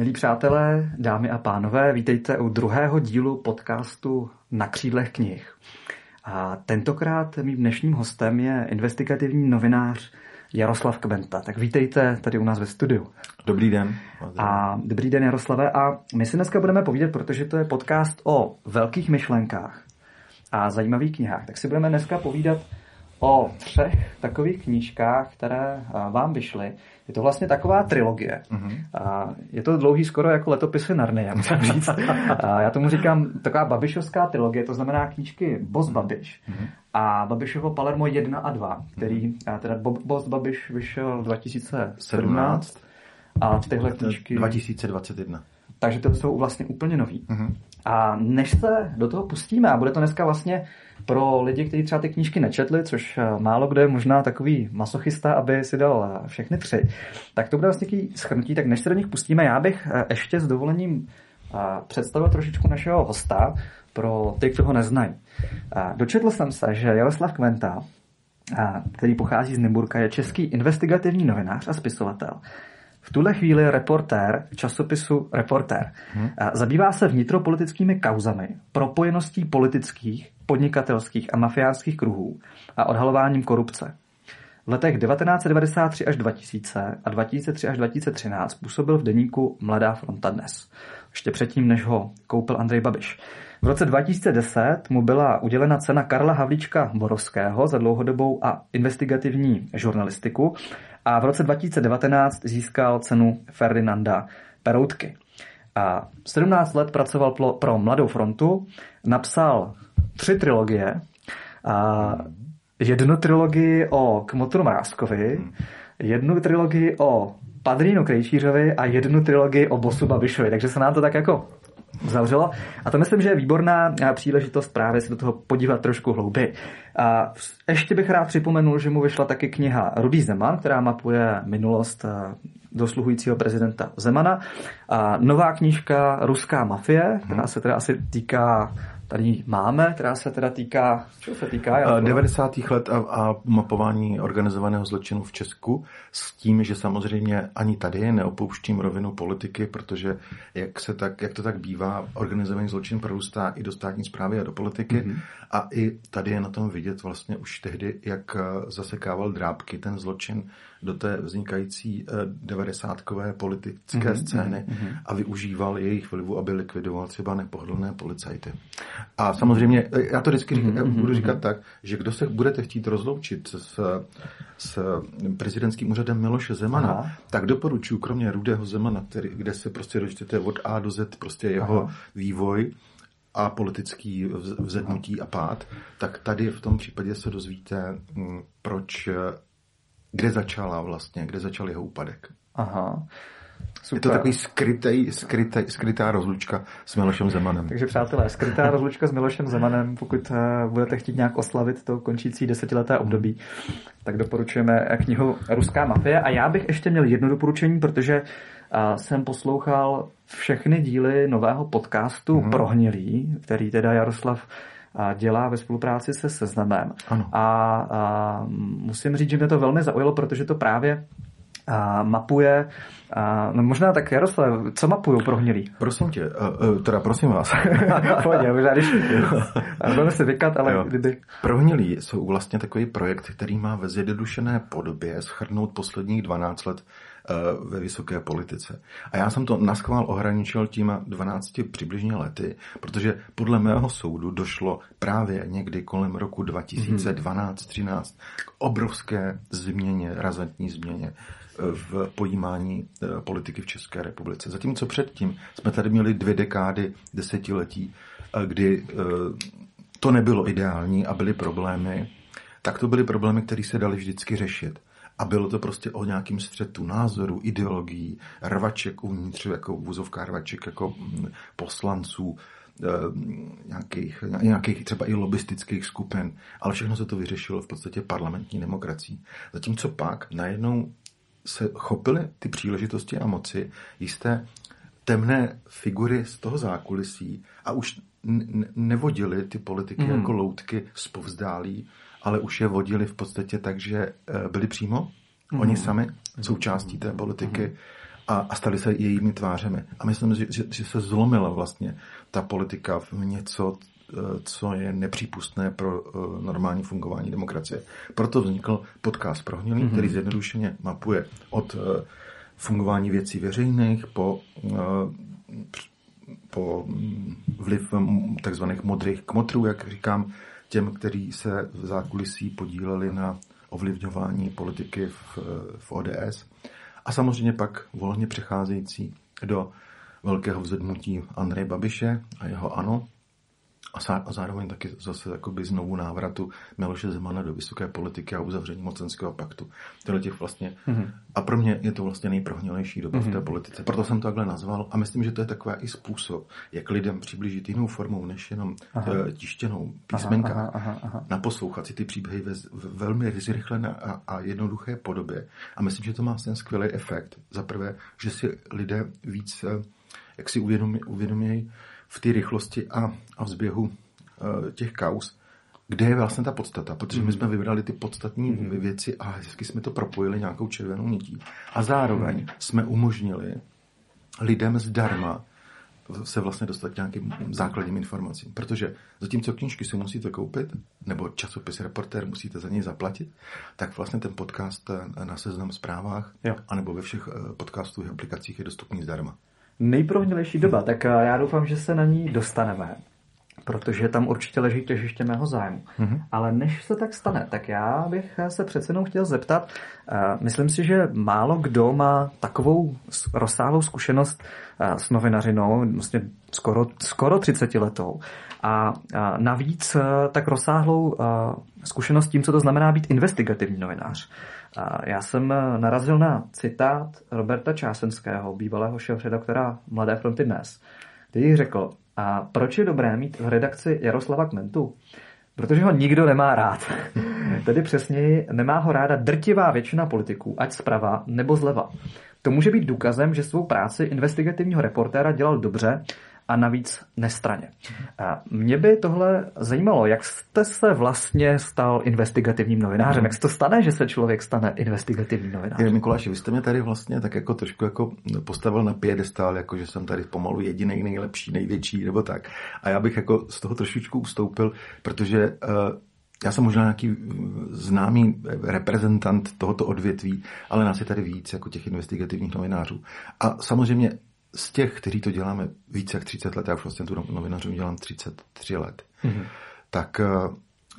Milí přátelé, dámy a pánové, vítejte u druhého dílu podcastu Na křídlech knih. A tentokrát mým dnešním hostem je investigativní novinář Jaroslav Kbenta. Tak vítejte tady u nás ve studiu. Dobrý den. A dobrý den Jaroslave. A my si dneska budeme povídat, protože to je podcast o velkých myšlenkách a zajímavých knihách. Tak si budeme dneska povídat o třech takových knížkách, které vám vyšly. Je to vlastně taková trilogie. Mm-hmm. A je to dlouhý skoro jako letopisy Narnie, musím říct. a já tomu říkám taková babišovská trilogie, to znamená knížky Boss Babiš mm-hmm. a Babišovo Palermo 1 a 2, který, a teda Boss Babiš vyšel 2017 17. a tyhle knížky... 2021. Takže to jsou vlastně úplně nový. Mm-hmm. A než se do toho pustíme, a bude to dneska vlastně pro lidi, kteří třeba ty knížky nečetli, což eh, málo kdo je možná takový masochista, aby si dal eh, všechny tři, tak to bude vlastně takový schrnutí. Tak než se do nich pustíme, já bych eh, ještě s dovolením představil trošičku našeho hosta pro ty, kdo ho neznají. Dočetl jsem se, že Jaroslav Kventa, který pochází z Nymburka, je český investigativní novinář a spisovatel. V tuhle chvíli reportér časopisu Reportér. Hmm. Zabývá se vnitropolitickými kauzami, propojeností politických, podnikatelských a mafiánských kruhů a odhalováním korupce. V letech 1993 až 2000 a 2003 až 2013 působil v deníku Mladá fronta dnes. Ještě předtím, než ho koupil Andrej Babiš. V roce 2010 mu byla udělena cena Karla Havlíčka Borovského za dlouhodobou a investigativní žurnalistiku a v roce 2019 získal cenu Ferdinanda Peroutky. A 17 let pracoval pro Mladou frontu, napsal tři trilogie. A jednu trilogii o Kmotru Mrázkovi, jednu trilogii o Padrínu Krejčířovi a jednu trilogii o Bosu Babišovi. Takže se nám to tak jako zavřelo. A to myslím, že je výborná příležitost právě se do toho podívat trošku hlouběji. A ještě bych rád připomenul, že mu vyšla taky kniha Rudý Zeman, která mapuje minulost dosluhujícího prezidenta Zemana. A nová knížka Ruská mafie, která se teda asi týká tady máme, která se teda týká, čeho se týká? Já 90. let a, a mapování organizovaného zločinu v Česku s tím, že samozřejmě ani tady neopouštím rovinu politiky, protože jak, se tak, jak to tak bývá, organizovaný zločin prorůstá i do státní zprávy a do politiky mm-hmm. a i tady je na tom vidět vlastně už tehdy, jak zasekával drábky ten zločin do té vznikající eh, devadesátkové politické mm-hmm, scény mm-hmm. a využíval jejich vlivu, aby likvidoval třeba nepohodlné policajty. A samozřejmě, eh, já to vždycky říkám, mm-hmm. budu říkat tak, že kdo se budete chtít rozloučit s, s prezidentským úřadem Miloše Zemana, Aha. tak doporučuji, kromě Rudého Zemana, který, kde se prostě dočtete od A do Z prostě jeho Aha. vývoj, a politický vzednutí a pád, tak tady v tom případě se dozvíte, mm, proč kde začala vlastně, kde začal jeho úpadek. Aha. Super. Je to takový skrytý, skrytý, skrytá rozlučka s Milošem Zemanem. Takže přátelé, skrytá rozlučka s Milošem Zemanem, pokud eh, budete chtít nějak oslavit to končící desetileté období, tak doporučujeme knihu Ruská mafie. A já bych ještě měl jedno doporučení, protože eh, jsem poslouchal všechny díly nového podcastu mm-hmm. Prohnilý, který teda Jaroslav dělá ve spolupráci se Seznamem. Ano. A, a musím říct, že mě to velmi zaujalo, protože to právě a mapuje, a, no možná tak Jaroslav, co mapuju prohnilý? Prosím tě, uh, uh, teda prosím vás. Pojď, možná když budeme se vykat, ale jo. kdyby... Prohnilý jsou vlastně takový projekt, který má ve zjednodušené podobě schrnout posledních 12 let ve vysoké politice. A já jsem to naschvál ohraničil těma 12 přibližně lety, protože podle mého soudu došlo právě někdy kolem roku 2012-13 k obrovské změně, razantní změně eh, v pojímání eh, politiky v České republice. Zatímco předtím jsme tady měli dvě dekády, desetiletí, kdy to nebylo ideální a byly problémy, tak to byly problémy, které se daly vždycky řešit. A bylo to prostě o nějakým střetu názoru, ideologií, rvaček uvnitř, jako vůzovká rvaček, jako mm, poslanců, eh, nějakých, nějakých třeba i lobistických skupin, ale všechno se to vyřešilo v podstatě parlamentní demokracií. Zatímco pak najednou se chopily ty příležitosti a moci jisté temné figury z toho zákulisí a už nevodili ty politiky mm. jako loutky z povzdálí ale už je vodili v podstatě tak, že eh, byli přímo, mm. oni sami, součástí té politiky a, a stali se jejími tvářemi. A myslím, že, že, že se zlomila vlastně ta politika v něco, eh, co je nepřípustné pro uh, normální fungování demokracie. Proto vznikl podcast Prohnilý, mm-hmm. který zjednodušeně mapuje od fungování věcí veřejných po, po mm, vliv takzvaných modrých kmotrů, jak říkám, těm, kteří se v zákulisí podíleli na ovlivňování politiky v, v ODS. A samozřejmě pak volně přecházející do velkého vzedmutí Andreje Babiše a jeho ANO, a zároveň taky zase jakoby znovu návratu Miloše Zemana do vysoké politiky a uzavření mocenského paktu. Těch vlastně, mm-hmm. A pro mě je to vlastně nejprohnilejší doba mm-hmm. v té mhm. politice. Proto jsem to takhle nazval a myslím, že to je takový i způsob, jak lidem přiblížit jinou formou, než jenom aha. Eh, tištěnou písmenka. Aha, aha, aha, Naposlouchat si ty příběhy ve, v velmi zrychlené a, a jednoduché podobě. A myslím, že to má ten skvělý efekt. Za prvé, že si lidé víc eh, jak si uvědomí, uvědomějí, v té rychlosti a, a vzběhu uh, těch kaus, kde je vlastně ta podstata, protože my jsme mhm. vybrali ty podstatní mm věci a hezky jsme to propojili nějakou červenou nití. A zároveň mm jsme umožnili lidem zdarma se vlastně dostat k nějakým základním informacím. Protože zatímco knížky si musíte koupit, nebo časopis reportér musíte za něj zaplatit, tak vlastně ten podcast na seznam zprávách, jo. anebo ve všech eh, podcastových aplikacích je dostupný zdarma nejprohnilejší doba, tak eh, já doufám, že se na ní dostaneme, protože tam určitě leží těžiště mého zájmu. Mm-hmm. Ale než se tak stane, tak já bych eh, se přece jenom chtěl zeptat, uh, myslím si, že málo kdo má takovou rozsáhlou zkušenost s novinařinou, vlastně skoro, skoro 30 letou. A navíc tak rozsáhlou zkušenost tím, co to znamená být investigativní novinář. Já jsem eh, narazil na citát Roberta Čásenského, bývalého šéf-redaktora Mladé fronty dnes, který řekl, a proč je dobré mít v redakci Jaroslava Kmentu? Protože ho nikdo nemá rád. Tedy přesněji, nemá ho ráda drtivá většina politiků, ať zprava nebo zleva. To může být důkazem, že svou práci investigativního reportéra dělal dobře a navíc nestraně. A mě by tohle zajímalo, jak jste se vlastně stal investigativním novinářem? Jak se to stane, že se člověk stane investigativním novinářem? Mikuláši, vy jste mě tady vlastně tak jako trošku jako postavil na piedestál, jako že jsem tady pomalu jediný, nejlepší, největší, nebo tak. A já bych jako z toho trošičku ustoupil, protože uh, já jsem možná nějaký známý reprezentant tohoto odvětví, ale nás je tady víc jako těch investigativních novinářů. A samozřejmě z těch, kteří to děláme více jak 30 let, já už vlastně tu novinařinu dělám 33 let, mm-hmm. tak, eh,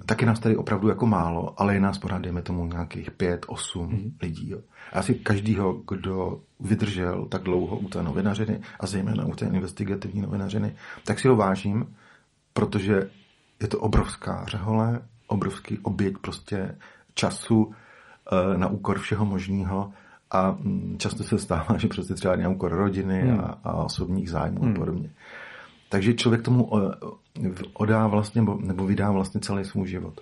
tak je nás tady opravdu jako málo, ale je nás pořád, dejme tomu, nějakých 5, 8 mm-hmm. lidí. Jo. A asi každýho, kdo vydržel tak dlouho u té novinařiny a zejména u té investigativní novinařiny, tak si ho vážím, protože je to obrovská řehole, obrovský oběť prostě času eh, na úkor všeho možného a mm, často se stává, že prostě třeba nějakou úkor rodiny hmm. a, a osobních zájmů hmm. a podobně. Takže člověk tomu odá vlastně, nebo vydá vlastně celý svůj život.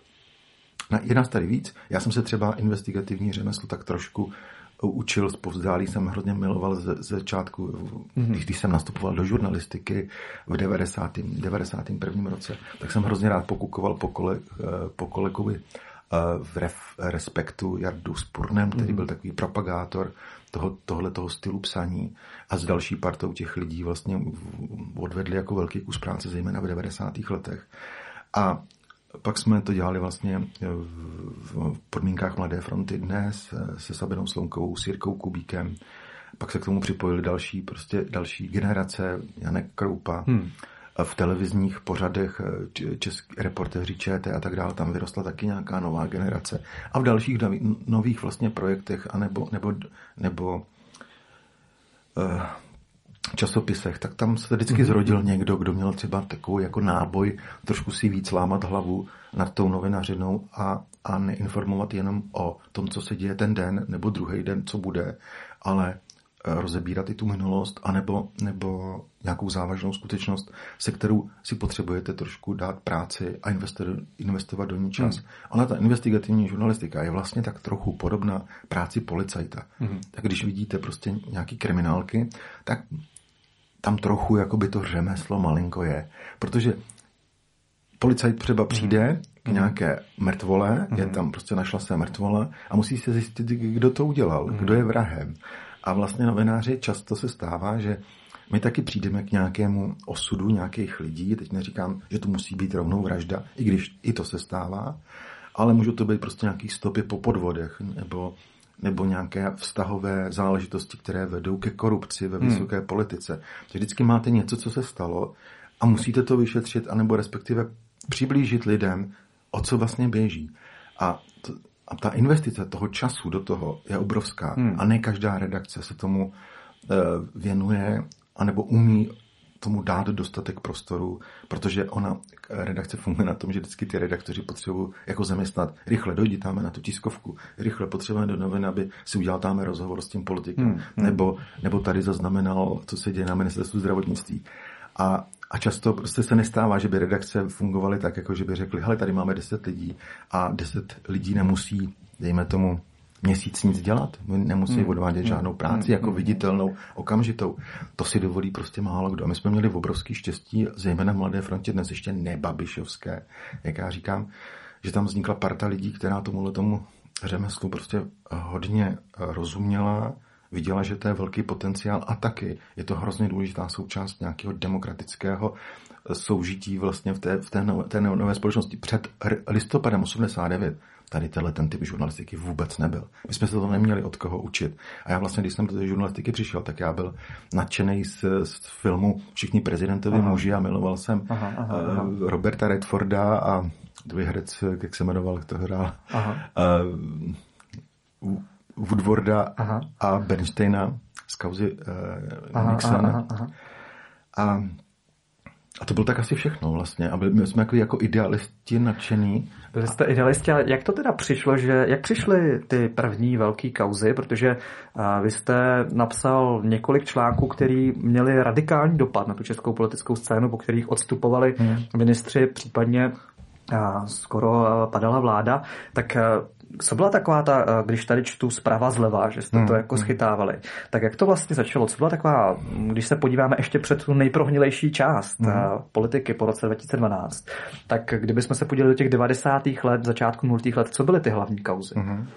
Je nás tady víc. Já jsem se třeba investigativní řemeslo tak trošku učil, povzdálí jsem hrozně miloval ze, ze začátku, mm-hmm. když, když jsem nastupoval do žurnalistiky v 90. 91. roce, tak jsem hrozně rád pokukoval po, kole, eh, po kolegovi v ref, respektu Jardu Spurnem, který mhm. byl takový propagátor toho, tohle toho stylu psaní a s další partou těch lidí vlastně odvedli jako velký kus práce, zejména v 90. letech. A pak jsme to dělali vlastně v podmínkách Mladé fronty dnes se Sabinou Slonkovou, s Jirkou Kubíkem. Pak se k tomu připojili další, prostě další generace, Janek Kroupa, hmm v televizních pořadech eh, český reportéři ČT a tak dále, tam vyrostla taky nějaká nová generace. A v dalších nových vlastně projektech a nebo, nebo, nebo uh, časopisech, tak tam se vždycky mm-hmm. zrodil někdo, kdo měl třeba takový jako náboj trošku si víc lámat hlavu nad tou novinařinou a, a neinformovat jenom o tom, co se děje ten den nebo druhý den, co bude, ale rozebírat i tu minulost, anebo, nebo nějakou závažnou skutečnost, se kterou si potřebujete trošku dát práci a investovat do ní čas. Hmm. Ona, ta investigativní žurnalistika, je vlastně tak trochu podobná práci policajta. Hmm. Tak když vidíte prostě nějaký kriminálky, tak tam trochu jakoby to řemeslo malinko je. Protože policajt třeba přijde hmm. k nějaké mrtvole, hmm. je tam prostě našla se mrtvola a musí se zjistit, kdo to udělal, hmm. kdo je vrahem A vlastně novináři často se stává, že my taky přijdeme k nějakému osudu nějakých lidí, teď neříkám, že to musí být rovnou vražda, i když i to se stává, ale můžou to být prostě nějaký stopy po podvodech nebo, nebo nějaké vztahové záležitosti, které vedou ke korupci ve hmm. vysoké hmm. politice. Že vždycky máte něco, co se stalo a musíte to vyšetřit, anebo respektive přiblížit lidem, o co vlastně běží. A, a ta investice toho času do toho je obrovská. Hmm. A ne každá redakce se tomu uh, věnuje anebo umí tomu dát dostatek prostoru, protože ona, redakce funguje na tom, že vždycky ty redaktoři potřebují jako zaměstnat, rychle dojdi tam na tu tiskovku, rychle potřebujeme do novin, aby si udělal tam rozhovor s tím politikem, hmm, hmm. Nebo, nebo tady zaznamenal, co se děje na ministerstvu zdravotnictví. A, a často prostě se nestává, že by redakce fungovaly tak, jako že by řekli, hele, tady máme 10 lidí a 10 lidí nemusí, dejme tomu, měsíc nic dělat. Nemusí hmm. odvádět hmm. žádnou práci hmm. jako viditelnou, okamžitou. To si dovolí prostě málo kdo. A my jsme měli obrovský štěstí, zejména v Mladé frontě, dnes ještě nebabišovské, jak já říkám, že tam vznikla parta lidí, která tomu tomu řemeslu prostě hodně rozuměla, viděla, že to je velký potenciál a taky je to hrozně důležitá součást nějakého demokratického soužití vlastně v té, v té, nové, té nové společnosti. Před listopadem 89 tady tenhle ten typ žurnalistiky vůbec nebyl. My jsme se to neměli od koho učit. A já vlastně, když jsem do té žurnalistiky přišel, tak já byl nadšený z, z filmu Všichni prezidentovi aha. muži a miloval jsem aha, aha, eh, aha. Roberta Redforda a druhý herec, jak se jmenoval, kto hrál, uh, Woodwarda aha. a Bernsteina z kauzy uh, Nixona. Aha, aha, aha. A a to bylo tak asi všechno vlastně. A byli, my jsme jako, jako idealisti nadšení. Byli jste idealisti, ale jak to teda přišlo, že jak přišly ty první velké kauzy, protože a, vy jste napsal několik článků, které měly radikální dopad na tu českou politickou scénu, po kterých odstupovali hmm. ministři, případně skoro padala vláda, tak co byla taková ta, eh, když tady čtu zprava zleva, že jste hmm. to jako hmm. schytávali, tak jak to vlastně začalo? Co byla taková, když se podíváme ještě před tu nejprohnilejší část hmm. Eh, politiky po roce 2012, tak kdybychom se podívali do těch 90. let, začátku 0. let, co byly ty hlavní kauzy? Hmm.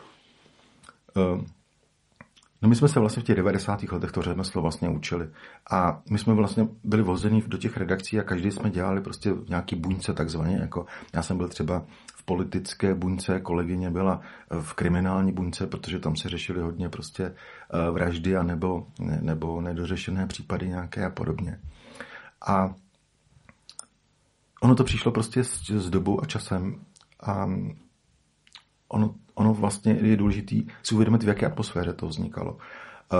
No my jsme se vlastně v těch 90. letech to řemeslo vlastně učili. A my jsme vlastně byli vozeni do těch redakcí a každý jsme dělali prostě nějaký buňce takzvaně. Jako já jsem byl třeba v politické buňce, kolegyně byla v kriminální buňce, protože tam se řešily hodně prostě eh, vraždy a nebo, nebo nedořešené případy nějaké a podobně. A ono to přišlo prostě s, s dobou a časem a ono, ono vlastně je důležité si uvědomit, v jaké atmosféře to vznikalo. Eh,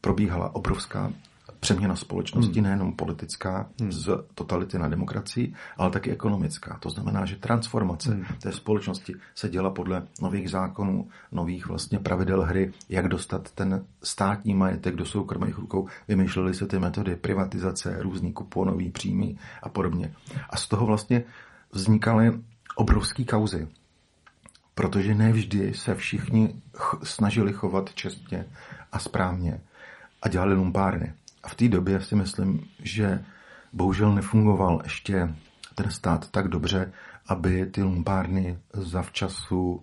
probíhala obrovská přeměna společnosti, hmm. nejenom politická, hmm. z totality na demokracii, ale taky ekonomická. To znamená, že transformace hmm. té společnosti se děla podle nových zákonů, nových vlastně pravidel hry, jak dostat ten státní majetek do soukromých rukou. Vymýšlely se ty metody privatizace, různý kuponový příjmy a podobně. A z toho vlastně vznikaly obrovské kauzy protože nevždy se všichni ch- snažili chovat čestně a správně a dělali lumpárny. A v té době si myslím, že bohužel nefungoval ještě ten stát tak dobře, aby ty lumpárny zavčasu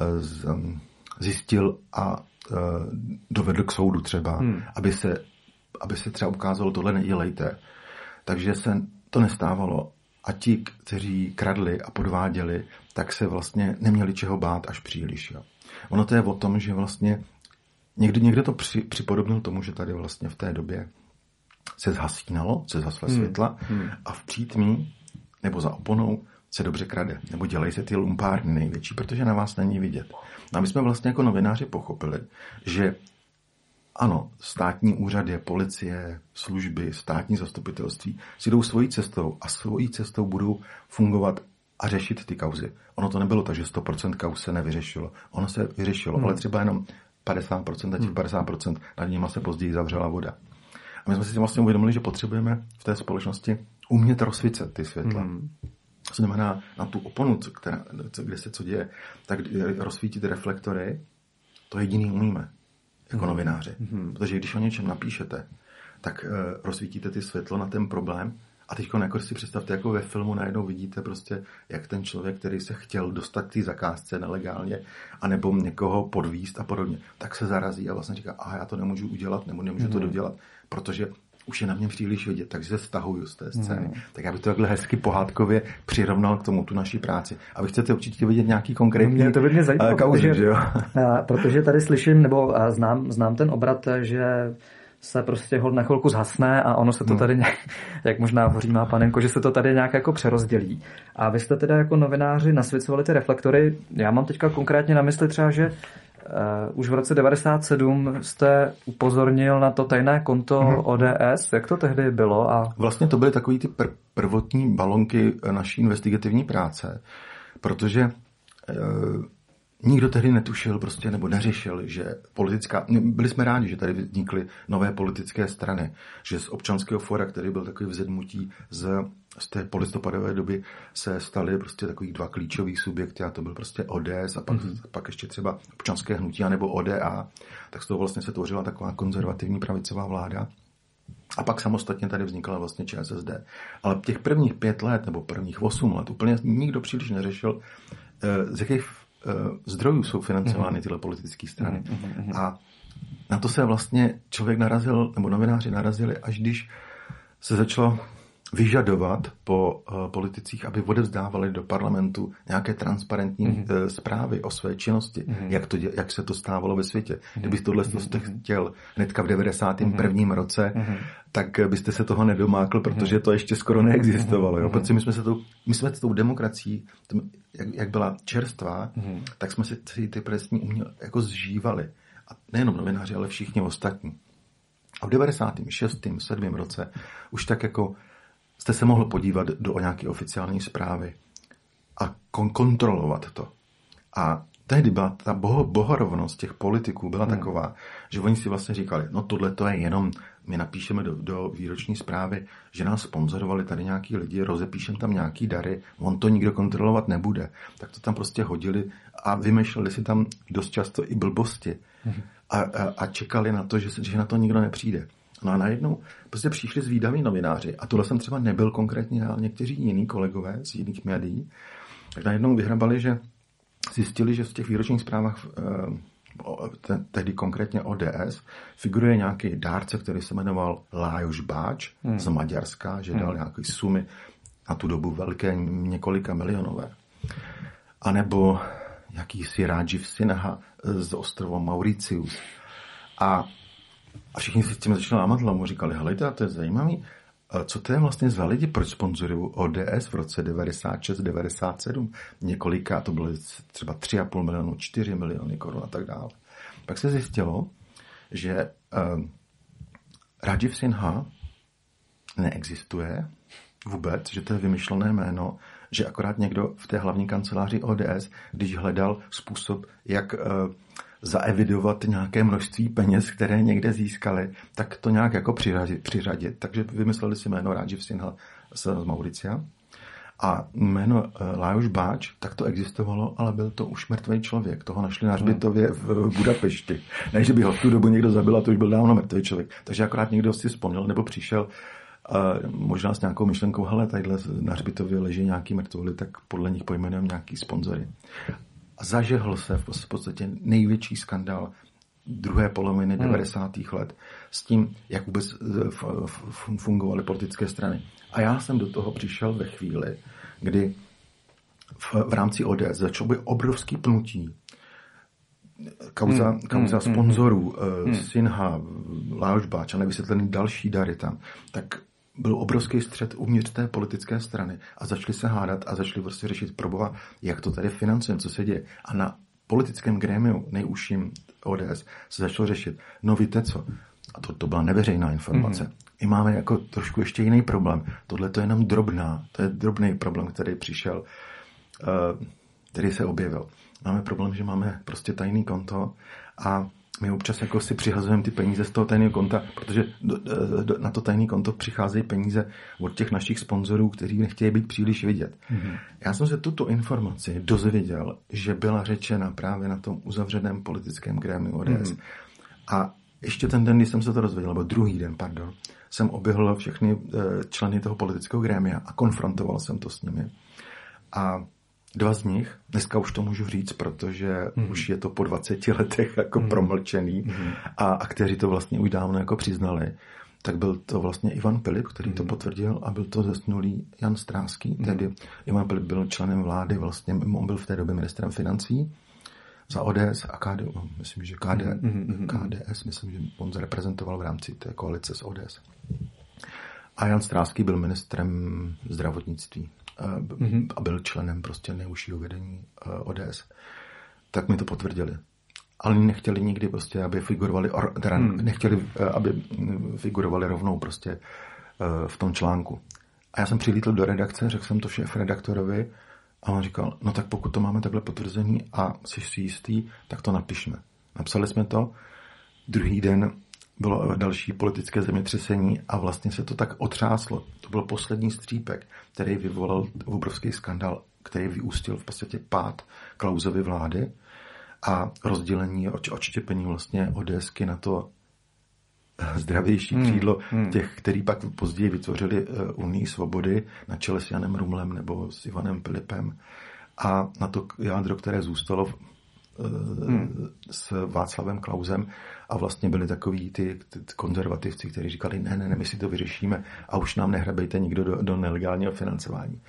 eh, zjistil a eh, dovedl k soudu třeba, hmm. aby, se, aby se třeba ukázalo, tohle nedělejte. Takže se to nestávalo a ti, kteří kradli a podváděli, tak se vlastně neměli čeho bát až příliš. Jo. Ono to je o tom, že vlastně někdy někde to při, připodobnil tomu, že tady vlastně v té době se zhasínalo, se zasle hmm. světla hmm. a v přítmí nebo za oponou se dobře krade, nebo dělají se ty lumpárny největší, protože na vás není vidět. A my jsme vlastně jako novináři pochopili, že ano, státní úřady, policie, služby, státní zastupitelství si jdou svojí cestou a svojí cestou budou fungovat a řešit ty kauzy. Ono to nebylo tak, že 100% kauz se nevyřešilo. Ono se vyřešilo, hmm. ale třeba jenom 50% a těch 50% hmm. nad nimi se později zavřela voda. A my jsme si vlastně uvědomili, že potřebujeme v té společnosti umět rozsvícet ty světla. Hmm. To znamená, na tu oponu, která, kde se co děje, tak rozsvítit reflektory, to jediný umíme jako hmm. novináři. Hmm. Protože když o něčem napíšete, tak uh, rozsvítíte ty světlo na ten problém A teď jako si představte, jako ve filmu najednou vidíte prostě, jak ten člověk, který se chtěl dostat k té zakázce nelegálně, anebo někoho podvíst a podobně, tak se zarazí a vlastně říká, a já to nemůžu udělat, nebo nemůžu mm. to dodělat, protože už je na mě příliš vidět, takže se stahuju z té scény. Mm. Tak já bych to takhle hezky pohádkově přirovnal k tomu tu naší práci. A vy chcete určitě vidět nějaký konkrétní mě to by mě zajímalo, kauzy, protože, že jo? protože tady slyším, nebo znám, znám ten obrat, že se prostě hod na chvilku zhasne a ono se to hmm. tady nějak, jak možná hoří má panenko, že se to tady nějak jako přerozdělí. A vy jste teda jako novináři nasvěcovali ty reflektory. Já mám teďka konkrétně na mysli třeba, že Uh, už v roce 97 jste upozornil na to tajné konto mm-hmm. ODS. Jak to tehdy bylo? A... Vlastně to byly takový ty pr- prvotní balonky naší investigativní práce, protože uh, Nikdo tehdy netušil prostě nebo neřešil, že politická... Byli jsme rádi, že tady vznikly nové politické strany, že z občanského fora, který byl takový vzedmutí z, z té polistopadové doby, se staly prostě takový dva klíčový subjekty a to byl prostě ODS a pak, mm-hmm. pak ještě třeba občanské hnutí nebo ODA. Tak z toho vlastně se tvořila taková konzervativní pravicová vláda. A pak samostatně tady vznikla vlastně ČSSD. Ale těch prvních pět let nebo prvních osm let úplně nikdo příliš neřešil, eh, z jakých Eh, zdrojů jsou financovány mhm. tyhle politické strany. Mhm, mhm, A na to se vlastně člověk narazil, nebo novináři narazili, až když se začalo vyžadovat po uh, politicích, aby odevzdávali do parlamentu nějaké transparentní mm-hmm. zprávy o své činnosti, mm-hmm. jak, to, jak se to stávalo ve světě. Mm-hmm. Kdyby tohle mm-hmm. jste chtěl hnedka v 91. Mm-hmm. roce, mm-hmm. tak byste se toho nedomákl, protože to ještě skoro neexistovalo. Jo? Protože my jsme se tou, my jsme s tou demokracií, jak, jak byla čerstvá, mm-hmm. tak jsme si ty presní uměl, jako zžívali. A nejenom novináři, ale všichni ostatní. A v 96. 7. roce už tak jako jste se mohl podívat do nějaké oficiální zprávy a kon- kontrolovat to. A tehdy byla ta boho, bohorovnost těch politiků byla hmm. taková, že oni si vlastně říkali, no tohle to je jenom, my napíšeme do, do výroční zprávy, že nás sponzorovali tady nějaký lidi, rozepíšeme tam nějaký dary, on to nikdo kontrolovat nebude. Tak to tam prostě hodili a vymýšleli si tam dost často i blbosti. Hmm. A, a, a čekali na to, že, že na to nikdo nepřijde. No a najednou prostě přišli zvídaví novináři, a tohle jsem třeba nebyl konkrétně ale někteří jiní kolegové z jiných médií, tak najednou vyhrabali, že zjistili, že v těch výročních zprávách eh, tehdy konkrétně ODS, figuruje nějaký dárce, který se jmenoval Lájoš Báč hmm. z Maďarska, že dal hmm. nějaké sumy na tu dobu velké, několika milionové. A nebo jakýsi Rajiv Sinha z ostrova Mauricius. A a všichni si s tím začali lámat hlavu, říkali, hele, to je zajímavý, co to je vlastně za lidi, proč sponzorují ODS v roce 96, 97, několika, to bylo třeba 3,5 milionu, 4 miliony korun a tak dále. Pak se zjistilo, že uh, Rajiv Sinha neexistuje vůbec, že to je vymyšlené jméno, že akorát někdo v té hlavní kanceláři ODS, když hledal způsob, jak uh, zaevidovat nějaké množství peněz, které někde získali, tak to nějak jako přiřadit. přiřadit. Takže vymysleli si jméno Rajiv Sinha z Mauricia. A jméno eh, Lajos Báč, tak to existovalo, ale byl to už mrtvý člověk. Toho našli na hřbitově v Budapešti. Ne, že by ho v tu dobu někdo zabil, a to už byl dávno mrtvý člověk. Takže akorát někdo si vzpomněl nebo přišel uh, možná s nějakou myšlenkou, hele, tadyhle na hřbitově leží nějaký mrtvoli, tak podle nich pojmenujeme nějaký sponzory a zažehl se v podstatě největší skandál druhé poloviny hmm. 90. let s tím, jak vůbec eh, fungovaly politické strany. A já jsem do toho přišel ve chvíli, kdy v, v rámci ODS začalo by obrovský pnutí kauza, hmm. kauza hmm. sponzorů, hmm. Uh, Sinha, Laušbáč a nevysvětlený další dary tam, tak byl obrovský střed uvnitř té politické strany a začali se hádat a začali prostě řešit probova, jak to tady financujeme, co se děje. A na politickém grémiu nejužším ODS se začalo řešit, no víte co, a to, to byla neveřejná informace. Mm-hmm. My máme jako trošku ještě jiný problém. Tohle to je jenom drobná, to je drobný problém, který přišel, uh, který se objevil. Máme problém, že máme prostě tajný konto a my občas jako si přihazujeme ty peníze z toho tajného konta, protože do, do, na to tajné konto přicházejí peníze od těch našich sponzorů, kteří nechtějí být příliš vidět. Mm-hmm. Já jsem se tuto informaci dozvěděl, že byla řečena právě na tom uzavřeném politickém grémiu ODS. Mm-hmm. A ještě ten den, kdy jsem se to dozvěděl, nebo druhý den, pardon, jsem oběhl všechny eh, členy toho politického grémia a konfrontoval jsem to s nimi. A dva z nich, dneska už to můžu říct, protože mm. už je to po 20 letech jako mm. promlčený mm. a, a kteří to vlastně už dávno jako přiznali, tak byl to vlastně Ivan Pilip, který mm. to potvrdil a byl to zesnulý Jan Stráský, mm. tedy Ivan Pilip byl členem vlády, vlastně on byl v té době ministrem financí za ODS a KD, no, myslím, že KD, mm. KDS, myslím, že on zareprezentoval v rámci té koalice s ODS. A Jan Stráský byl ministrem zdravotnictví mm-hmm. a byl členem prostě nejužšího vedení eh, ODS, tak mi to potvrdili. Ale nechtěli nikdy prostě, aby figurovali, teda mm. nechtěli, eh, aby figurovali rovnou prostě eh, v tom článku. A já jsem přilítl do redakce, řekl jsem to šéf redaktorovi a on říkal, no tak pokud to máme takhle potvrzený a jsi si jistý, tak to napišme. Napsali jsme to. Druhý den bylo další politické zemětřesení a vlastně se to tak otřáslo. To byl poslední střípek, který vyvolal obrovský skandal, který vyústil v podstatě pád Klausovy vlády a rozdělení, odštěpení vlastně ODSky na to zdravější hmm, křídlo hmm. těch, který pak později vytvořili eh, Unii svobody na čele s Janem Rumlem nebo s Ivanem Pilipem a na to jádro, které zůstalo hmm. s Václavem Klausem a vlastně byli takový ty, ty konzervativci, kteří říkali, ne, ne, ne, my si to vyřešíme a už nám nehrabejte nikdo do, do nelegálního financování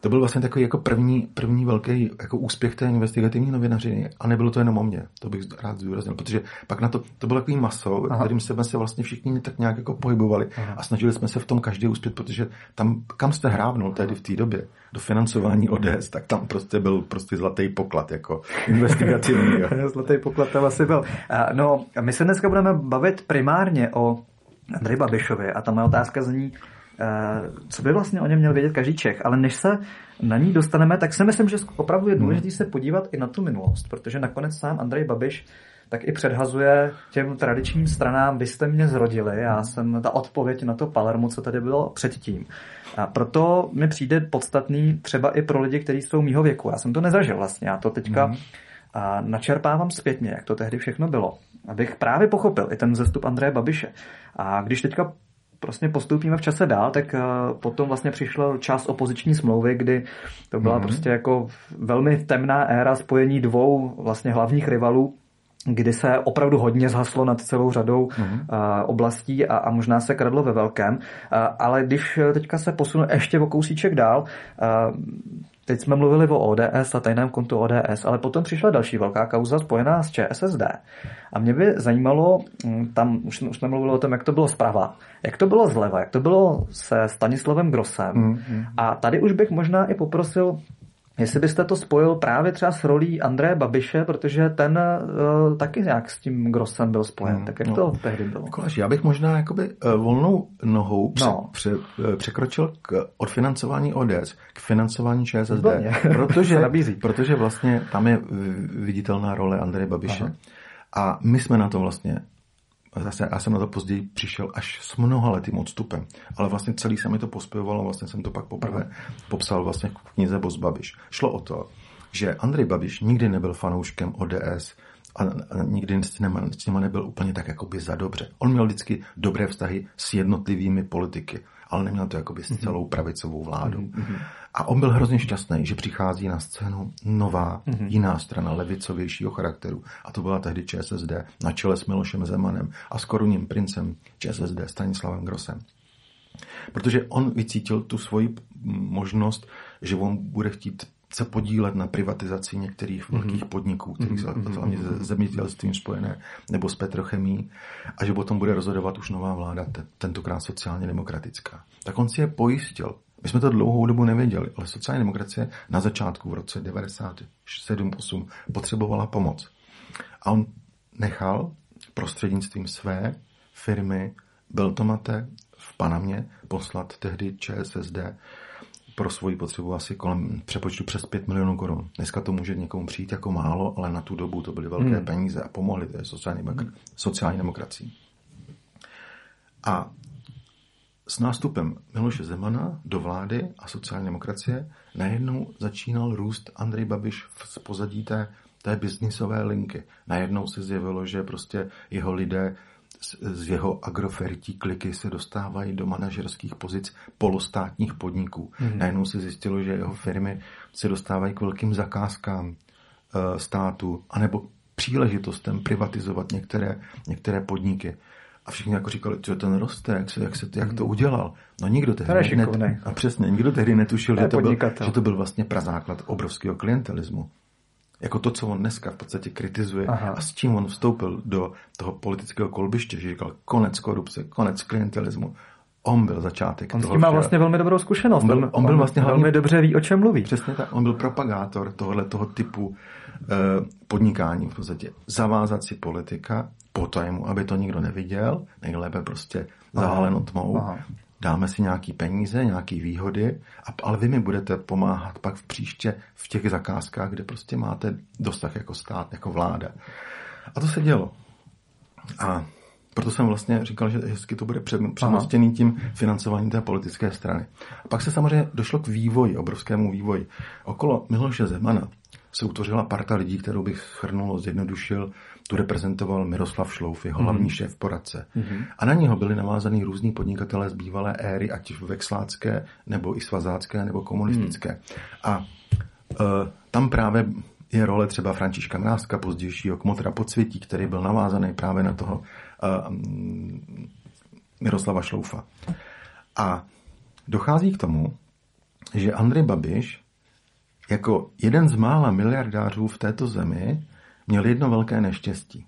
to byl vlastně takový jako první, první velký jako úspěch té investigativní novinařiny. A nebylo to jenom o mě, to bych rád zdůraznil, protože pak na to, to bylo takový maso, Aha. kterým jsme se vlastně všichni tak nějak jako pohybovali Aha. a snažili jsme se v tom každý uspět, protože tam, kam jste hrávnul tehdy v té době, do financování ODS, tak tam prostě byl prostě zlatý poklad, jako investigativní. zlatý poklad tam asi byl. No, my se dneska budeme bavit primárně o Andrej Babišovi a ta moje otázka zní, co by vlastně o něm měl vědět každý Čech. Ale než se na ní dostaneme, tak si myslím, že opravdu je důležité hmm. se podívat i na tu minulost, protože nakonec sám Andrej Babiš tak i předhazuje těm tradičním stranám, vy jste mě zrodili, já jsem ta odpověď na to Palermo, co tady bylo předtím. A proto mi přijde podstatný třeba i pro lidi, kteří jsou mýho věku. Já jsem to nezažil vlastně, já to teďka mm. a načerpávám zpětně, jak to tehdy všechno bylo. Abych právě pochopil i ten zestup Andreje Babiše. A když teďka prostě postoupíme v čase dál, tak eh, potom vlastně přišla část opoziční smlouvy, kdy to byla mm-hmm. prostě jako velmi temná éra spojení dvou vlastně hlavních rivalů, kdy se opravdu hodně zhaslo nad celou řadou mm-hmm. oblastí a, a možná se kradlo ve velkém. Ale když teďka se posunu ještě o kousíček dál, Teď jsme mluvili o ODS a tajném kontu ODS, ale potom přišla další velká kauza spojená s ČSSD. A mě by zajímalo, mm, tam už, už jsme mluvili o tom, jak to bylo zprava, jak to bylo zleva, jak to bylo se Stanislavem Grosem. Mm-hmm. A tady už bych možná i poprosil Jestli byste to spojil právě třeba s rolí Andreje Babiše, protože ten uh, taky nějak s tím Grossem byl spojen. Hmm, tak jak no. to tehdy bylo? Koláž, já bych možná jakoby uh, volnou nohou pře, no. pře, uh, překročil k odfinancování ODS, k financování ČSSD, protože, protože vlastně tam je viditelná role Andreje Babiše. Aha. A my jsme na to vlastně zase já jsem na to později přišel až s mnoha letým odstupem, ale vlastně celý se mi to pospěvalo, vlastně jsem to pak poprvé popsal vlastně v knize Boz Babiš. Šlo o to, že Andrej Babiš nikdy nebyl fanouškem ODS a, a nikdy s nima, s nima nebyl úplně tak jakoby za dobře. On měl vždycky dobré vztahy s jednotlivými politiky ale neměl to jakoby s mhm. celou pravicovou vládou. Mm-hmm. A on byl hrozně šťastný, že přichází na scénu nová, mm-hmm. jiná strana levicovějšího charakteru. A to byla tehdy ČSSD na čele s Milošem Zemanem a s korunním princem ČSSD Stanislavem Grosem. Protože on vycítil tu svoji možnost, že on bude chtít se podílet na privatizaci některých mm-hmm. velkých podniků, které jsou mm-hmm. hlavně se zemědělstvím spojené, nebo s petrochemí, a že potom bude rozhodovat už nová vláda, tentokrát sociálně demokratická. Tak on si je pojistil. My jsme to dlouhou dobu nevěděli, ale sociální demokracie na začátku v roce 97-8 potřebovala pomoc. A on nechal prostřednictvím své firmy Beltomate v Panamě poslat tehdy ČSSD pro svoji potřebu asi kolem přepočtu přes 5 milionů korun. Dneska to může někomu přijít jako málo, ale na tu dobu to byly velké hmm. peníze a pomohly té sociální, hmm. sociální demokracii. A s nástupem Miloše Zemana do vlády a sociální demokracie najednou začínal růst Andrej Babiš z pozadí té, té biznisové linky. Najednou se zjevilo, že prostě jeho lidé z jeho agrofertí kliky se dostávají do manažerských pozic polostátních podniků. Mm-hmm. Najednou se zjistilo, že jeho firmy se dostávají k velkým zakázkám uh, státu, anebo příležitostem privatizovat některé, některé podniky. A všichni jako říkali, co ten roste, jak, se, jak, se, jak to udělal. No nikdo tehdy, net, a přesně, nikdo tehdy netušil, že to, byl, že to byl vlastně prazáklad obrovského klientelismu. Jako to, co on dneska v podstatě kritizuje Aha. a s čím on vstoupil do toho politického kolbiště, že říkal konec korupce, konec klientelismu. On byl začátek On s tím má vlastně velmi dobrou zkušenost. On byl, on byl vlastně hlavně, velmi dobře ví, o čem mluví. Přesně tak. On byl propagátor tohohle toho typu eh, podnikání v podstatě. Zavázat si politika po tajmu, aby to nikdo neviděl, nejlépe prostě zahaleno tmou. Aha dáme si nějaký peníze, nějaké výhody, ale vy mi budete pomáhat pak v příště v těch zakázkách, kde prostě máte dosah jako stát, jako vláda. A to se dělo. A proto jsem vlastně říkal, že hezky to bude přemostěný tím financováním té politické strany. A pak se samozřejmě došlo k vývoji, obrovskému vývoji. Okolo Miloše Zemana se utvořila parta lidí, kterou bych shrnul, zjednodušil, tu reprezentoval Miroslav Šlouf, jeho hlavní mm. šéf poradce. Mm-hmm. A na něho byli navázaný různí podnikatelé z bývalé éry, ať vexlácké, nebo i svazácké, nebo komunistické. Mm. A uh, tam právě je role třeba Františka Mrázka, pozdějšího kmotra podsvětí, který byl navázaný právě na toho Miroslava Šloufa. A dochází k tomu, že Andrej Babiš jako jeden z mála miliardářů v této zemi měl jedno velké neštěstí.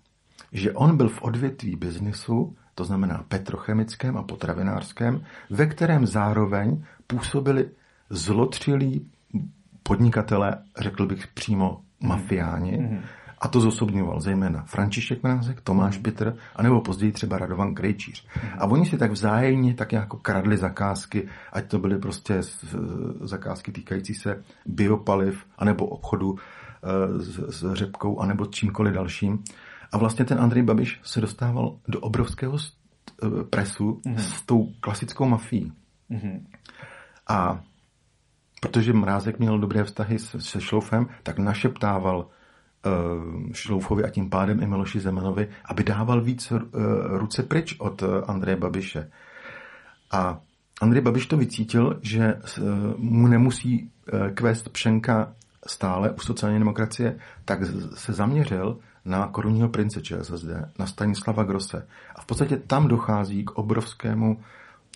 Že on byl v odvětví biznisu, to znamená petrochemickém a potravinářském, ve kterém zároveň působili zlotřilí podnikatele, řekl bych přímo mafiáni, mm-hmm. A to zosobňoval zejména František Mrázek, Tomáš mm. Pitr, anebo později třeba Radovan Krejčíř. Mm. A oni si tak vzájemně tak jako kradli zakázky, ať to byly prostě zakázky týkající se biopaliv, anebo obchodu eh, s, s řepkou, anebo čímkoliv dalším. A vlastně ten Andrej Babiš se dostával do obrovského eh, presu mm. s tou klasickou mafií. Mm. A protože Mrázek měl dobré vztahy se Šloufem, tak našeptával Šloufovi a tím pádem i Miloši Zemanovi, aby dával víc eh, ruce pryč od eh, Andreje Babiše. A Andrej Babiš to vycítil, že mu nemusí kvést Pšenka stále u sociální demokracie, tak se zaměřil na korunního prince ČSSD, na Stanislava Grosse. A v podstatě tam dochází k obrovskému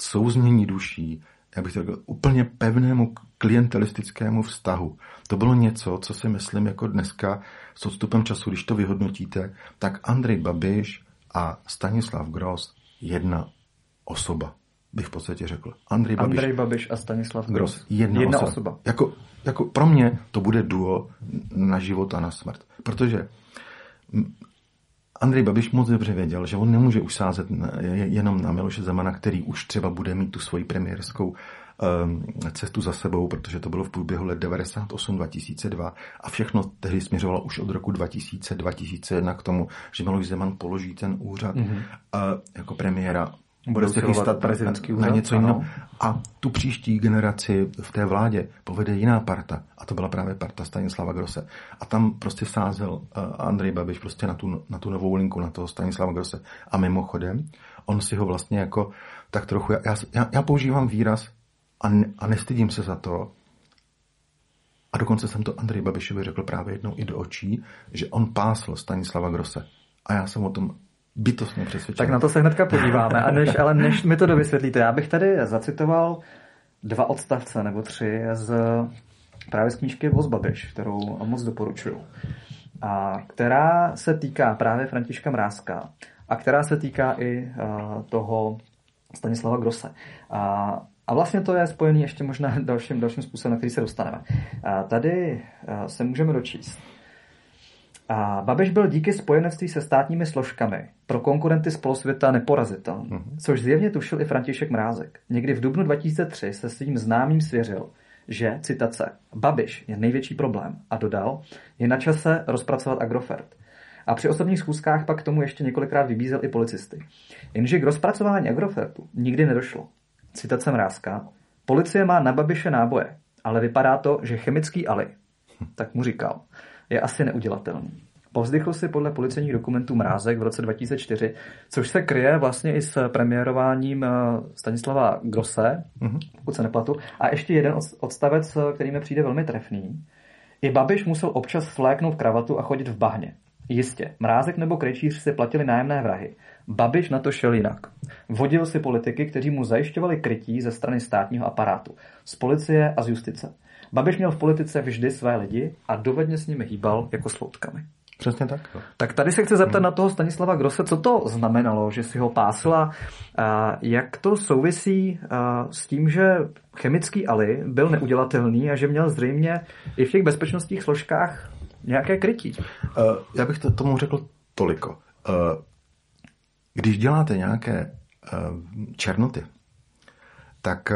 souznění duší, já bych řekl, úplně pevnému klientelistickému vztahu. To bylo něco, co si myslím jako dneska s odstupem času, když to vyhodnotíte, tak Andrej Babiš a Stanislav Gross jedna osoba, bych v podstatě řekl. Andrej Babiš, Andrej Babiš a Stanislav Gross. Jedna, jedna osoba. osoba. Jako, jako pro mě to bude duo na život a na smrt. Protože Andrej Babiš moc dobře věděl, že on nemůže už sázet jenom na Miloše Zemana, který už třeba bude mít tu svoji premiérskou um, cestu za sebou, protože to bylo v průběhu let 98-2002 a všechno tehdy směřovalo už od roku 2000-2001 k tomu, že Miloš Zeman položí ten úřad mm-hmm. jako premiéra bude se chystat prezidentský úřad, na něco jiného. A tu příští generaci v té vládě povede jiná parta. A to byla právě parta Stanislava Grosse. A tam prostě sázel uh, Andrej Babiš prostě na tu, na tu novou linku, na toho Stanislava Grosse. A mimochodem, on si ho vlastně jako tak trochu, já, já, já používám výraz a, a nestydím se za to, a dokonce jsem to Andrej Babišovi řekl právě jednou i do očí, že on pásl Stanislava Grosse. A já jsem o tom bytostně přesvědčen. Tak na to se hnedka podíváme. A než, ale než mi to dovysvětlíte, já bych tady zacitoval dva odstavce nebo tři z právě z knížky Voz Babiš, kterou moc doporučuju. A která se týká právě Františka Mrázka a která se týká i uh, toho Stanislava Grosse. A, a vlastně to je spojený ještě možná dalším, dalším způsobem, na který se dostaneme. A tady uh, se můžeme dočíst, a Babiš byl díky spojenectví se státními složkami pro konkurenty z polosvěta neporazitelný, mm-hmm. což zjevně tušil i František Mrázek. Někdy v dubnu 2003 se svým známým svěřil, že, citace, Babiš je největší problém a dodal, je na čase rozpracovat Agrofert. A při osobních schůzkách pak k tomu ještě několikrát vybízel i policisty. Jenže k rozpracování Agrofertu nikdy nedošlo. Citace Mrázka, policie má na Babiše náboje, ale vypadá to, že chemický Ali, tak mu říkal, je asi neudělatelný. Povzdychl si podle policejních dokumentů mrázek v roce 2004, což se kryje vlastně i s premiérováním eh, Stanislava Grosse, mm-hmm. pokud se neplatu. A ještě jeden odstavec, eh, který mi přijde velmi trefný. I Babiš musel občas svléknout kravatu a chodit v bahně. Jistě, Mrázek nebo Krejčíř si platili nájemné vrahy. Babiš na to šel jinak. Vodil si politiky, kteří mu zajišťovali krytí ze strany státního aparátu, z policie a z justice. Babiš měl v politice vždy své lidi a dovedně s nimi hýbal jako s loutkami. Přesně tak. Tak tady se chci zeptat hmm. na toho Stanislava Grosse, co to znamenalo, že si ho pásila, a jak to souvisí s tím, že chemický Ali byl neudělatelný a že měl zřejmě i v těch bezpečnostních složkách nějaké krytí. Já bych to, tomu řekl toliko. Když děláte nějaké černoty, tak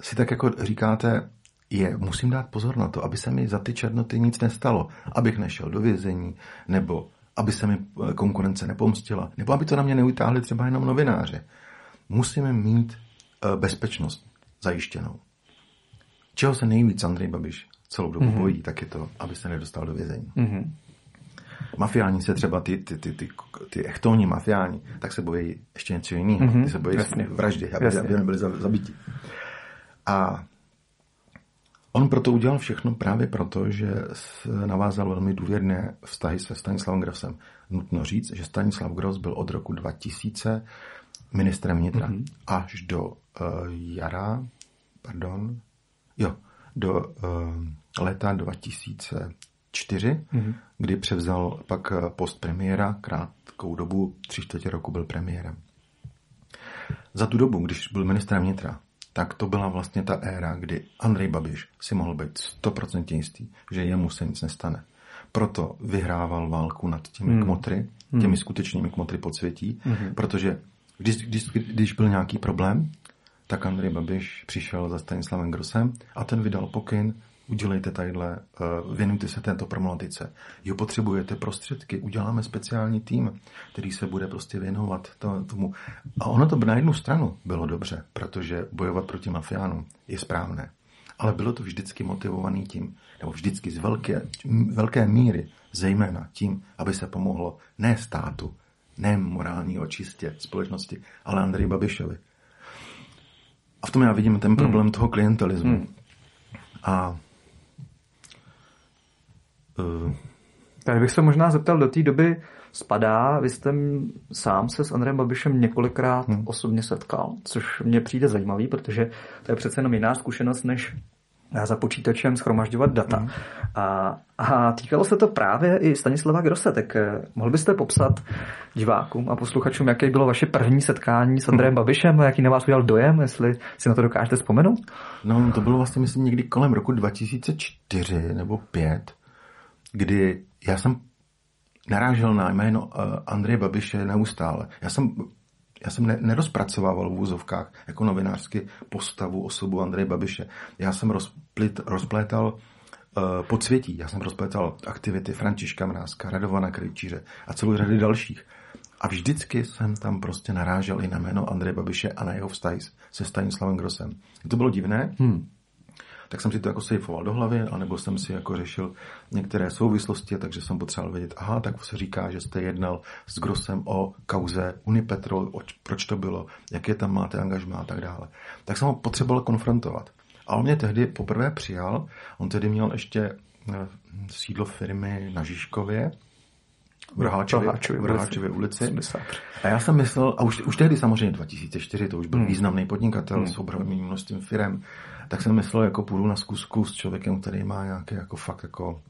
si tak jako říkáte, je, musím dát pozor na to, aby se mi za ty černoty nic nestalo, abych nešel do vězení, nebo aby se mi konkurence nepomstila, nebo aby to na mě neutáhli třeba jenom novináře. Musíme mít uh, bezpečnost zajištěnou. Čeho se nejvíc Andrej Babiš celou dobu mm-hmm. bojí, tak je to, aby se nedostal do vězení. Mm-hmm. Mafiáni se třeba, ty, ty, ty, ty, ty echtonní mafiáni, tak se bojí ještě něco jiného. Mm-hmm. Ty se bojí Jasně. vraždy, aby, aby nebyli zabiti. A on proto udělal všechno právě proto, že navázal velmi důvěrné vztahy se Stanislavem Grosem. Nutno říct, že Stanislav Gros byl od roku 2000 ministrem vnitra mm-hmm. až do uh, jara, pardon, jo, do uh, léta 2004, mm-hmm. kdy převzal pak post premiéra, krátkou dobu, tři čtvrtě roku byl premiérem. Za tu dobu, když byl ministrem vnitra, tak to byla vlastně ta éra, kdy Andrej Babiš si mohl být stoprocentně jistý, že jemu se nic nestane. Proto vyhrával válku nad těmi mm. kmotry, hmm. těmi mm. skutečnými kmotry podsvětí, mm. protože když, když, když byl nějaký problém, tak Andrej Babiš přišel za Stanislavem Grosem a ten vydal pokyn, udělejte tadyhle, eh, věnujte se této problematice. Jo, potřebujete prostředky, uděláme speciální tým, který se bude prostě věnovat tomu. A ono to na jednu stranu bylo dobře, protože bojovat proti mafiánům je správné. Ale bylo to vždycky motivovaný tím, nebo vždycky z velké, velké míry, zejména tím, aby se pomohlo ne státu, ne morální očistě společnosti, ale Andrej Babišovi. A v tom já vidím ten problém hmm. toho klientelismu. Hmm. A uh, já bych se možná zeptal, do té doby spadá, vy jste sám se s Andrejem Babišem několikrát hmm. osobně setkal, což mě přijde zajímavý, protože to je přece jenom jiná zkušenost, než za počítačem schromažďovat data. Mm. A, a týkalo se to právě i Stanislava Grosse, tak eh, mohl byste popsat divákům a posluchačům, jaké bylo vaše první setkání s Andrejem Babišem a jaký na vás udělal dojem, jestli si na to dokážete vzpomenout? No, to bylo vlastně, myslím, někdy kolem roku 2004 nebo 5, kdy já jsem narážel na jméno uh, Andreje Babiše neustále. Já jsem já jsem ne, nerozpracovával v úzovkách jako novinářsky postavu, osobu Andreje Babiše. Já jsem rozplit, rozplétal uh, já jsem rozplétal aktivity Františka Mrázka, Radovana Krejčíře a celou řady dalších. A vždycky jsem tam prostě narážel i na jméno Andreje Babiše a na jeho vztah se Stanislavem Grosem. To bylo divné, hmm tak jsem si to jako sejfoval do hlavy, anebo jsem si jako řešil některé souvislosti, takže jsem potřeboval vědět, aha, tak se říká, že jste jednal s Grosem o kauze Unipetrol, o, proč to bylo, jaké tam máte angažmá a tak dále. Tak jsem ho potřeboval konfrontovat. A on mě tehdy poprvé přijal, on tehdy měl ještě eh, sídlo firmy na Žižkově, v Roháčově, v Roháčově ulici. A já jsem myslel, a už, už tehdy samozřejmě 2004, to už byl hmm. významný podnikatel hmm. s obrovským množstvím firm, tak jsem myslel, jako půjdu na zkusku s člověkem, který má nějaké jako fakt jako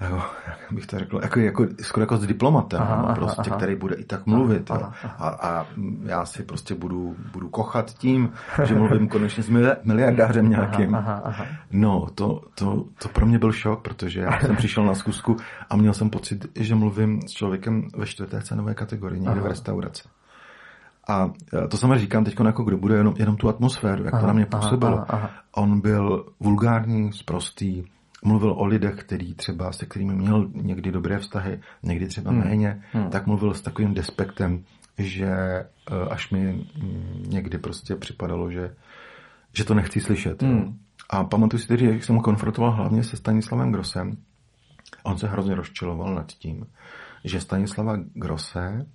jako, jak bych to řekl, jako, jako, skoro jako s diplomatem, aha, aha, prostě, aha. který bude i tak mluvit. Aha, aha. A, a já si prostě budu, budu kochat tím, že mluvím konečně s miliardářem nějakým. Aha, aha, aha. No, to, to, to pro mě byl šok, protože já jsem přišel na zkusku a měl jsem pocit, že mluvím s člověkem ve čtvrté cenové kategorii, někde aha. v restauraci. A e, to samozřejmě říkám teď, jako kdo bude jenom, jenom tu atmosféru, jak aha, to na mě působilo. Aha, aha. On byl vulgární, sprostý, mluvil o lidech, který třeba, se kterými měl někdy dobré vztahy, někdy třeba hmm. méně, hmm. tak mluvil s takovým despektem, že e, až mi někdy prostě připadalo, že, že to nechci slyšet. Hmm. A pamatuju si tedy, že jsem ho konfrontoval hlavně se Stanislavem Grosem On se hrozně rozčiloval nad tím, že Stanislava Grosse eh,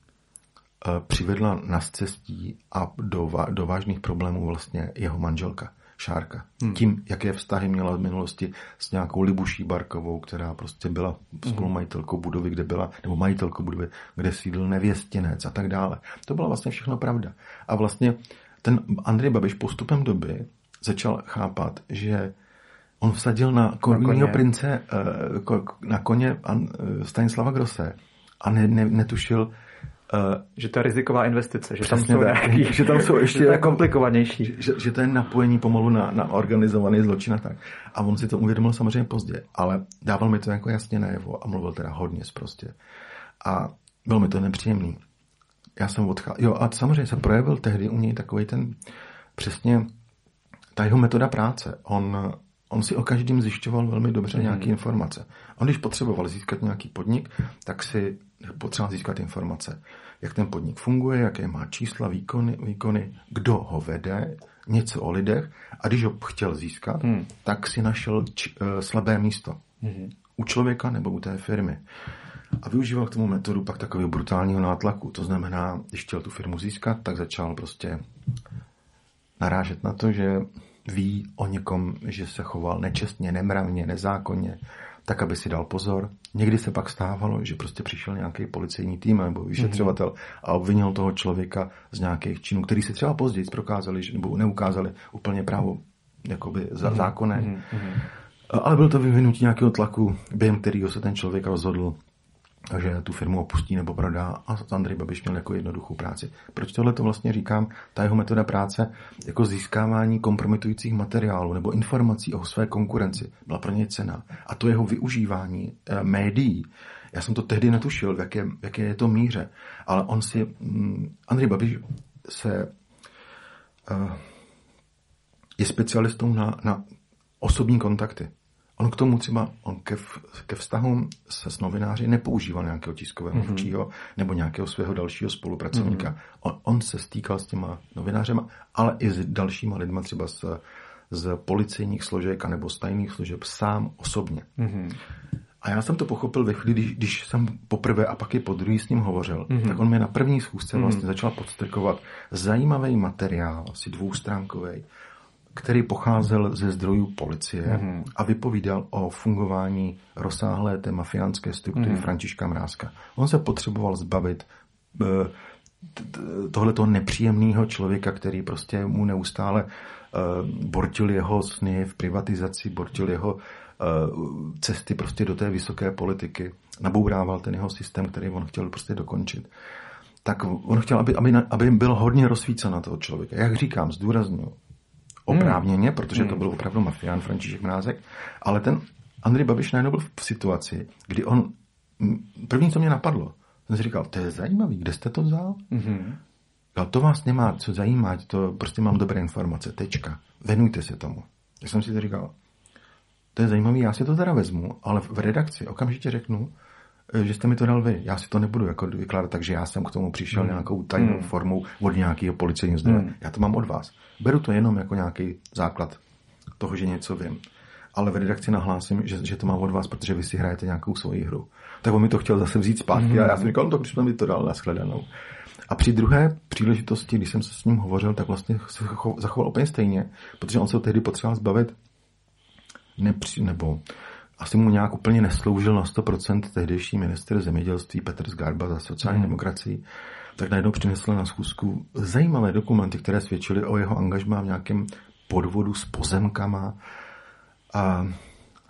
přivedla na cestí a do, do vážných problémů vlastně jeho manželka. Šárka. Hmm. Tím, jaké vztahy měla v minulosti s nějakou Libuší Barkovou, která prostě byla hmm. spolumajitelkou budovy, kde byla, nebo majitelkou budovy, kde sídl nevěstěnec a tak dále. To byla vlastně všechno pravda. A vlastně ten Andrej Babiš postupem doby začal chápat, že on vsadil na korunního prince, eh, na koně Stanislava Grosse a ne, ne, netušil, že to je riziková investice, že tam jsou, nějaký, že tam jsou ještě jako, komplikovanější. Že, že to je napojení pomalu na, na organizovaný zločin a tak. A on si to uvědomil samozřejmě pozdě, ale dával mi to jako jasně najevo a mluvil teda hodně zprostě. A bylo mi to nepříjemný. Já jsem odcházel. Jo, a samozřejmě se projevil tehdy u něj takový ten přesně ta jeho metoda práce. On, on si o každém zjišťoval velmi dobře mm. nějaké informace. On když potřeboval získat nějaký podnik, tak si potřeba získat informace, jak ten podnik funguje, jaké má čísla, výkony, výkony kdo ho vede, něco o lidech a když ho chtěl získat, hmm. tak si našel č, uh, slabé místo. Hmm. U člověka nebo u té firmy. A využíval k tomu metodu pak takového brutálního nátlaku. To znamená, když chtěl tu firmu získat, tak začal prostě narážet na to, že ví o někom, že se choval nečestně, nemravně, nezákonně, tak aby si dal pozor. Někdy se pak stávalo, že prostě přišel nějaký policejní tým nebo vyšetřovatel a obvinil toho člověka z nějakých činů, který si třeba později prokázali nebo neukázali úplně právo jakoby za mhm. zákonné. Mm-hmm. Ale bylo to vyvinutí nějakého tlaku, během kterého se ten člověk rozhodl že tu firmu opustí nebo prodá a Andrej Babiš měl jako jednoduchou práci. Proč tohle to vlastně říkám? Ta jeho metoda práce jako získávání kompromitujících materiálů nebo informací o své konkurenci byla pro ně cena. A to jeho využívání eh, médií, já jsem to tehdy netušil, v jaké, v jaké je to míře, ale on si, mm, Andrej Babiš se uh, je specialistou na, na osobní kontakty. On k tomu třeba, on ke, ke vztahům se s novináři nepoužíval nějakého tiskového mm-hmm. mluvčího nebo nějakého svého dalšího spolupracovníka. Mm-hmm. On, on se stýkal s těma novinářema, ale i s dalšíma lidma třeba z, z policejních složek nebo z tajných služeb sám osobně. Mm-hmm. A já jsem to pochopil ve chvíli, když, když jsem poprvé a pak i po druhý s ním hovořil, mm-hmm. tak on mi na první schůzce mm-hmm. vlastně začal podstrkovat zajímavý materiál, asi dvoustránkový, který pocházel ze zdrojů policie mm-hmm. a vypovídal o fungování rozsáhlé té mafiánské struktury mm-hmm. Františka Mrázka. On se potřeboval zbavit eh, tohletoho nepříjemného člověka, který prostě mu neustále uh, bortil jeho sny v privatizaci, bortil jeho uh, cesty prostě do té vysoké politiky, nabourával ten jeho systém, který on chtěl prostě dokončit. Tak on chtěl, aby, aby, aby byl hodně rozsvícen na toho člověka. Jak říkám, zdůraznuju, oprávněně, hmm. protože to hmm. byl opravdu mafián František Mrázek, ale ten Andrej Babiš najednou byl v situaci, kdy on, první, co mě napadlo, jsem si říkal, to je zajímavý, kde jste to vzal? Mm-hmm. to vás nemá co zajímat, to prostě mám dobré informace, tečka. Venujte se tomu. Já jsem si to říkal, to je zajímavý, já si to teda vezmu, ale v redakci okamžitě řeknu, že jste mi to dal vy. Já si to nebudu jako vykládat tak, že já jsem k tomu přišel hmm. nějakou tajnou hmm. formou od nějakého policejního zdroje. Hmm. Já to mám od vás. Beru to jenom jako nějaký základ toho, že něco vím. Ale v redakci nahlásím, že, že to mám od vás, protože vy si hrajete nějakou svoji hru. Tak on mi to chtěl zase vzít zpátky hmm. a já jsem říkal, no to když mi to dal na shledanou. A při druhé příležitosti, když jsem se s ním hovořil, tak vlastně se zachoval úplně stejně, protože on se tehdy potřeboval zbavit nepři, nebo asi mu nějak úplně nesloužil na 100% tehdejší minister zemědělství Petr Zgarba za sociální hmm. demokracii, tak najednou přinesl na schůzku zajímavé dokumenty, které svědčily o jeho angažmá v nějakém podvodu s pozemkama a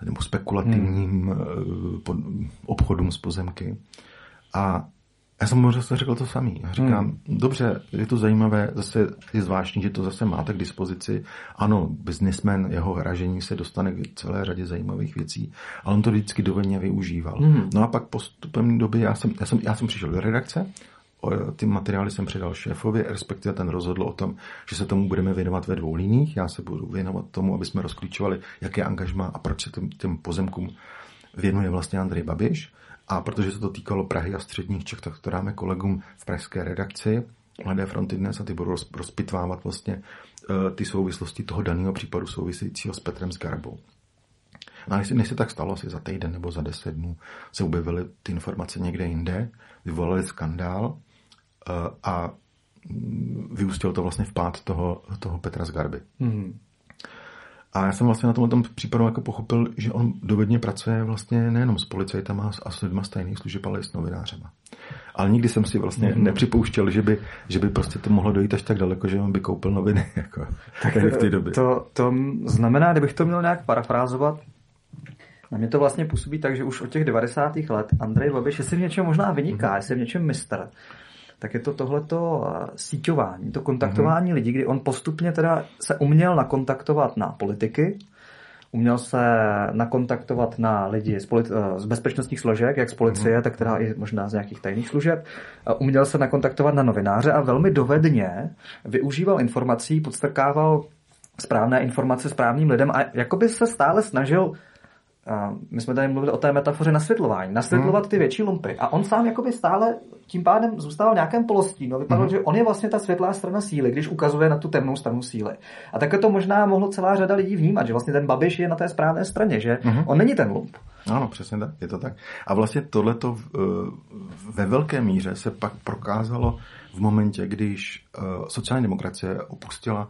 nebo spekulativním hmm. obchodům s pozemky. A já jsem mu zase řekl to samý. Říkám, hmm. dobře, je to zajímavé, zase je zvláštní, že to zase máte k dispozici. Ano, biznismen, jeho ražení se dostane k celé řadě zajímavých věcí, ale on to vždycky dovedně využíval. Hmm. No a pak postupem doby, já jsem, já jsem, já jsem přišel do redakce, ty materiály jsem předal šéfovi, respektive ten rozhodl o tom, že se tomu budeme věnovat ve dvou liních. Já se budu věnovat tomu, aby jsme rozklíčovali, jaké angažma a proč se těm, těm pozemkům věnuje vlastně Andrej Babiš. A protože se to týkalo Prahy a středních Čech, tak to dáme kolegům v pražské redakci Mladé fronty dnes a ty budou rozpitvávat vlastně uh, ty souvislosti toho daného případu souvisejícího s Petrem Zgarbou. No a než se tak stalo, asi za týden nebo za deset dnů se objevily ty informace někde jinde, vyvolali skandál uh, a vyústilo to vlastně v pád toho, toho Petra z Garby. A já jsem vlastně na tomhle tom případu jako pochopil, že on dovedně pracuje vlastně nejenom s policajtama a s lidma z tajných služeb, ale i s novinářema. Ale nikdy jsem si vlastně mm-hmm. nepřipouštěl, že by, že by prostě to mohlo dojít až tak daleko, že on by koupil noviny jako tak v té době. To, to znamená, kdybych to měl nějak parafrázovat, na mě to vlastně působí tak, že už od těch 90. let Andrej Babiš, jestli v něčem možná vyniká, mm-hmm. jestli v něčem mistr, tak je to tohleto eh, síťování, to kontaktování mm-hmm. lidí, kdy on postupně teda se uměl nakontaktovat na politiky, uměl se nakontaktovat na lidi z, politi- eh, z bezpečnostních složek, jak z policie, mm-hmm. tak teda i možná z nějakých tajných služeb. Uměl se nakontaktovat na novináře a velmi dovedně využíval informací, podstrkával správné informace správným lidem a jakoby se stále snažil my jsme tady mluvili o té metafoře nasvětlování, nasvětlovat hmm. ty větší lumpy. A on sám jakoby stále tím pádem zůstával v nějakém polostínu. Vypadalo, hmm. že on je vlastně ta světlá strana síly, když ukazuje na tu temnou stranu síly. A také to možná mohlo celá řada lidí vnímat, že vlastně ten Babiš je na té správné straně, že hmm. on není ten lump. Ano, přesně tak, je to tak. A vlastně tohleto eh, ve velké míře se pak prokázalo v momentě, když eh, sociální demokracie opustila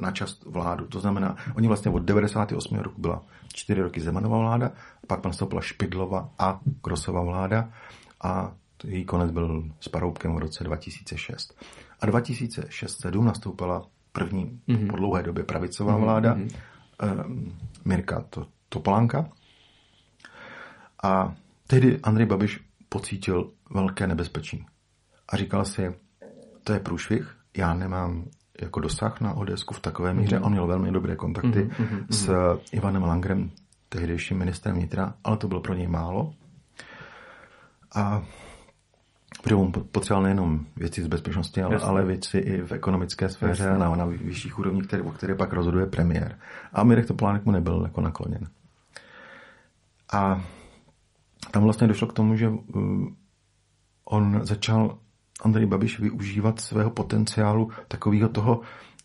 na čas vládu. To znamená, oni vlastně od 98. roku byla čtyři roky Zemanova vláda, pak nastoupila Špidlova a Krosova vláda a její konec byl s Paroubkem v roce 2006. A 2006-2007 nastoupila první mm-hmm. po dlouhé době pravicová mm-hmm. vláda mm-hmm. Eh, Mirka to, Topolánka. A tehdy Andrej Babiš pocítil velké nebezpečí. A říkal si, to je průšvih, já nemám jako dosah na Odesku v takové míře. Mm-hmm. On měl velmi dobré kontakty mm-hmm. s Ivanem Langrem, tehdejším ministrem vnitra, ale to bylo pro něj málo. A protože on potřeboval nejenom věci z bezpečnosti, ale, ale věci i v ekonomické sféře Jasně. a na, na vyšších úrovních, které, o které pak rozhoduje premiér. A Mirek Toplánek mu nebyl jako nakloněn. A tam vlastně došlo k tomu, že uh, on začal Andrej Babiš využívat svého potenciálu takového toho,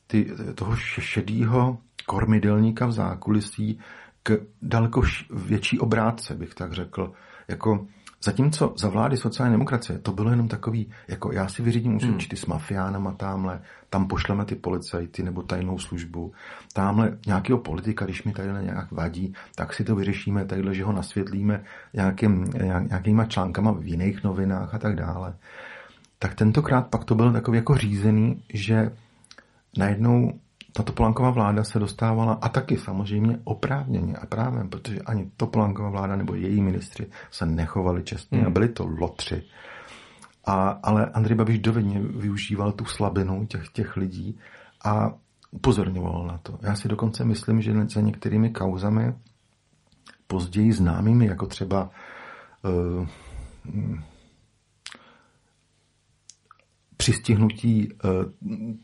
ty, toho šedého kormidelníka v zákulisí k daleko větší obrátce, bych tak řekl. Jako Zatímco za vlády sociální demokracie to bylo jenom takový, jako já si vyřídím už hmm. s mafiánama tamhle, tam pošleme ty policajty nebo tajnou službu, tamhle nějakého politika, když mi tady nějak vadí, tak si to vyřešíme takhle, že ho nasvětlíme nějakým, nějakýma článkama v jiných novinách a tak dále tak tentokrát pak to bylo takový jako řízený, že najednou ta Topolánková vláda se dostávala, a taky samozřejmě oprávněně a právem, protože ani Topolánková vláda nebo její ministři se nechovali čestně hmm. a byli to lotři. A, ale Andrej Babiš dovedně využíval tu slabinu těch, těch lidí a upozorňoval na to. Já si dokonce myslím, že za některými kauzami později známými, jako třeba uh, přistihnutí eh,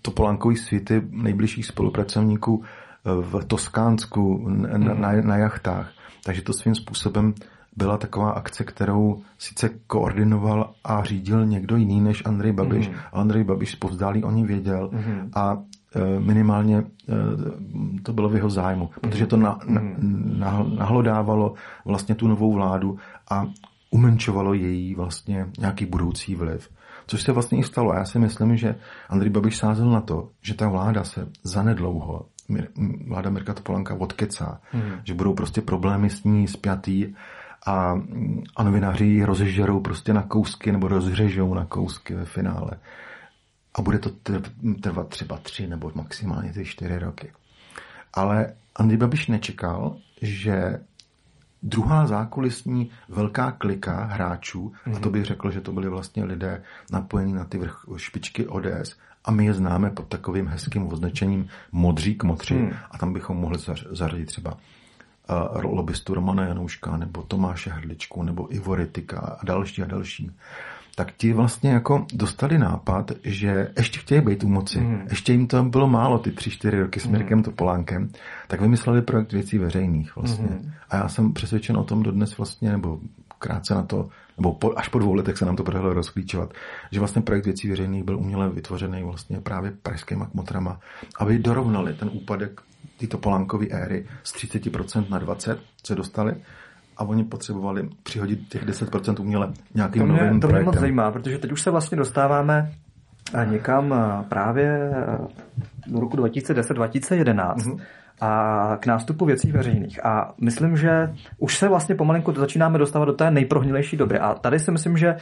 Topolánkový světy nejbližších spolupracovníků eh, v Toskánsku na, na, na jachtách. Takže to svým způsobem byla taková akce, kterou sice koordinoval a řídil někdo jiný než Andrej Babiš. Mm. Andrej Babiš povzdálí o ní věděl mm. a eh, minimálně to bylo v jeho zájmu, protože to na, na, na, nahlodávalo vlastně tu novou vládu a umenčovalo její vlastně nějaký budoucí vliv. Což se vlastně i stalo. A já si myslím, že Andrej Babiš sázel na to, že ta vláda se zanedlouho, vláda Mirka Topolanka odkecá, hmm. že budou prostě problémy s ní spjatý a, a novináři ji rozežerou prostě na kousky nebo rozřežou na kousky ve finále. A bude to trvat třeba tři nebo maximálně ty čtyři roky. Ale Andrej Babiš nečekal, že druhá zákulisní velká klika hráčů, mm-hmm. a to mhm. bych řekl, že to byli vlastně lidé napojení na ty vrch, špičky ODS, a my je známe pod takovým hezkým označením modří kmotři mm. a tam bychom mohli zařadit třeba uh, lobbystu Romana Janouška nebo Tomáše Hrdličku nebo Ivoritika a další a další tak ti vlastně jako dostali nápad, že ještě chtějí být u moci. Mm. Ještě jim to bylo málo, ty tři, čtyři roky s hmm. Mirkem mm. Topolánkem, tak vymysleli projekt věcí veřejných vlastně. Mm. A já jsem přesvědčen o tom dodnes vlastně, nebo krátce na to, nebo po, až po dvou letech se nám to podařilo rozklíčovat, že vlastně projekt věcí veřejných byl uměle vytvořený vlastně právě pražskýma kmotrama, aby dorovnali ten úpadek ty Topolánkové éry z 30% na 20% se dostali a oni potřebovali přihodit těch 10% uměle nějakým to mě, novým to mě projektem. moc zajímá, protože teď už se vlastně dostáváme eh, někam eh, právě eh, do roku 2010-2011. Mm-hmm a k nástupu věcí veřejných. A myslím, že už se vlastně pomalinku začínáme dostávat do té nejprohnilejší doby. A tady si myslím, že eh,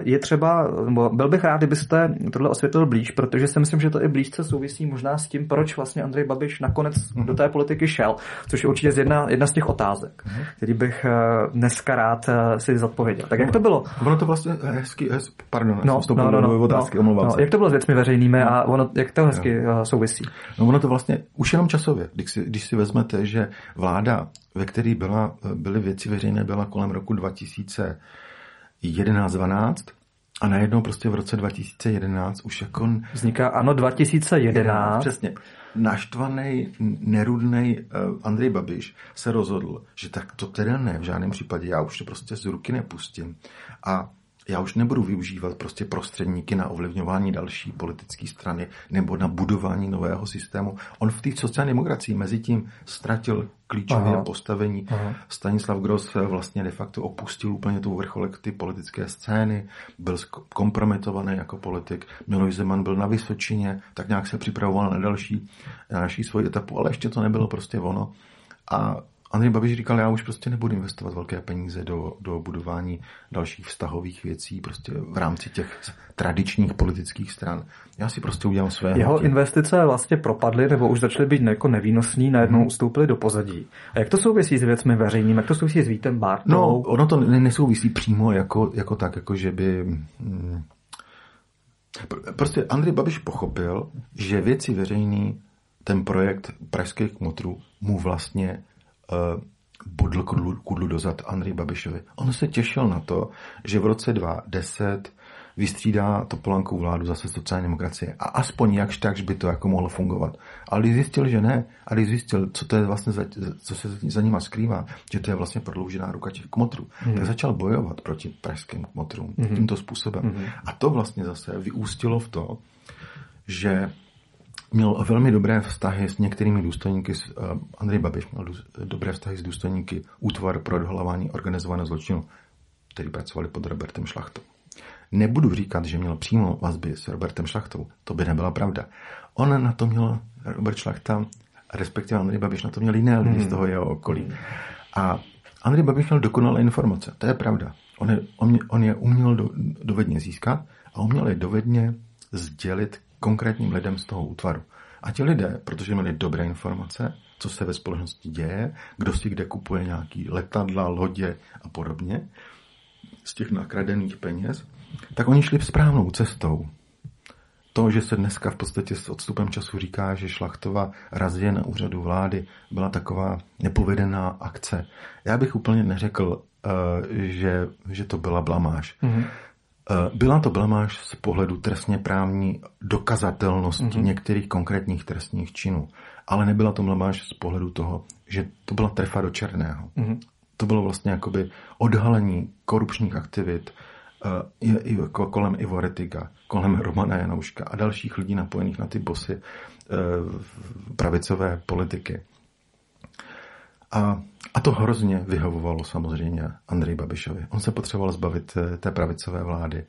je třeba, nebo byl bych rád, kdybyste tohle osvětlil blíž, protože si myslím, že to i blížce souvisí možná s tím, proč vlastně Andrej Babiš nakonec do té politiky šel, což je určitě jedna, jedna z těch otázek, který bych eh, dneska rád eh, si zodpověděl. Tak jak to bylo? Ono to vlastně hezky, hez, pardon, no, no, no, no, otázky, no, no, Jak to bylo s věcmi veřejnými no. a ono, jak to hezky no. souvisí? No ono to vlastně už jenom časově, když si, když si vezmete, že vláda, ve které byla, byly věci veřejné, byla kolem roku 2011-12 a najednou prostě v roce 2011 už jako... Vzniká ano 2011. Přesně. Naštvaný, nerudný uh, Andrej Babiš se rozhodl, že tak to teda ne, v žádném případě, já už to prostě z ruky nepustím. A já už nebudu využívat prostě prostředníky na ovlivňování další politické strany nebo na budování nového systému. On v té sociální demokracii mezi tím ztratil klíčové Aha. postavení. Aha. Stanislav Gross vlastně de facto opustil úplně tu vrcholek ty politické scény, byl kompromitovaný jako politik. Miloš Zeman byl na Vysočině, tak nějak se připravoval na další, na další svoji etapu, ale ještě to nebylo prostě ono. A Andrej Babiš říkal, já už prostě nebudu investovat velké peníze do, do budování dalších vztahových věcí prostě v rámci těch tradičních politických stran. Já si prostě udělám své. Jeho hnutí. investice vlastně propadly nebo už začaly být jako nevýnosný, najednou hmm. ustoupily do pozadí. A jak to souvisí s věcmi veřejnými? Jak to souvisí s Vítem Bartou? No, ono to nesouvisí přímo jako, jako tak, jako že by... Hmm, prostě Andrej Babiš pochopil, že věci veřejný, ten projekt pražských kmotrů mu vlastně bodl kudlu, kudlu dozad Andrej Babišovi. On se těšil na to, že v roce 2010 vystřídá Topolankou vládu zase sociální demokracie. A aspoň jakž takž by to jako mohlo fungovat. Ale když zjistil, že ne, a když zjistil, co to je vlastně, za, co se za nima skrývá, že to je vlastně prodloužená ruka těch kmotrů, hmm. tak začal bojovat proti pražským kmotrům hmm. tímto způsobem. Hmm. A to vlastně zase vyústilo v to, že měl velmi dobré vztahy s některými důstojníky, uh, Andrej Babiš měl dobré vztahy s důstojníky útvar pro odhalování organizovaného zločinu, který pracovali pod Robertem Šlachtou. Nebudu říkat, že měl přímo vazby s Robertem Šlachtou, to by nebyla pravda. On na to měl Robert Šlachta, respektive Andrej Babiš na to měl jiné lidi hmm. z toho jeho okolí. A Andrej Babiš měl dokonalé informace, to je pravda. On je, on, on je uměl do, dovedně získat a uměl je dovedně sdělit konkrétním lidem z toho útvaru. A ti lidé, protože měli dobré informace, co se ve společnosti děje, kdo si kde kupuje nějaký letadla, lodě a podobně, z těch nakradených peněz, tak oni šli správnou cestou. To, že se dneska v podstatě s odstupem času říká, že Šlachtova razie na úřadu vlády byla taková nepovedená akce. Já bych úplně neřekl, eh, že, že to byla blamáž. Mm-hmm. Eh, byla to blamáž z pohledu trestně právní dokazatelnosti mm-hmm. některých konkrétních trestních činů, ale nebyla to blamáž z pohledu toho, že to byla trefa do černého. Mm-hmm. To bylo vlastně jakoby odhalení korupčních aktivit uh, i, jako kolem Ivo Retiga, kolem Romana Janouška a dalších lidí napojených na ty bosy uh, pravicové politiky. A a to hrozně vyhovovalo samozřejmě Andrej Babišovi. On se potřeboval zbavit eh, té pravicové vlády.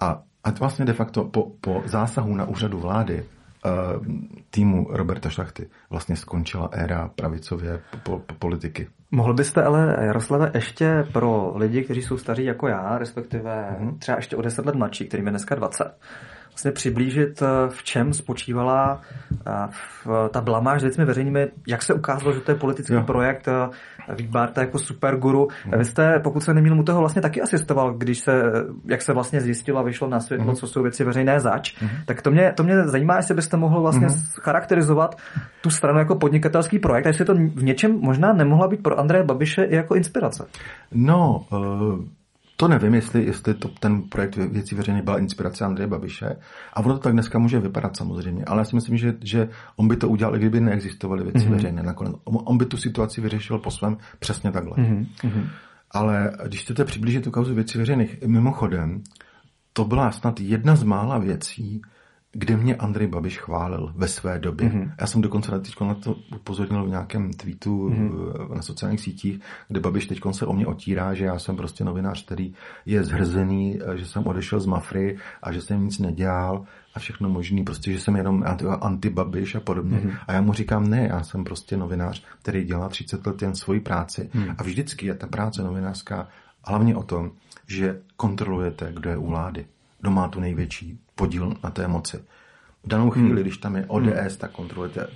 A, a vlastně de facto po, po zásahu na úřadu vlády uh, týmu Roberta Šlachty vlastně skončila éra pravicové po, po, politiky. Mohl byste ale, Jaroslave, ještě pro lidi, kteří jsou staří jako já, respektive mm-hmm. třeba ještě o 10 let mladší, kterým je dneska 20, vlastně přiblížit, eh, v čem spočívala eh, v, ta blamáž s věcmi veřejnými, jak se ukázalo, že to je politický jo. projekt eh, Výbarta jako superguru. Hmm. Vy jste, pokud se nemýlím, u toho vlastně taky asistoval, když se, jak se vlastně zjistilo a vyšlo na světlo, hmm. co jsou věci veřejné zač. Hmm. Tak to mě, to mě zajímá, jestli byste mohl vlastně hmm. charakterizovat tu stranu jako podnikatelský projekt, a jestli to v něčem možná nemohla být pro Andreje Babiše i jako inspirace. No, uh to nevím, jestli, jestli to, ten projekt věcí veřejné byla inspirace Andreje Babiše. A ono to tak dneska může vypadat samozřejmě. Ale já si myslím, že, že on by to udělal, i kdyby neexistovaly věci mm-hmm. veřejné nakonec. On, on by tu situaci vyřešil po svém přesně takhle. Mm-hmm. Ale když chcete přiblížit tu kauzu věcí veřejných, mimochodem, to byla snad jedna z mála věcí, kde mě Andrej Babiš chválil ve své době. Mm-hmm. Já jsem dokonce na, teď na to upozornil v nějakém tweetu mm-hmm. na sociálních sítích, kde Babiš teď se o mě otírá, že já jsem prostě novinář, který je zhrzený, že jsem odešel z Mafry a že jsem nic nedělal a všechno možný, prostě, že jsem jenom anti-babiš a podobně. Mm-hmm. A já mu říkám, ne, já jsem prostě novinář, který dělá 30 let jen svoji práci. Mm. A vždycky je ta práce novinářská hlavně o tom, že kontrolujete, kdo je u vlády. Kdo má tu největší podíl na té moci. V danou chvíli, hmm. když tam je ODS, hmm. tak kontrolujete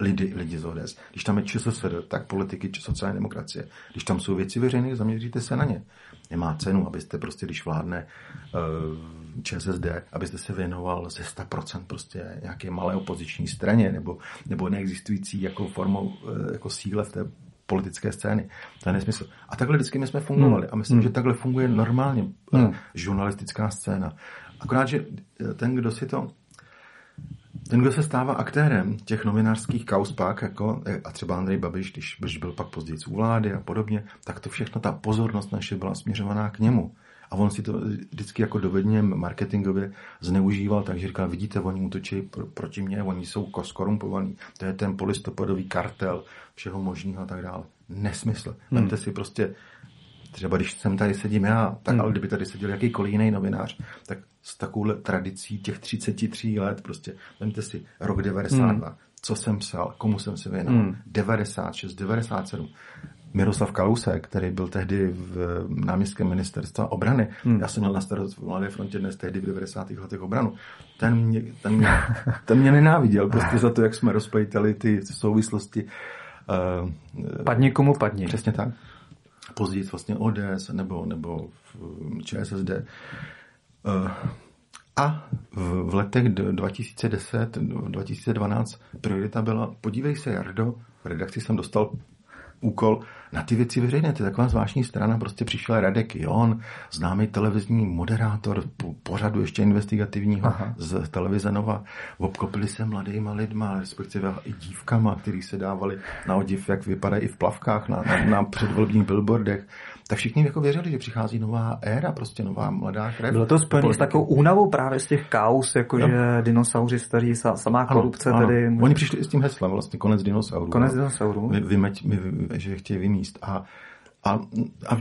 lidi, lidi z ODS. Když tam je ČSSD, tak politiky či sociální demokracie. Když tam jsou věci veřejné, zaměříte se na ně. Nemá cenu, abyste prostě, když vládne uh, ČSSD, abyste se věnoval ze 100% prostě nějaké malé opoziční straně nebo, nebo neexistující jako formou, uh, jako síle v té politické scény. To je nesmysl. A takhle vždycky my jsme fungovali. Hmm. A myslím, hmm. že takhle funguje normálně hmm. žurnalistická scéna. Akorát, že ten, kdo si to ten, kdo se stává aktérem těch novinářských kaus pak, jako, a třeba Andrej Babiš, když, když byl pak později u vlády a podobně, tak to všechno, ta pozornost naše byla směřovaná k němu. A on si to vždycky jako dovedně marketingově zneužíval, takže říkal, vidíte, oni útočí pro, proti mně, oni jsou skorumpovaní, to je ten polistopadový kartel, všeho možného a tak dále. Nesmysl. Hmm. Vemte si prostě, třeba když jsem tady sedím já, tak hmm. ale kdyby tady seděl jakýkoliv jiný novinář, tak s takovou tradicí těch 33 let, prostě, vemte si, rok 92, hmm. co jsem psal, komu jsem se věnoval, hmm. 96, 97, Miroslav Kalousek, který byl tehdy v náměstském ministerstva obrany. Hmm. Já jsem měl na starost v Mladé frontě dnes tehdy v 90. letech obranu. Ten mě, ten mě, ten mě nenáviděl prostě za to, jak jsme rozpojiteli ty souvislosti. Uh, padni komu padni. Přesně tak. Později vlastně ODS nebo, nebo ČSSD. Uh, a v, v letech 2010-2012 priorita byla, podívej se, Jardo, v redakci jsem dostal úkol na ty věci veřejné. To je taková zvláštní strana, prostě přišel Radek Jon, známý televizní moderátor po, pořadu ještě investigativního Aha. z televize Nova. Obklopili se mladýma lidma, respektive i dívkama, který se dávali na odiv, jak vypadají i v plavkách na, na, na předvolebních billboardech tak všichni jako věřili, že přichází nová éra, prostě nová mladá krev. Bylo to spojené s takovou únavou právě z těch kaus, jakože dinosauři starý, samá korupce ano, tedy. Oni přišli s tím heslem, vlastně konec dinosaurů. Konec dinosaurů. Vy, vymeť, vy, že chtějí vymíst. A, a, a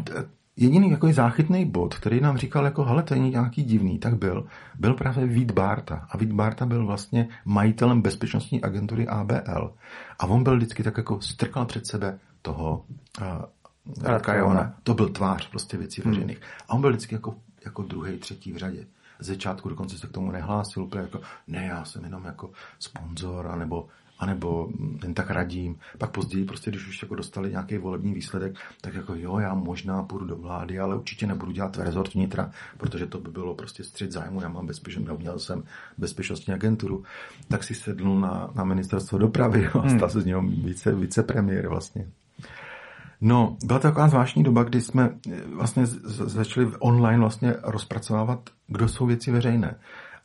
jediný jako záchytný bod, který nám říkal, jako, hele, to je nějaký divný, tak byl, byl právě Vít Barta. A Vít Barta byl vlastně majitelem bezpečnostní agentury ABL. A on byl vždycky tak jako strkal před sebe toho Radka Jona. To byl tvář prostě věcí hmm. veřejných. Hmm. A on byl vždycky jako, jako druhý, třetí v řadě. Z začátku dokonce se k tomu nehlásil, úplně jako, ne, já jsem jenom jako sponzor, anebo anebo jen tak radím. Pak později, prostě, když už jako dostali nějaký volební výsledek, tak jako jo, já možná půjdu do vlády, ale určitě nebudu dělat rezort vnitra, protože to by bylo prostě střed zájmu, já mám bezpečnost, měl jsem bezpečnostní agenturu, tak si sedl na, na ministerstvo dopravy a stal se z něho více, vicepremiér vlastně. No, byla to taková zvláštní doba, kdy jsme eh, vlastně začali online vlastně rozpracovávat, kdo jsou věci veřejné.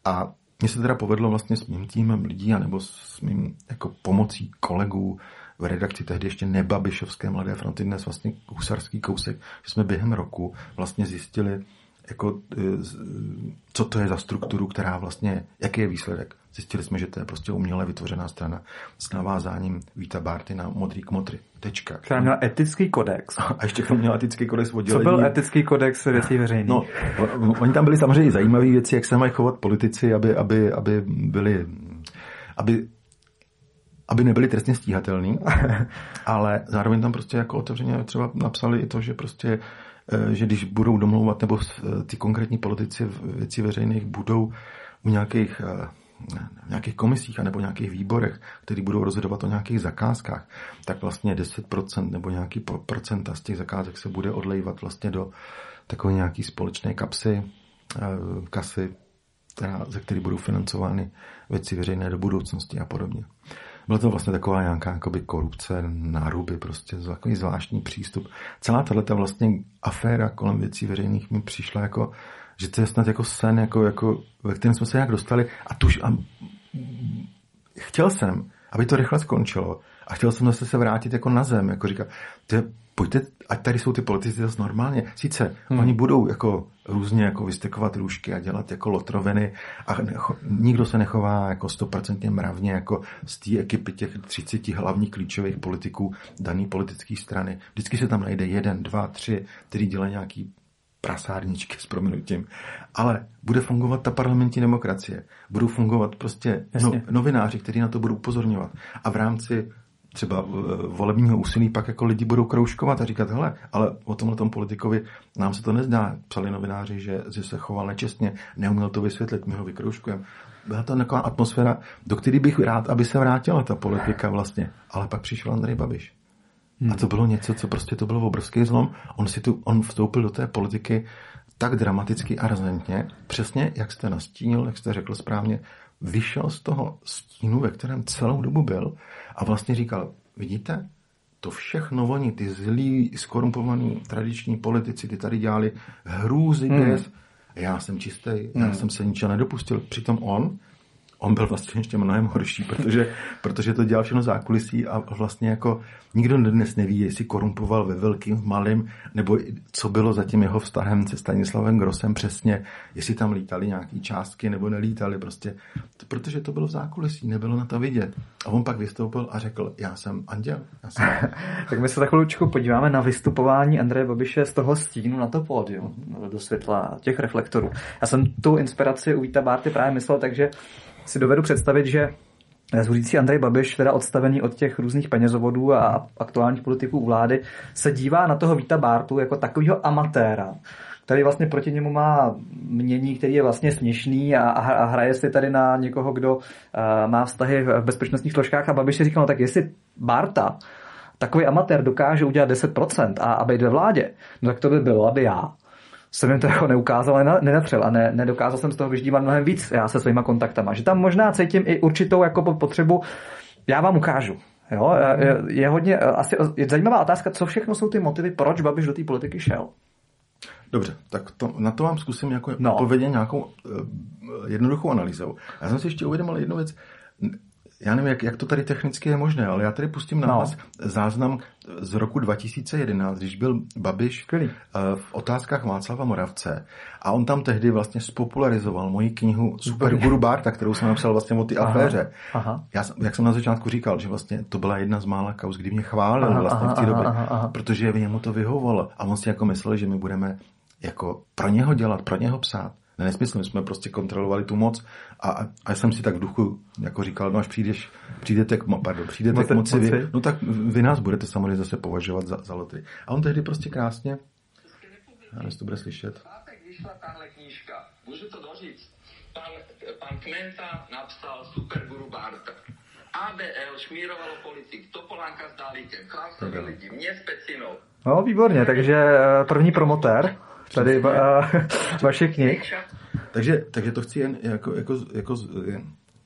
A mně se teda povedlo vlastně s mým týmem lidí, anebo s mým jako pomocí kolegů v redakci tehdy ještě nebabišovské Mladé fronty, dnes vlastně husarský kousek, že jsme během roku vlastně zjistili, jako, eh, co to je za strukturu, která vlastně, jaký je výsledek. Zjistili jsme, že to je prostě uměle vytvořená strana s navázáním Víta Barty na modrý kmotry. Tečka. Která měla etický kodex. A ještě k měla etický kodex oddělení. Co byl etický kodex věcí veřejných? No, oni tam byli samozřejmě zajímavé věci, jak se mají chovat politici, aby, aby, aby byli, aby aby nebyli trestně stíhatelní, ale zároveň tam prostě jako otevřeně třeba napsali i to, že prostě eh, že když budou domlouvat, nebo eh, ty konkrétní politici v věci veřejných budou u nějakých eh, v nějakých komisích nebo nějakých výborech, které budou rozhodovat o nějakých zakázkách, tak vlastně 10% nebo nějaký procenta z těch zakázek se bude odlejvat vlastně do takové nějaké společné kapsy, eh, kasy, která, ze které budou financovány věci veřejné do budoucnosti a podobně. Byla to vlastně taková nějaká jakoby korupce, náruby, prostě takový zvláštní přístup. Celá tato vlastně aféra kolem věcí veřejných mi přišla jako že to je snad jako sen, jako, jako, ve kterém jsme se nějak dostali a tuž a chtěl jsem, aby to rychle skončilo a chtěl jsem zase se vrátit jako na zem, jako říkat, to pojďte, ať tady jsou ty politici zase normálně. Sice hmm. oni budou jako různě jako vystekovat růžky a dělat jako lotroviny a necho, nikdo se nechová jako stoprocentně mravně jako z té ekipy těch 30 hlavních klíčových politiků dané politické strany. Vždycky se tam najde jeden, dva, tři, který dělají nějaký prasárničky s proměnutím. Ale bude fungovat ta parlamentní demokracie. Budou fungovat prostě no, novináři, kteří na to budou upozorňovat. A v rámci třeba eh, volebního úsilí pak jako lidi budou kroužkovat a říkat, hele, ale o tomhle tom politikovi nám se to nezdá. Psali novináři, že, že se choval nečestně, neuměl to vysvětlit, my ho vykroužkujeme. Byla to taková atmosféra, do které bych rád, aby se vrátila ta politika vlastně. Ale pak přišel Andrej Babiš. Hmm. A to bylo něco, co prostě to bylo obrovský zlom. On, si tu, on vstoupil do té politiky tak dramaticky a razantně, přesně jak jste nastínil, jak jste řekl správně, vyšel z toho stínu, ve kterém celou dobu byl a vlastně říkal, vidíte, to všechno oni, ty zlí, skorumpovaní tradiční politici, ty tady dělali hrůzy, hmm. Já jsem čistý, hmm. já jsem se ničeho nedopustil. Přitom on on byl vlastně ještě mnohem horší, protože, protože to dělal všechno zákulisí a vlastně jako nikdo dnes neví, jestli korumpoval ve velkým, malým, nebo co bylo za tím jeho vztahem se Stanislavem Grosem přesně, jestli tam lítali nějaké částky nebo nelítali prostě, protože to bylo v zákulisí, nebylo na to vidět. A on pak vystoupil a řekl, já jsem anděl. Já jsem... tak my se za chvíličku podíváme na vystupování Andreje Babiše z toho stínu na to pódium, do světla těch reflektorů. Já jsem tu inspiraci u Víta Bárty právě myslel, takže si dovedu představit, že zvuřící Andrej Babiš, teda odstavený od těch různých penězovodů a aktuálních politiků vlády, se dívá na toho Víta Bártu jako takového amatéra, který vlastně proti němu má mění, který je vlastně směšný a, a hraje si tady na někoho, kdo uh, má vztahy v bezpečnostních složkách. A Babiš si říkal, no tak jestli Bárta, takový amatér dokáže udělat 10% a, a být ve vládě, no tak to by bylo, aby já jsem jim to jako neukázal, nenatřel a ne, nedokázal jsem z toho vyždívat mnohem víc já se svýma kontaktama. Že tam možná cítím i určitou jako potřebu, já vám ukážu. Jo? Je, je hodně, asi je zajímavá otázka, co všechno jsou ty motivy, proč Babiš do té politiky šel. Dobře, tak to, na to vám zkusím jako no. odpovědět nějakou uh, jednoduchou analýzou. Já jsem si ještě uvědomil jednu věc já nevím, jak, jak to tady technicky je možné, ale já tady pustím na no. záznam z roku 2011, když byl Babiš Skvělý. Eh, v otázkách Václava Moravce a on tam tehdy vlastně spopularizoval moji knihu Super Guru Barta, kterou jsem napsal vlastně o ty aha, aféře. Aha. Já, jak jsem na začátku říkal, že vlastně to byla jedna z mála kauz, kdy mě chválil aha, vlastně v té době, aha, aha. protože v němu to vyhovovalo a on si jako myslel, že my budeme jako pro něho dělat, pro něho psát nesmysl, my jsme prostě kontrolovali tu moc a, a, a jsem si tak v duchu jako říkal, no až přijdeš, přijdete k, pardon, přijdete Moci, k moci, moci. Vy, no tak vy nás budete samozřejmě zase považovat za, za lotry. A on tehdy prostě krásně, já nevím, to bude slyšet. vyšla tahle knížka, můžu to doříct. Pan, pan Kmenta napsal Super Guru Barta. ABL šmírovalo politik, Topolánka s Dálíkem, Klausovi lidi, mě s Pecinou. No, výborně, takže eh, první promotér tady va, vaše knih. Takže, takže to chci jen jako, jako, jako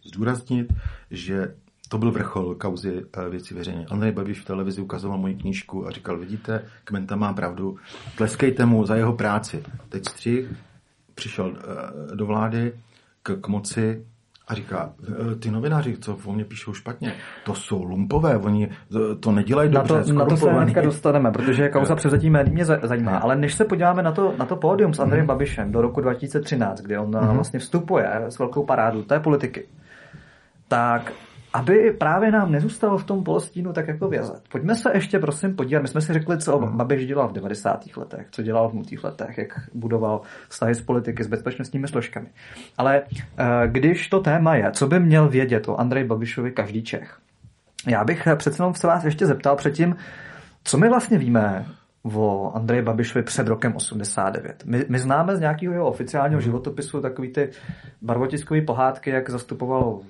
zdůraznit, že to byl vrchol kauzy eh, věci veřejné. Andrej Babiš v televizi ukazoval moji knížku a říkal, vidíte, Kmenta má pravdu, tleskejte mu za jeho práci. Teď střih, přišel eh, do vlády k, k moci, a říká, e, ty novináři, co o mě píšou špatně, to jsou lumpové, oni to nedělají dobře, Na to, na to se hnedka dostaneme, protože kauza převzetí médií mě zajímá. Ale než se podíváme na to, na to pódium s Andrejem mm. Babišem do roku 2013, kdy on mm. vlastně vstupuje s velkou parádu té politiky, tak aby právě nám nezůstalo v tom polostínu tak jako vězet. Pojďme se ještě prosím podívat, my jsme si řekli, co. Babiš dělal v 90. letech, co dělal v nutých letech, jak budoval vztahy s politiky, s bezpečnostními složkami. Ale eh, když to téma je, co by měl vědět o Andrej Babišovi každý Čech, já bych přece jenom se vás ještě zeptal předtím, co my vlastně víme o Andreji Babišovi před rokem 89. My, my známe z nějakého jeho oficiálního životopisu takový ty barvotiskové pohádky, jak zastupoval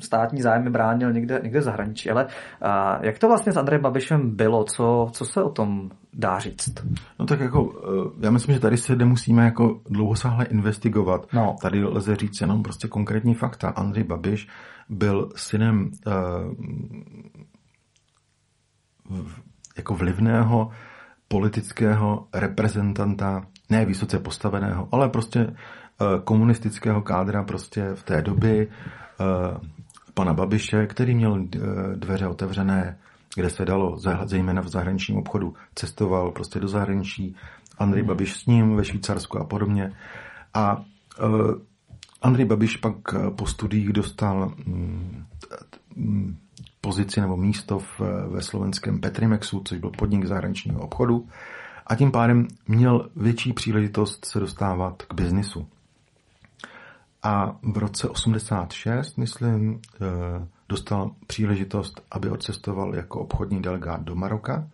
státní zájmy bránil někde, někde v zahraničí. Ale a, jak to vlastně s Andrejem Babišem bylo? Co, co se o tom dá říct? No tak jako, e, já myslím, že tady se nemusíme jako dlouhosáhle investigovat. No. Tady lze říct jenom prostě konkrétní fakta. Andrej Babiš byl synem uh, jako vlivného politického reprezentanta, ne vysoce postaveného, ale prostě eh, komunistického kádra prostě v té doby eh, pana Babiše, který měl eh, dveře otevřené kde se dalo, zejména v zahraničním obchodu, cestoval prostě do zahraničí, Andrej hmm. Babiš s ním ve Švýcarsku a podobně. A Andrej Babiš pak po studiích dostal mm, mm, pozici nebo místo v, ve slovenském Petrimexu, což byl podnik zahraničního obchodu a tím pádem měl větší příležitost se dostávat k biznisu. A v roce 86, myslím, eh, dostal příležitost, aby odcestoval jako obchodní delegát do Maroka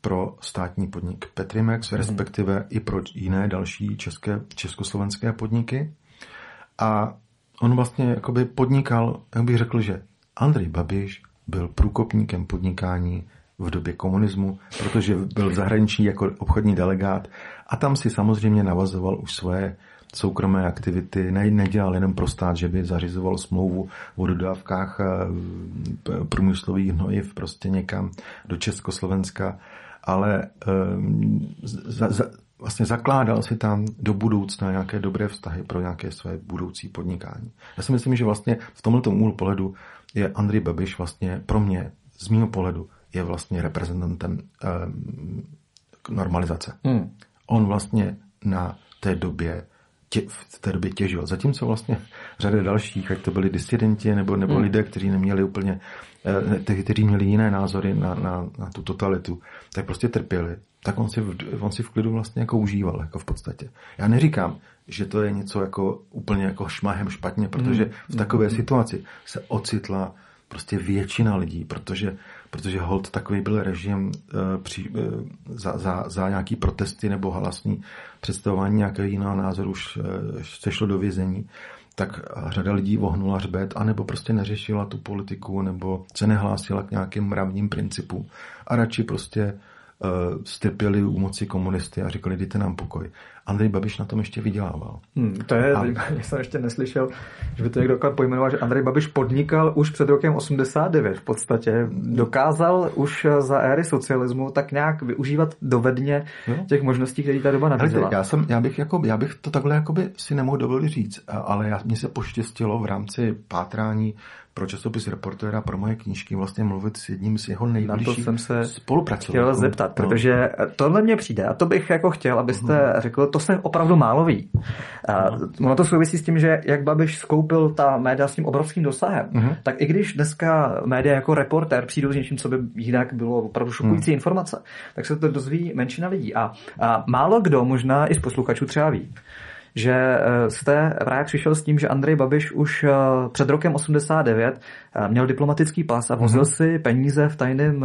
pro státní podnik Petrimex, mm. respektive i pro jiné další české, československé podniky. A on vlastně jakoby podnikal, jak bych řekl, že Andrej Babiš byl průkopníkem podnikání v době komunismu, protože byl v zahraničí jako obchodní delegát a tam si samozřejmě navazoval už svoje soukromé aktivity, ne, nedělal jenom pro stát, že by zařizoval smlouvu o dodávkách eh, průmyslových hnojiv prostě někam do Československa, ale um, za, za, vlastně zakládal si tam do budoucna nějaké dobré vztahy pro nějaké své budoucí podnikání. Já si myslím, že vlastně v tomto úhlu pohledu je Andrej Babiš vlastně pro mě, z mého pohledu, je vlastně reprezentantem um, normalizace. Hmm. On vlastně na té době tě, v té době těžil. Zatímco vlastně řada dalších, ať to byli disidenti nebo, nebo hmm. lidé, kteří neměli úplně, eh, kteří měli jiné názory na, na, na tu totalitu, tak prostě trpěli. Tak on si, v, on si v klidu vlastně jako užíval, jako v podstatě. Já neříkám, že to je něco jako úplně jako šmahem špatně, protože hmm. v takové hmm. situaci se ocitla prostě většina lidí, protože, protože hold takový byl režim uh, při, uh, za, za, za nějaký protesty nebo halasný představování nějakého jiného názoru už uh, se šlo do vězení, tak řada lidí vohnula hřbet, anebo prostě neřešila tu politiku, nebo se nehlásila k nějakým mravním principům. A radši prostě strpěli u moci komunisty a říkali, dejte nám pokoj. Andrej Babiš na tom ještě vydělával. Hmm, to je, a... jsem ještě neslyšel, že by to někdo pojmenoval, že Andrej Babiš podnikal už před rokem 89 v podstatě. Dokázal už za éry socialismu tak nějak využívat dovedně no. těch možností, které ta doba nabízela. Já, jsem, já, bych jako, já bych to takhle jakoby si nemohl dovolit říct, ale já, mně se poštěstilo v rámci pátrání pro časopis reportéra, pro moje knížky vlastně mluvit s jedním z jeho nejbližších Na to jsem se chtěl zeptat, no. protože tohle mě přijde a to bych jako chtěl, abyste uh-huh. řekl, to se opravdu málo ví. Uh, ono to souvisí s tím, že jak Babiš skoupil ta média s tím obrovským dosahem, uh-huh. tak i když dneska média jako reportér přijdou s něčím, co by jinak bylo opravdu šokující uh-huh. informace, tak se to dozví menšina lidí. A, a málo kdo, možná i z posluchačů třeba ví, že eh, jste právě přišel s tím, že Andrej Babiš už eh, před rokem 89 eh, měl diplomatický pas a vozil mm-hmm. si peníze v tajném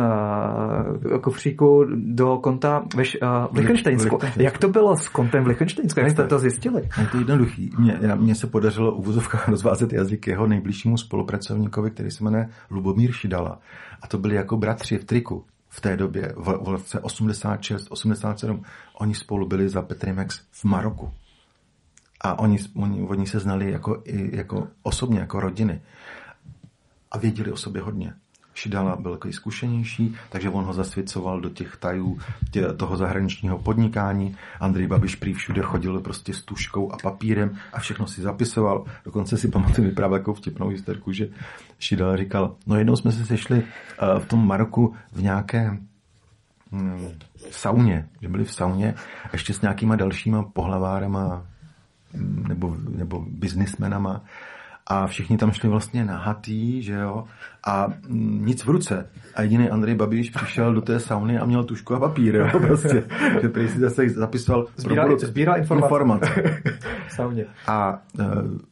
kufříku do konta ve, v Lichtensteinsku. Jak to bylo s kontem v Lichtensteinsku? Jak jste to zjistili? Je to jednoduchý. Mně, mně se podařilo u vozovkách rozvázet jazyk jeho nejbližšímu spolupracovníkovi, který se jmenuje Lubomír Šidala. A to byli jako bratři v triku v té době, v, v roce 86, 87, oni spolu byli za Petrimex v Maroku. A oni, oni, oni se znali jako, i, jako osobně, jako rodiny. A věděli o sobě hodně. Šidala byl takový zkušenější, takže on ho zasvěcoval do těch tajů tě, toho zahraničního podnikání. Andrej Babiš prý všude chodil prostě s tuškou a papírem a všechno si zapisoval. Dokonce si pamatuju vyprávět jako vtipnou historku, že Šidala říkal, no jednou jsme se sešli uh, v tom Maroku v nějaké hm, sauně, že byli v sauně ještě s nějakýma dalšíma pohlavárama nebo, nebo biznismenama. A všichni tam šli vlastně nahatý, že jo, a nic v ruce. A jediný Andrej Babiš přišel do té sauny a měl tušku a papír, jo, prostě. že prý si zase zapisoval sbíral, sbíral informace. informace. sauně. A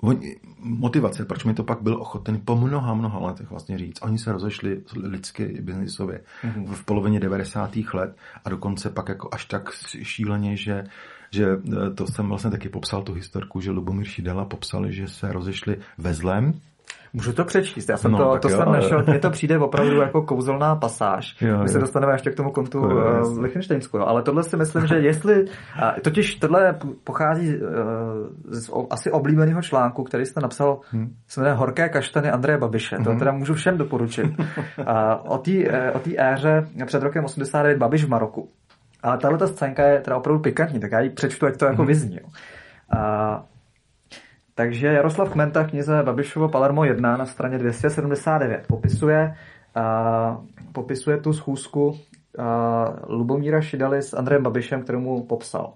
uh, motivace, proč mi to pak byl ochoten po mnoha, mnoha letech vlastně říct. Oni se rozešli lidsky biznisově mm-hmm. v polovině 90. let a dokonce pak jako až tak šíleně, že že e, to jsem vlastně taky popsal tu historku, že Lubomír Šidela popsali, že se rozešli ve zlém, Můžu to přečíst, já jsem no, to, to jo, jsem našel, mně to přijde opravdu jako kouzelná pasáž. Jo, My se dostaneme ještě k tomu kontu uh, v Lichtensteinsku, ale tohle si myslím, že jestli, uh, totiž tohle pochází uh, z o, asi oblíbeného článku, který jste napsal, hmm. se jmenuje Horké kaštany Andreje Babiše, hmm. to teda můžu všem doporučit. uh, o té o éře před rokem 89 Babiš v Maroku. Ale tahle ta scénka je teda opravdu pikantní, tak já ji přečtu, jak to jako mm-hmm. vyzní. A, takže Jaroslav Kmenta v knize Babišovo Palermo 1 na straně 279 popisuje a popisuje tu schůzku a Lubomíra Šidaly s Andrejem Babišem, kterému popsal.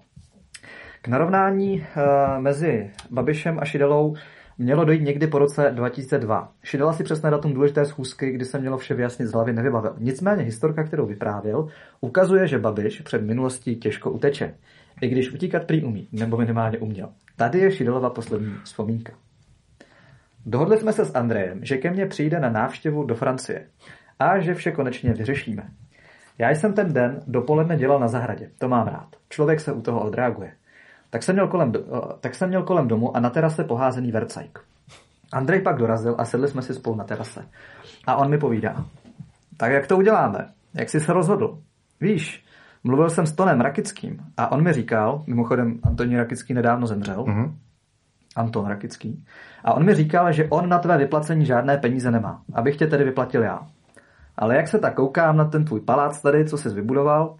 K narovnání mezi Babišem a Šidalou mělo dojít někdy po roce 2002. Šidala si přesné datum důležité schůzky, kdy se mělo vše vyjasnit z hlavy, nevybavil. Nicméně historka, kterou vyprávěl, ukazuje, že Babiš před minulostí těžko uteče. I když utíkat prý umí, nebo minimálně uměl. Tady je Šidalova poslední vzpomínka. Dohodli jsme se s Andrejem, že ke mně přijde na návštěvu do Francie a že vše konečně vyřešíme. Já jsem ten den dopoledne dělal na zahradě. To mám rád. Člověk se u toho odreaguje. Tak jsem měl kolem, tak jsem měl kolem domu a na terase poházený vercajk. Andrej pak dorazil a sedli jsme si spolu na terase. A on mi povídá, tak jak to uděláme? Jak jsi se rozhodl? Víš, mluvil jsem s Tonem Rakickým a on mi říkal, mimochodem Antonín Rakický nedávno zemřel, mm-hmm. Anton Rakický, a on mi říkal, že on na tvé vyplacení žádné peníze nemá, abych tě tedy vyplatil já. Ale jak se tak koukám na ten tvůj palác tady, co jsi vybudoval,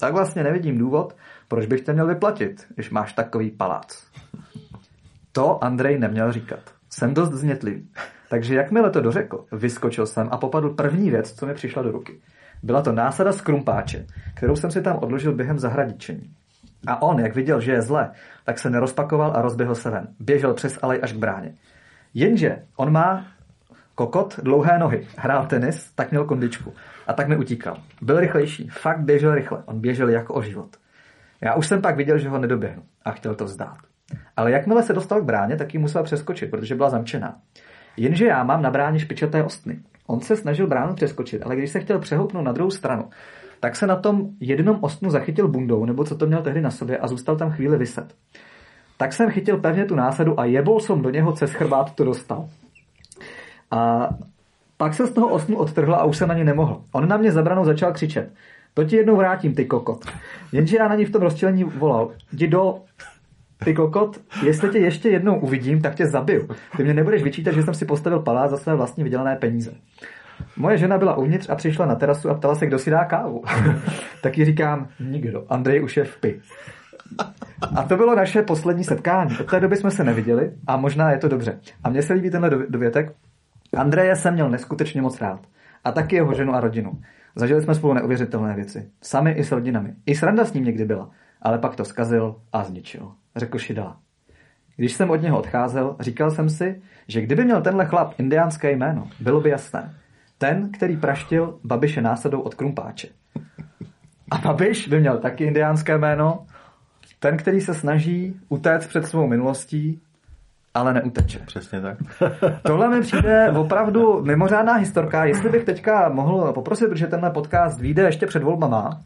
tak vlastně nevidím důvod, proč bych tě měl vyplatit, když máš takový palác. To Andrej neměl říkat. Jsem dost znětlivý. Takže jakmile to dořekl, vyskočil jsem a popadl první věc, co mi přišla do ruky. Byla to násada z krumpáče, kterou jsem si tam odložil během zahradičení. A on, jak viděl, že je zle, tak se nerozpakoval a rozběhl se ven. Běžel přes alej až k bráně. Jenže on má kokot, dlouhé nohy, hrál tenis, tak měl kondičku. A tak mi utíkal. Byl rychlejší, fakt běžel rychle. On běžel jako o život. Já už jsem pak viděl, že ho nedoběhnu a chtěl to vzdát. Ale jakmile se dostal k bráně, tak ji musel přeskočit, protože byla zamčená. Jenže já mám na bráně špičaté ostny. On se snažil bránu přeskočit, ale když se chtěl přehoupnout na druhou stranu, tak se na tom jednom ostnu zachytil bundou, nebo co to měl tehdy na sobě a zůstal tam chvíli vyset. Tak jsem chytil pevně tu násadu a jebol jsem do něho cez chrbát to dostal. A pak se z toho ostnu odtrhla a už se na ně nemohl. On na mě zabranou začal křičet. To ti jednou vrátím, ty kokot. Jenže já na ní v tom rozčilení volal. Jdi do ty kokot, jestli tě ještě jednou uvidím, tak tě zabiju. Ty mě nebudeš vyčítat, že jsem si postavil palác za své vlastní vydělané peníze. Moje žena byla uvnitř a přišla na terasu a ptala se, kdo si dá kávu. tak ji říkám, nikdo. Andrej už je v pi. A to bylo naše poslední setkání. Od té doby jsme se neviděli a možná je to dobře. A mně se líbí tenhle dovětek. Andreje jsem měl neskutečně moc rád. A taky jeho ženu a rodinu. Zažili jsme spolu neuvěřitelné věci. Sami i s rodinami. I sranda s ním někdy byla. Ale pak to skazil a zničil. Řekl Šidala. Když jsem od něho odcházel, říkal jsem si, že kdyby měl tenhle chlap indiánské jméno, bylo by jasné. Ten, který praštil Babiše násadou od krumpáče. A Babiš by měl taky indiánské jméno, ten, který se snaží utéct před svou minulostí ale neuteče. Přesně tak. Tohle mi přijde opravdu mimořádná historka. Jestli bych teďka mohl poprosit, protože tenhle podcast vyjde ještě před volbama,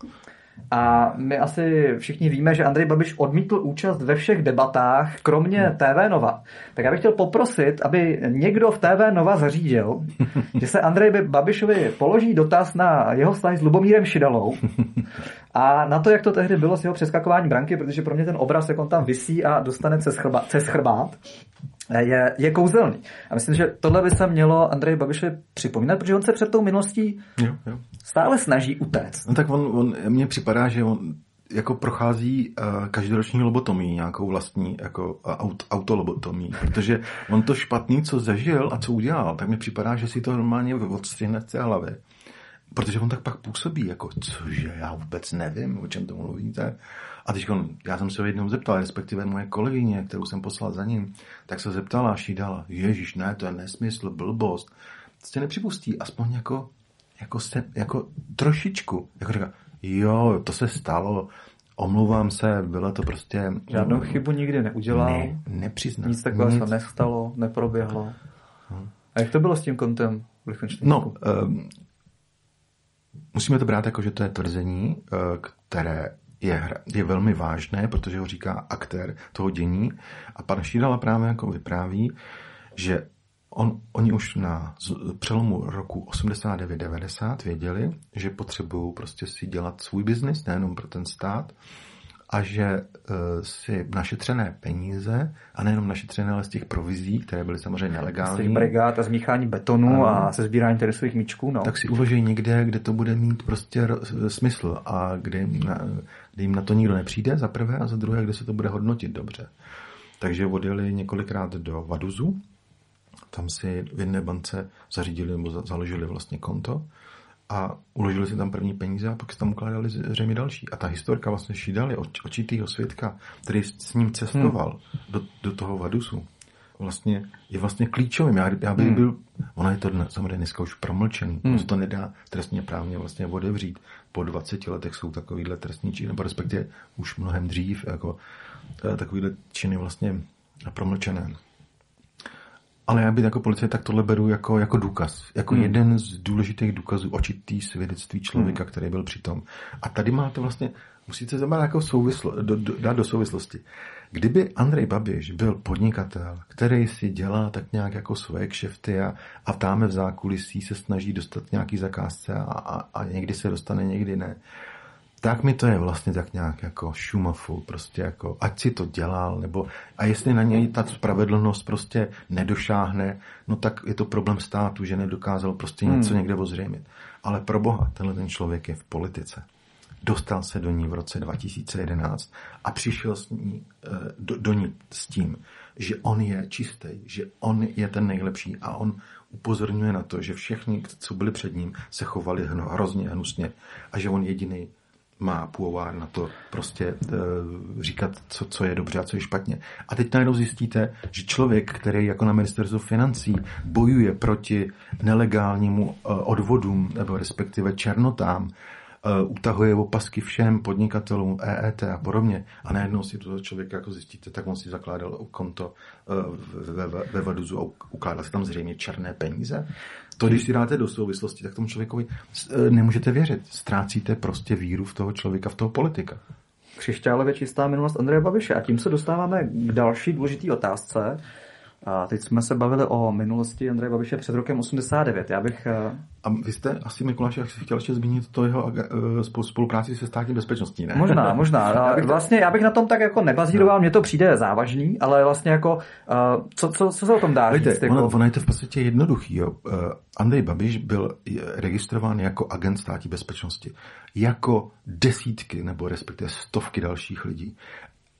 a my asi všichni víme, že Andrej Babiš odmítl účast ve všech debatách, kromě hmm. TV Nova. Tak já bych chtěl poprosit, aby někdo v TV Nova zařídil, že se Andrej Babišovi položí dotaz na jeho vztah s Lubomírem Šidalou a na to, jak to tehdy bylo s jeho přeskakování branky, protože pro mě ten obraz, jak on tam visí a dostane cez, chrba, cez chrbát, je, je kouzelný. A myslím, že tohle by se mělo Andrej Babišovi připomínat, protože on se před tou minulostí jo, jo. stále snaží utéct. No tak on, on mně připadá, že on jako prochází uh, každoroční lobotomii, nějakou vlastní jako uh, aut, autolobotomii, protože on to špatný, co zažil a co udělal, tak mi připadá, že si to normálně odstřihne z té hlavy. Protože on tak pak působí, jako cože, já vůbec nevím, o čem to mluvíte. A teď já jsem se ho jednou zeptal, respektive moje kolegyně, kterou jsem poslal za ním, tak se zeptala a šídala, ježíš, ne, to je nesmysl, blbost. Prostě nepřipustí, aspoň jako, jako, se, jako trošičku. Jako říká, jo, to se stalo, omlouvám se, bylo to prostě... Žádnou chybu nikdy neudělal. Ne, nepřiznal. Nic takového se nestalo, neproběhlo. Hmm. A jak to bylo s tím kontem No, um, musíme to brát jako, že to je tvrzení, eh, které je, je velmi vážné, protože ho říká aktér toho dění. A pan Šídala právě jako vypráví, že on, oni už na přelomu roku 89-90 věděli, že potřebují prostě si dělat svůj biznis, nejenom pro ten stát, a že uh, si našetřené peníze, a nejenom našetřené, ale z těch provizí, které byly samozřejmě nelegální. Z těch brigád a zmíchání betonu ano, a se sbírání tenisových míčků. No. Tak si uloží někde, kde to bude mít prostě smysl a kde na, kde jim na to nikdo nepřijde, za prvé, a za druhé, kde se to bude hodnotit dobře. Takže odjeli několikrát do Vaduzu, tam si v jedné bance zařídili nebo založili vlastně konto a uložili si tam první peníze a pak si tam ukládali zřejmě další. A ta historka vlastně šídali očitýho svědka, který s ním cestoval hmm. do, do toho Vadusu, vlastně, je vlastně klíčovým. Já, já bych hmm. byl, ono je to samozřejmě dneska už promlčený, hmm. to nedá trestně právně vlastně odevřít. Po 20 letech jsou takovýhle trestní činy, nebo respektive už mnohem dřív, jako eh, takovýhle činy vlastně promlčené. Ale já bych jako policie tak tohle beru jako, jako důkaz. Jako hmm. jeden z důležitých důkazů očitý svědectví člověka, hmm. který byl přitom. A tady máte vlastně, musíte zabrat jako souvislo, do, do, dát do souvislosti. Kdyby Andrej Babiš byl podnikatel, který si dělá tak nějak jako svoje kšefty a, a táme v zákulisí se snaží dostat nějaký zakázce a, a, a někdy se dostane, někdy ne, tak mi to je vlastně tak nějak jako šumafu, prostě jako, ať si to dělal, nebo a jestli na něj ta spravedlnost prostě nedošáhne, no tak je to problém státu, že nedokázal prostě něco hmm. někde ozřejmit. Ale pro boha, tenhle ten člověk je v politice. Dostal se do ní v roce 2011 a přišel s ní, eh, do, do ní s tím, že on je čistý, že on je ten nejlepší a on upozorňuje na to, že všichni, co byli před ním, se chovali hrozně hnusně a že on jediný má půvár na to prostě e, říkat, co, co je dobře a co je špatně. A teď najednou zjistíte, že člověk, který jako na ministerstvu financí bojuje proti nelegálnímu e, odvodům nebo respektive černotám, utahuje opasky všem podnikatelům, EET a podobně. A najednou si toho člověka jako zjistíte, tak on si zakládal konto ve, ve, ve Vaduzu a ukládal si tam zřejmě černé peníze. To, když si dáte do souvislosti, tak tomu člověkovi e, nemůžete věřit. Ztrácíte prostě víru v toho člověka, v toho politika. Křišťálově čistá minulost Andreje Babiše. A tím se dostáváme k další důležité otázce. A teď jsme se bavili o minulosti Andreje Babiše před rokem 89. Já bych... Eh, A vy jste asi, Mikuláš, jak si chtěl ještě zmínit to jeho uh, spolupráci se státní bezpečností, ne? Možná, možná. já bych vlastně já bych na tom tak jako nebazíroval, no. mně to přijde závažný, ale vlastně jako, uh, co, co, co se o tom dá Víte, říct? Jako... Ono, ono je to v podstatě jednoduchý. Jo. Andrej Babiš byl registrován jako agent státní bezpečnosti. Jako desítky nebo respektive stovky dalších lidí.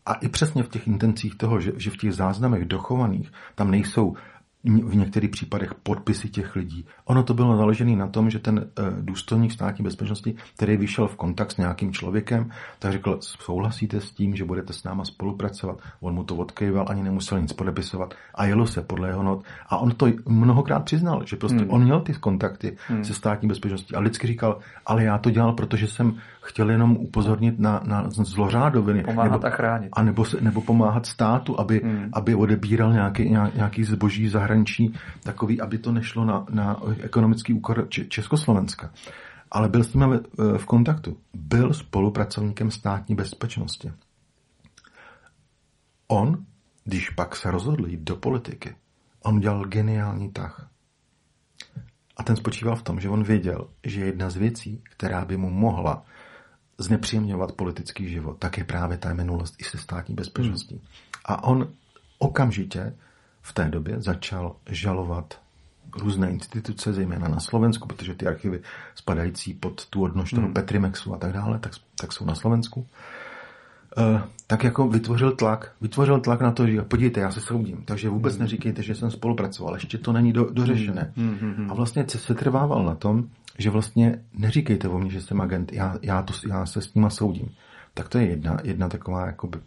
A i přesně v těch intencích toho, že, že v těch záznamech dochovaných tam nejsou v některých případech podpisy těch lidí. Ono to bylo založené na tom, že ten eh, důstojník státní bezpečnosti, který vyšel v kontakt s nějakým člověkem, tak řekl, souhlasíte s tím, že budete s náma spolupracovat. On mu to odkejval, ani nemusel nic podepisovat a jelo se podle jeho not. A on to mnohokrát přiznal, že prostě hmm. on měl ty kontakty hmm. se státní bezpečností a lidsky říkal, ale já to dělal, protože jsem chtěl jenom upozornit na, na zlořádoviny. Pomáhat nebo, a chránit. A nebo, nebo pomáhat státu, aby, hmm. aby odebíral nějaký, nějaký zboží zahraničí, takový, aby to nešlo na, na ekonomický úkor Československa. Ale byl s ním v kontaktu. Byl spolupracovníkem státní bezpečnosti. On, když pak se rozhodl jít do politiky, on dělal geniální tah. A ten spočíval v tom, že on věděl, že jedna z věcí, která by mu mohla znepříjemňovat politický život, tak je právě ta minulost i se státní bezpečností. Hmm. A on okamžitě v té době začal žalovat různé instituce, zejména na Slovensku, protože ty archivy spadající pod tu odnožnou hmm. Petrimexu a tak dále, tak, tak jsou na Slovensku. Uh, tak jako vytvořil tlak, vytvořil tlak na to, že podívejte, já se soudím, takže vůbec hmm. neříkejte, že jsem spolupracoval, ještě to není do, dořešené. Hmm. Hmm. hmm. A vlastně se trvával na tom, že vlastně neříkejte o mně, že jsem agent, já, já, to, já se s nima soudím. Tak to je jedna, jedna taková jakoby,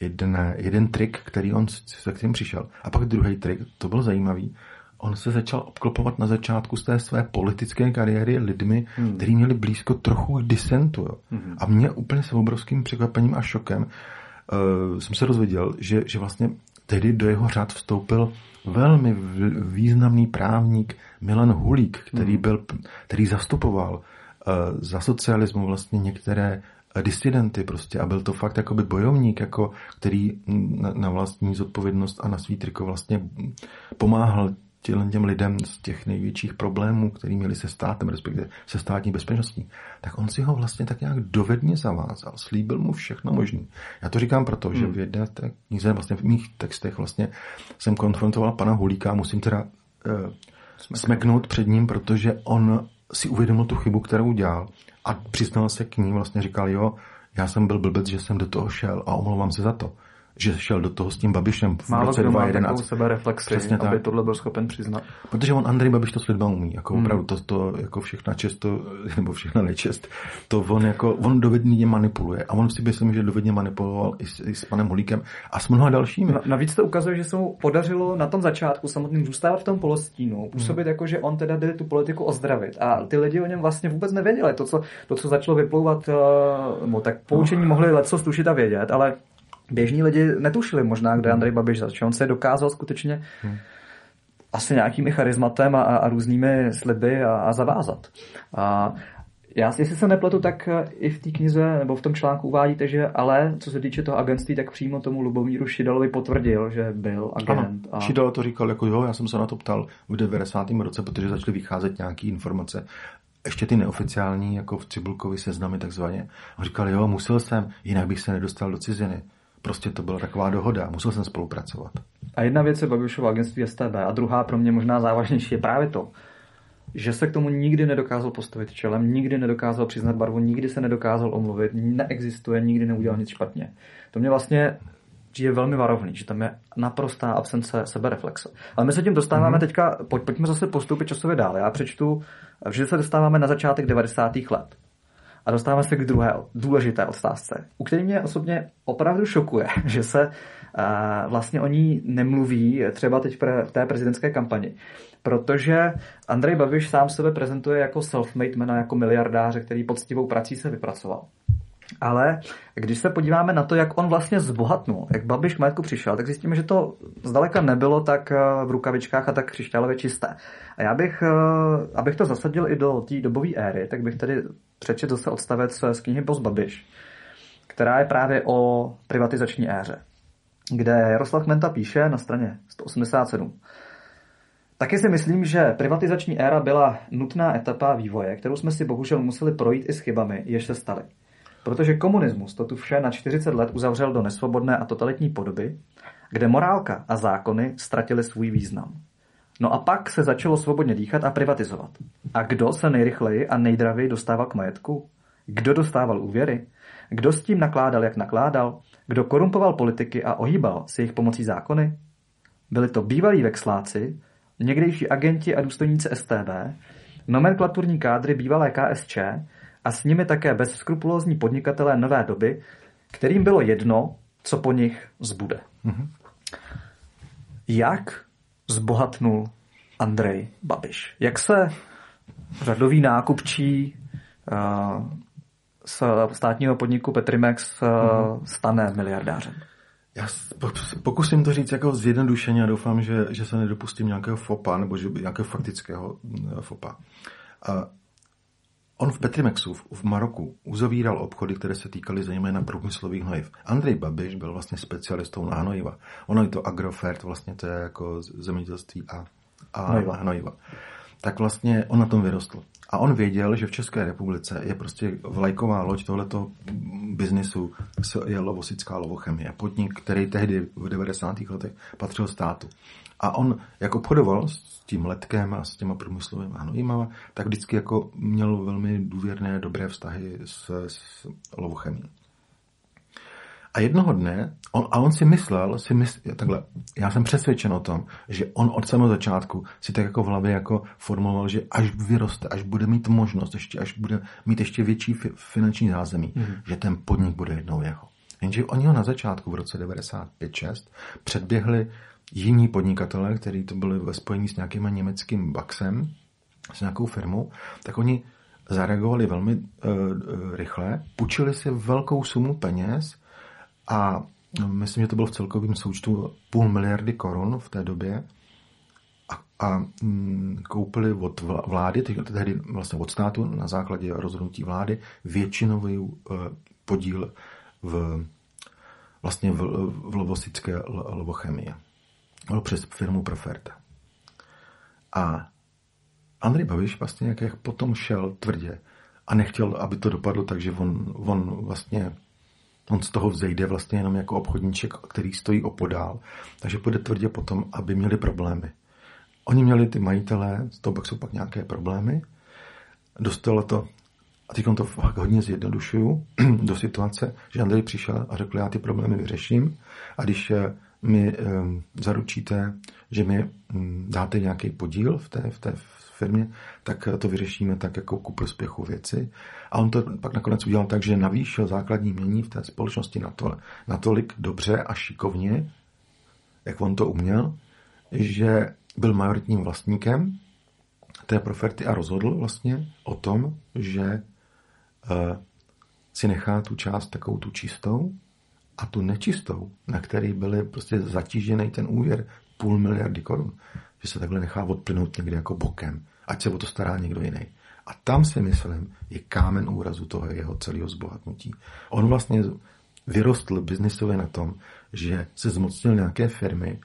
jeden, jeden trik, který on se kterým přišel. A pak druhý trik, to byl zajímavý, on se začal obklopovat na začátku z té své politické kariéry lidmi, hmm. kteří měli blízko trochu disentu. Jo. Hmm. A mě úplně s obrovským překvapením a šokem uh, jsem se dozvěděl, že, že vlastně tehdy do jeho řád vstoupil velmi významný právník Milan Hulík, který, hmm. byl, který zastupoval uh, za socialismu vlastně některé disidenty prostě a byl to fakt jakoby bojovník, jako, který na, na vlastní zodpovědnost a na svý triko vlastně pomáhal těm, těm lidem z těch největších problémů, který měli se státem, respektive se státní bezpečností, tak on si ho vlastně tak nějak dovedně zavázal, slíbil mu všechno možné. Já to říkám proto, hmm. že v jedné té knize, vlastně v mých textech vlastně jsem konfrontoval pana Hulíka, musím teda uh, smeknout. smeknout před ním, protože on si uvědomil tu chybu, kterou dělal a přiznal se k ní, vlastně říkal, jo, já jsem byl blbec, že jsem do toho šel a omlouvám se za to. Že šel do toho s tím Babišem v Málo roce 2011. sebe reflexy, Přesně aby tak. tohle byl schopen přiznat. Protože on Andrej Babiš to s lidma umí, jako hmm. opravdu to, to jako všechna često, nebo všechna nečest, to on jako, on dovedně manipuluje a on si myslím, že dovedně manipuloval i s, i s panem Holíkem a s mnoha dalšími. navíc to ukazuje, že se mu podařilo na tom začátku samotným zůstávat v tom polostínu, působit hmm. jako, že on teda jde tu politiku ozdravit a ty lidi o něm vlastně vůbec nevěděli. To, co, to, co začalo vyplouvat, no, tak poučení no. mohli leco tušit a vědět, ale běžní lidi netušili možná, kde Andrej Babiš začal. On se dokázal skutečně hmm. asi nějakými charizmatem a, a různými sliby a, a zavázat. A já, jestli se nepletu, tak i v té knize nebo v tom článku uvádíte, že ale co se týče toho agentství, tak přímo tomu Lubomíru Šidalovi potvrdil, že byl agent. Ano, a... Šidal to říkal jako jo, já jsem se na to ptal v 90. roce, protože začaly vycházet nějaké informace ještě ty neoficiální, jako v Cibulkovi seznamy takzvaně. A říkal, jo, musel jsem, jinak bych se nedostal do ciziny. Prostě to byla taková dohoda, musel jsem spolupracovat. A jedna věc je Babišovo agentství STB a druhá pro mě možná závažnější je právě to, že se k tomu nikdy nedokázal postavit čelem, nikdy nedokázal přiznat barvu, nikdy se nedokázal omluvit, neexistuje, nikdy neudělal nic špatně. To mě vlastně je velmi varovný, že tam je naprostá absence sebereflexe. Ale my se tím dostáváme mm-hmm. teďka, pojď, pojďme zase postupit časově dál. Já přečtu, že se dostáváme na začátek 90. let. A dostáváme se k druhé důležité otázce, u které mě osobně opravdu šokuje, že se uh, vlastně o ní nemluví třeba teď v té prezidentské kampani. Protože Andrej Babiš sám sebe prezentuje jako self-made man, jako miliardáře, který poctivou prací se vypracoval. Ale když se podíváme na to, jak on vlastně zbohatnul, jak Babiš majetku přišel, tak zjistíme, že to zdaleka nebylo tak v rukavičkách a tak křišťálově čisté. A já bych, abych to zasadil i do té dobové éry, tak bych tady přečet zase odstavec z knihy Post Babiš, která je právě o privatizační éře, kde Jaroslav Menta píše na straně 187. Taky si myslím, že privatizační éra byla nutná etapa vývoje, kterou jsme si bohužel museli projít i s chybami, jež se staly. Protože komunismus to tu vše na 40 let uzavřel do nesvobodné a totalitní podoby, kde morálka a zákony ztratily svůj význam. No a pak se začalo svobodně dýchat a privatizovat. A kdo se nejrychleji a nejdravěji dostával k majetku? Kdo dostával úvěry? Kdo s tím nakládal, jak nakládal? Kdo korumpoval politiky a ohýbal s jejich pomocí zákony? Byli to bývalí vexláci, někdejší agenti a důstojníci STB, nomenklaturní kádry bývalé KSČ a s nimi také bezskrupulózní podnikatelé nové doby, kterým bylo jedno, co po nich zbude. Mm-hmm. Jak zbohatnul Andrej Babiš. Jak se řadový nákupčí uh, z státního podniku Petrimex uh, stane miliardářem? Já pokusím to říct jako zjednodušeně a doufám, že, že se nedopustím nějakého fopa nebo že nějakého faktického fopa. Uh, On v Petrimexu v Maroku uzavíral obchody, které se týkaly zejména průmyslových hnojiv. Andrej Babiš byl vlastně specialistou na hnojiva. Ono je to agrofert, vlastně to je jako zemědělství a, a hnojiva. hnojiva. Tak vlastně on na tom vyrostl. A on věděl, že v České republice je prostě vlajková loď tohleto biznisu je lovosická lovochemie. Podnik, který tehdy v 90. letech patřil státu. A on, jak obchodoval s tím letkem a s těma průmyslovými hnojima, tak vždycky jako měl velmi důvěrné, dobré vztahy s, s lovochemí. A jednoho dne, on, a on si myslel, si mysl, takhle, já jsem přesvědčen o tom, že on od samého začátku si tak jako v hlavě jako formuloval, že až vyroste, až bude mít možnost, ještě, až bude mít ještě větší fi, finanční zázemí, mm. že ten podnik bude jednou jeho. Jenže oni ho na začátku v roce 95-6 předběhli jiní podnikatelé, kteří to byli ve spojení s nějakým německým Baxem, s nějakou firmou, tak oni zareagovali velmi uh, rychle, půjčili si velkou sumu peněz a myslím, že to bylo v celkovém součtu půl miliardy korun v té době a, a mm, koupili od vlády, tehdy vlastně od státu na základě rozhodnutí vlády většinový uh, podíl v vlastně v, v lovosické lovochemie přes firmu Proferta. A Andrej Babiš vlastně jak potom šel tvrdě a nechtěl, aby to dopadlo tak, že on, on vlastně on z toho vzejde vlastně jenom jako obchodníček, který stojí opodál. Takže půjde tvrdě potom, aby měli problémy. Oni měli ty majitelé, z toho pak jsou pak nějaké problémy. Dostalo to A teď on to fakt hodně zjednodušuju do situace, že Andrej přišel a řekl, já ty problémy vyřeším a když eh, mi um, zaručíte, že mi um, dáte nějaký podíl v té, v té firmě, tak to vyřešíme tak jako ku prospěchu věci. A on to pak nakonec udělal tak, že navýšil základní mění v té společnosti to, natolik dobře a šikovně, jak on to uměl, že byl majoritním vlastníkem té proferty a rozhodl vlastně o tom, že uh, si nechá tu část takovou tu čistou a tu nečistou, na který byly prostě zatížený ten úvěr půl miliardy korun, že se takhle nechá odplynout někde jako bokem, ať se o to stará někdo jiný. A tam si myslím, je kámen úrazu toho jeho celého zbohatnutí. On vlastně vyrostl biznisově na tom, že se zmocnil nějaké firmy,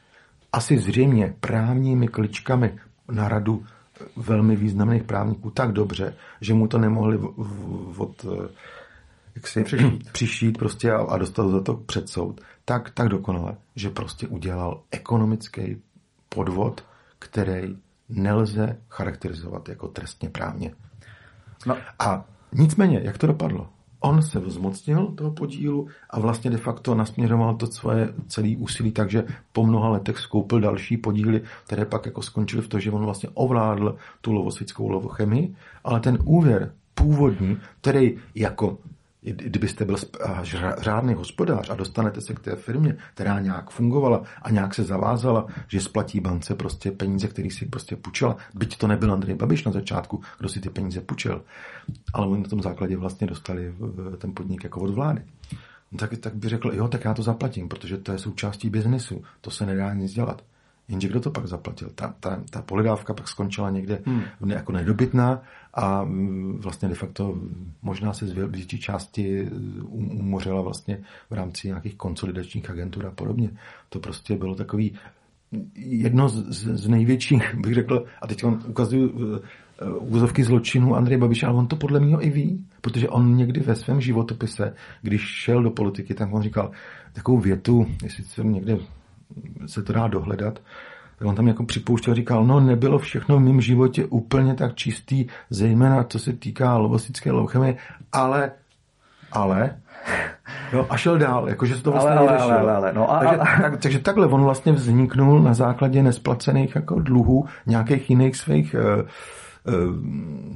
asi zřejmě právními kličkami na radu velmi významných právníků tak dobře, že mu to nemohli od, jak si přišít, přišít prostě a, a dostat za to před soud, tak, tak dokonale, že prostě udělal ekonomický podvod, který nelze charakterizovat jako trestně právně. No. A nicméně, jak to dopadlo? On se vzmocnil toho podílu a vlastně de facto nasměřoval to svoje celé úsilí, takže po mnoha letech skoupil další podíly, které pak jako skončily v to, že on vlastně ovládl tu lovosvickou lovochemii, ale ten úvěr původní, který jako kdybyste byl řádný hospodář a dostanete se k té firmě, která nějak fungovala a nějak se zavázala, že splatí bance prostě peníze, které si prostě půjčila, byť to nebyl Andrej Babiš na začátku, kdo si ty peníze půjčil, ale oni na tom základě vlastně dostali ten podnik jako od vlády. No tak, tak by řekl, jo, tak já to zaplatím, protože to je součástí biznesu, to se nedá nic dělat. Jenže kdo to pak zaplatil? Ta, ta, ta polidávka pak skončila někde hmm. jako nedobytná a mm, vlastně de facto možná se z větší části umořila vlastně v rámci nějakých konsolidačních agentur a podobně. To prostě bylo takový jedno z, z největších, bych řekl, a teď on ukazuju uh, úzovky zločinu Andrej Babiš, ale on to podle mě i ví, protože on někdy ve svém životopise, když šel do politiky, tak on říkal takovou větu, jestli se někde se to dá dohledat, tak on tam jako připouštěl, říkal, no nebylo všechno v mém životě úplně tak čistý, zejména co se týká lovosické louchemy, ale, ale, jo, a šel dál, jakože se to vlastně ale, ale, ale, ale, no a, takže, a, tak, takže takhle on vlastně vzniknul na základě nesplacených jako dluhů nějakých jiných svých uh,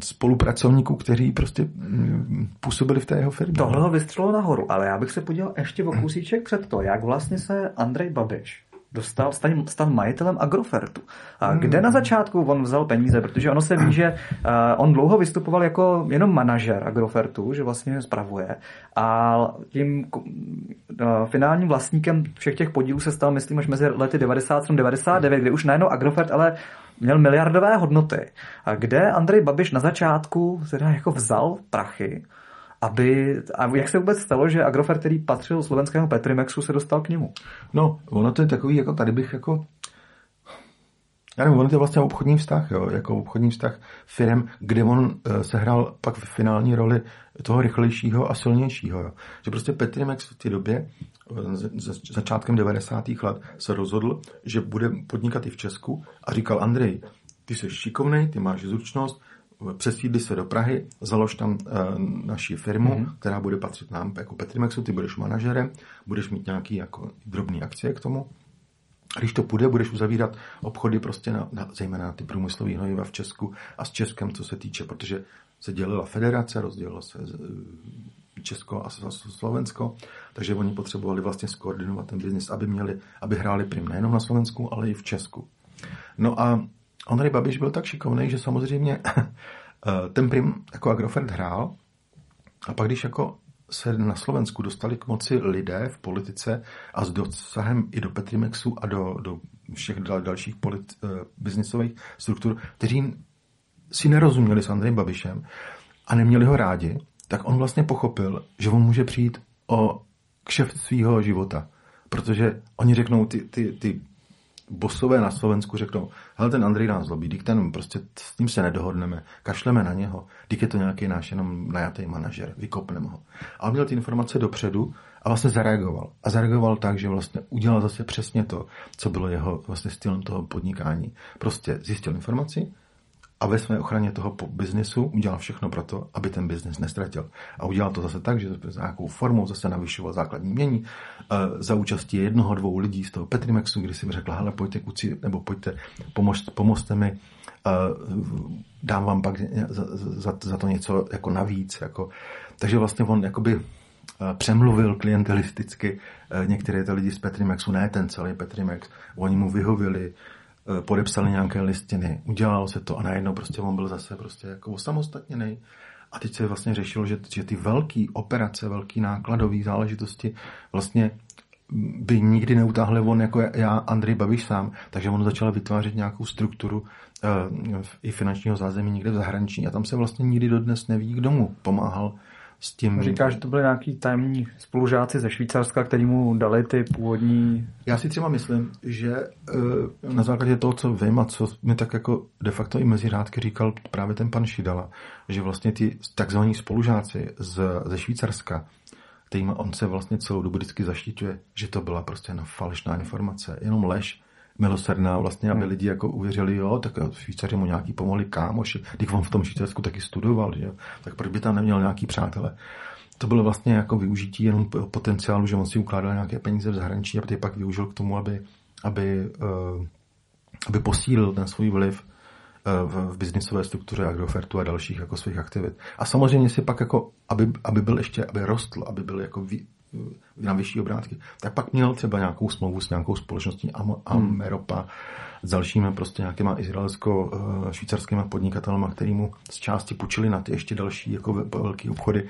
spolupracovníků, kteří prostě mm, působili v té jeho firmě. Tohle ho vystřelilo nahoru, ale já bych se podíval ještě o kusíček před to, jak vlastně se Andrej Babiš dostal, stal, stal majitelem Agrofertu. A hmm. kde na začátku on vzal peníze? Protože ono se ví, že uh, on dlouho vystupoval jako jenom manažer Agrofertu, že vlastně spravuje. A tím uh, finálním vlastníkem všech těch podílů se stal, myslím, až mezi lety 97-99, kdy už najednou Agrofert ale měl miliardové hodnoty. A kde Andrej Babiš na začátku teda jako vzal prachy, aby, a jak se vůbec stalo, že Agrofert, který patřil slovenskému Petrimexu, se dostal k němu? No, ono to je takový, jako tady bych jako já nevím, on je to vlastně obchodní vztah, jo, jako obchodní vztah firm, kde on uh, sehrál pak v finální roli toho rychlejšího a silnějšího. Jo. Že prostě Petrimex v té době, začátkem 90. let, se rozhodl, že bude podnikat i v Česku a říkal Andrej, ty jsi šikovný, ty máš zručnost, přesídli se do Prahy, založ tam uh, naši firmu, mm-hmm. která bude patřit nám jako Petrimexu, ty budeš manažerem, budeš mít nějaký jako drobný akcie k tomu. A když to půjde, budeš uzavírat obchody prostě na, na, zejména na ty průmyslové hnojiva v Česku a s Českem, co se týče, protože se dělila federace, rozdělilo se Česko a Slovensko, takže oni potřebovali vlastně skoordinovat ten biznis, aby měli, aby hráli prim nejenom na Slovensku, ale i v Česku. No a Ondřej Babiš byl tak šikovný, že samozřejmě eh, ten prim jako Agrofert hrál a pak když jako se na Slovensku dostali k moci lidé v politice a s dosahem i do Petrimexu a do, do všech dal, dalších polit, uh, biznisových struktur, kteří si nerozuměli s Andrejem Babišem a neměli ho rádi, tak on vlastně pochopil, že on může přijít o kšeft svého života. Protože oni řeknou, ty, ty, ty bosové na Slovensku řeknou, hele, ten Andrej nás zlobí, dík ten prostě s tím se nedohodneme, kašleme na něho, dík je to nějaký náš jenom najatý manažer, vykopneme ho. A on měl ty informace dopředu a vlastně zareagoval. A zareagoval tak, že vlastně udělal zase přesně to, co bylo jeho vlastně stylem toho podnikání. Prostě zjistil informaci, a ve své ochraně toho biznesu udělal všechno pro to, aby ten biznes nestratil. A udělal to zase tak, že za nějakou formou zase navyšoval základní mění eh, za účastí jednoho, dvou lidí z toho Petrimexu, kdy si řekla, hele, pojďte kuci, nebo pojďte, pomož, pomozte mi, eh, dám vám pak za, za, za to něco jako navíc. Jako. Takže vlastně on jakoby eh, přemluvil klientelisticky některé ty lidi z Petrimexu, ne ten celý Petrimex, oni mu vyhovili, podepsali nějaké listiny, udělalo se to a najednou prostě on byl zase prostě jako osamostatněný. A teď se vlastně řešilo, že, že ty velké operace, velké nákladové záležitosti vlastně by nikdy neutáhli on jako já, Andrej Babiš sám, takže on začal vytvářet nějakou strukturu uh, i finančního zázemí někde v zahraničí a tam se vlastně nikdy dodnes neví, kdo mu pomáhal s tím... Říká, že to byly nějaký tajemní spolužáci ze Švýcarska, který mu dali ty původní... Já si třeba myslím, že eh, na základě toho, co vím a co mi tak jako de facto i mezi řádky říkal právě ten pan Šidala, že vlastně ty takzvaní spolužáci z, ze Švýcarska, kterým on se vlastně celou dobu vždycky zaštiťuje, že to byla prostě na falešná informace, jenom lež, milosrdná vlastně, aby hmm. lidi jako uvěřili, jo, tak Švýcaři mu nějaký pomohli kámoši, když on v tom Švýcarsku taky studoval, že jo, tak proč by tam neměl nějaký přátele. To bylo vlastně jako využití jenom potenciálu, že on si ukládal nějaké peníze v zahraničí a ty pak využil k tomu, aby, aby, uh, aby posílil ten svůj vliv uh, v, v biznisové struktuře Agrofertu a dalších jako svých aktivit. A samozřejmě si pak jako, aby, aby byl ještě, aby rostl, aby byl jako na vyšší obrátky, tak pak měl třeba nějakou smlouvu s nějakou společností Ameropa, hmm. s dalšími prostě nějakýma izraelsko-švýcarskými podnikatelema, který mu z části půjčili na ty ještě další jako velké obchody.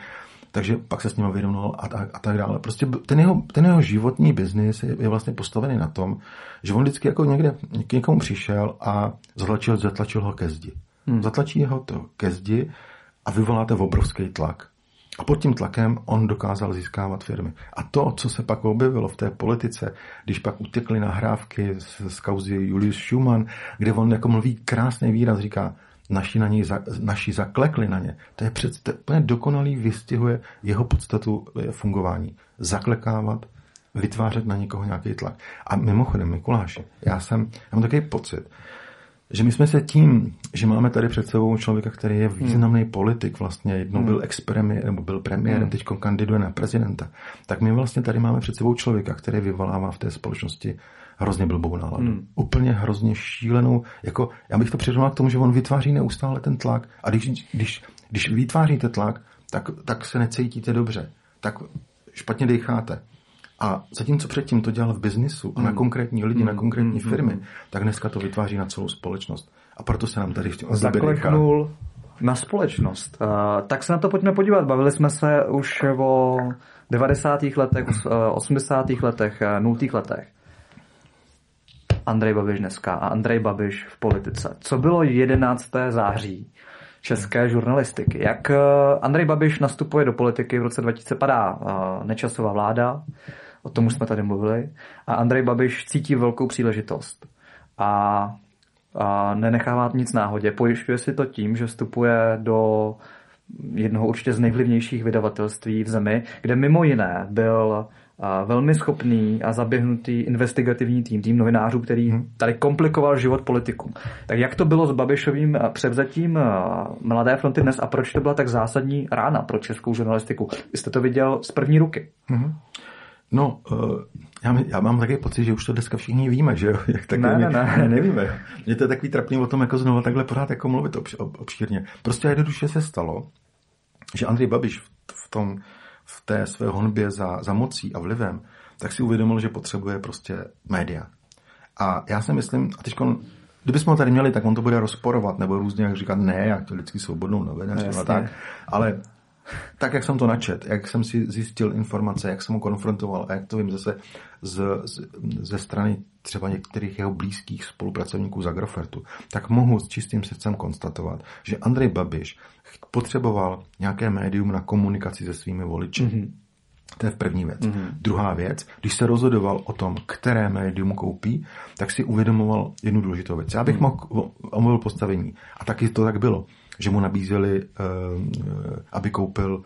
Takže pak se s ním vyrovnal a, a, a tak dále. Prostě ten jeho, ten jeho životní biznis je, je vlastně postavený na tom, že on vždycky jako někde k někomu přišel a zatlačil, zatlačil ho ke zdi. Hmm. Zatlačí ho to ke zdi a vyvoláte obrovský tlak. A pod tím tlakem on dokázal získávat firmy. A to, co se pak objevilo v té politice, když pak utekly nahrávky z, z kauzy Julius Schumann, kde on jako mluví krásný výraz, říká, naši, na něj, naši zaklekli na ně. To je přece úplně dokonalý, vystihuje jeho podstatu eh, fungování. Zaklekávat, vytvářet na někoho nějaký tlak. A mimochodem, Mikuláši, já jsem, já mám takový pocit, že my jsme se tím, že máme tady před sebou člověka, který je významný hmm. politik, vlastně jednou hmm. byl ex-premiér, nebo byl premiérem, hmm. teď kandiduje na prezidenta, tak my vlastně tady máme před sebou člověka, který vyvolává v té společnosti hrozně blbou náladu. Hmm. Úplně hrozně šílenou, jako já bych to přirovnal k tomu, že on vytváří neustále ten tlak a když, když, když vytváříte tlak, tak, tak se necítíte dobře, tak špatně decháte. A zatímco předtím to dělal v biznisu a na hmm. konkrétní lidi, mm. na konkrétní mm. firmy, tak dneska to vytváří na celou společnost. A proto se nám tady v Zakleknul na společnost. Uh, tak se na to pojďme podívat. Bavili jsme se už o 90. letech, 80. letech, 0. letech. Andrej Babiš dneska a Andrej Babiš v politice. Co bylo 11. září české žurnalistiky? Jak Andrej Babiš nastupuje do politiky v roce 2000 padá nečasová vláda, O tom už jsme tady mluvili. A Andrej Babiš cítí velkou příležitost. A, a nenechává nic náhodě. Pojišťuje si to tím, že vstupuje do jednoho určitě z nejvlivnějších vydavatelství v zemi, kde mimo jiné byl velmi schopný a zaběhnutý investigativní tým, tým novinářů, který hmm. tady komplikoval život politikům. Tak jak to bylo s Babišovým převzatím Mladé fronty dnes a proč to byla tak zásadní rána pro českou žurnalistiku? Jste to viděl z první ruky. Hmm. No, uh, já, já mám takový pocit, že už to dneska všichni víme, že jo? Jak tak ne, ne, ne, nevíme. Mně to je takový trapný o tom, jako znovu takhle pořád jako mluvit obšírně. Prostě jednoduše se stalo, že Andrej Babiš v, v, tom, v té své honbě za, za mocí a vlivem, tak si uvědomil, že potřebuje prostě média. A já si myslím, a teď Kdybychom ho tady měli, tak on to bude rozporovat, nebo různě jak říkat, ne, já chtěl vždycky svobodnou novinář tak. Ale tak, jak jsem to načet, jak jsem si zjistil informace, jak jsem ho konfrontoval a jak to vím zase z, z, ze strany třeba některých jeho blízkých spolupracovníků z Agrofertu, tak mohu s čistým srdcem konstatovat, že Andrej Babiš potřeboval nějaké médium na komunikaci se svými voliči. Mm-hmm. To je první věc. Mm-hmm. Druhá věc, když se rozhodoval o tom, které médium koupí, tak si uvědomoval jednu důležitou věc. Já bych mm. mohl omluvil postavení. A taky to tak bylo že mu nabízeli, uh, aby koupil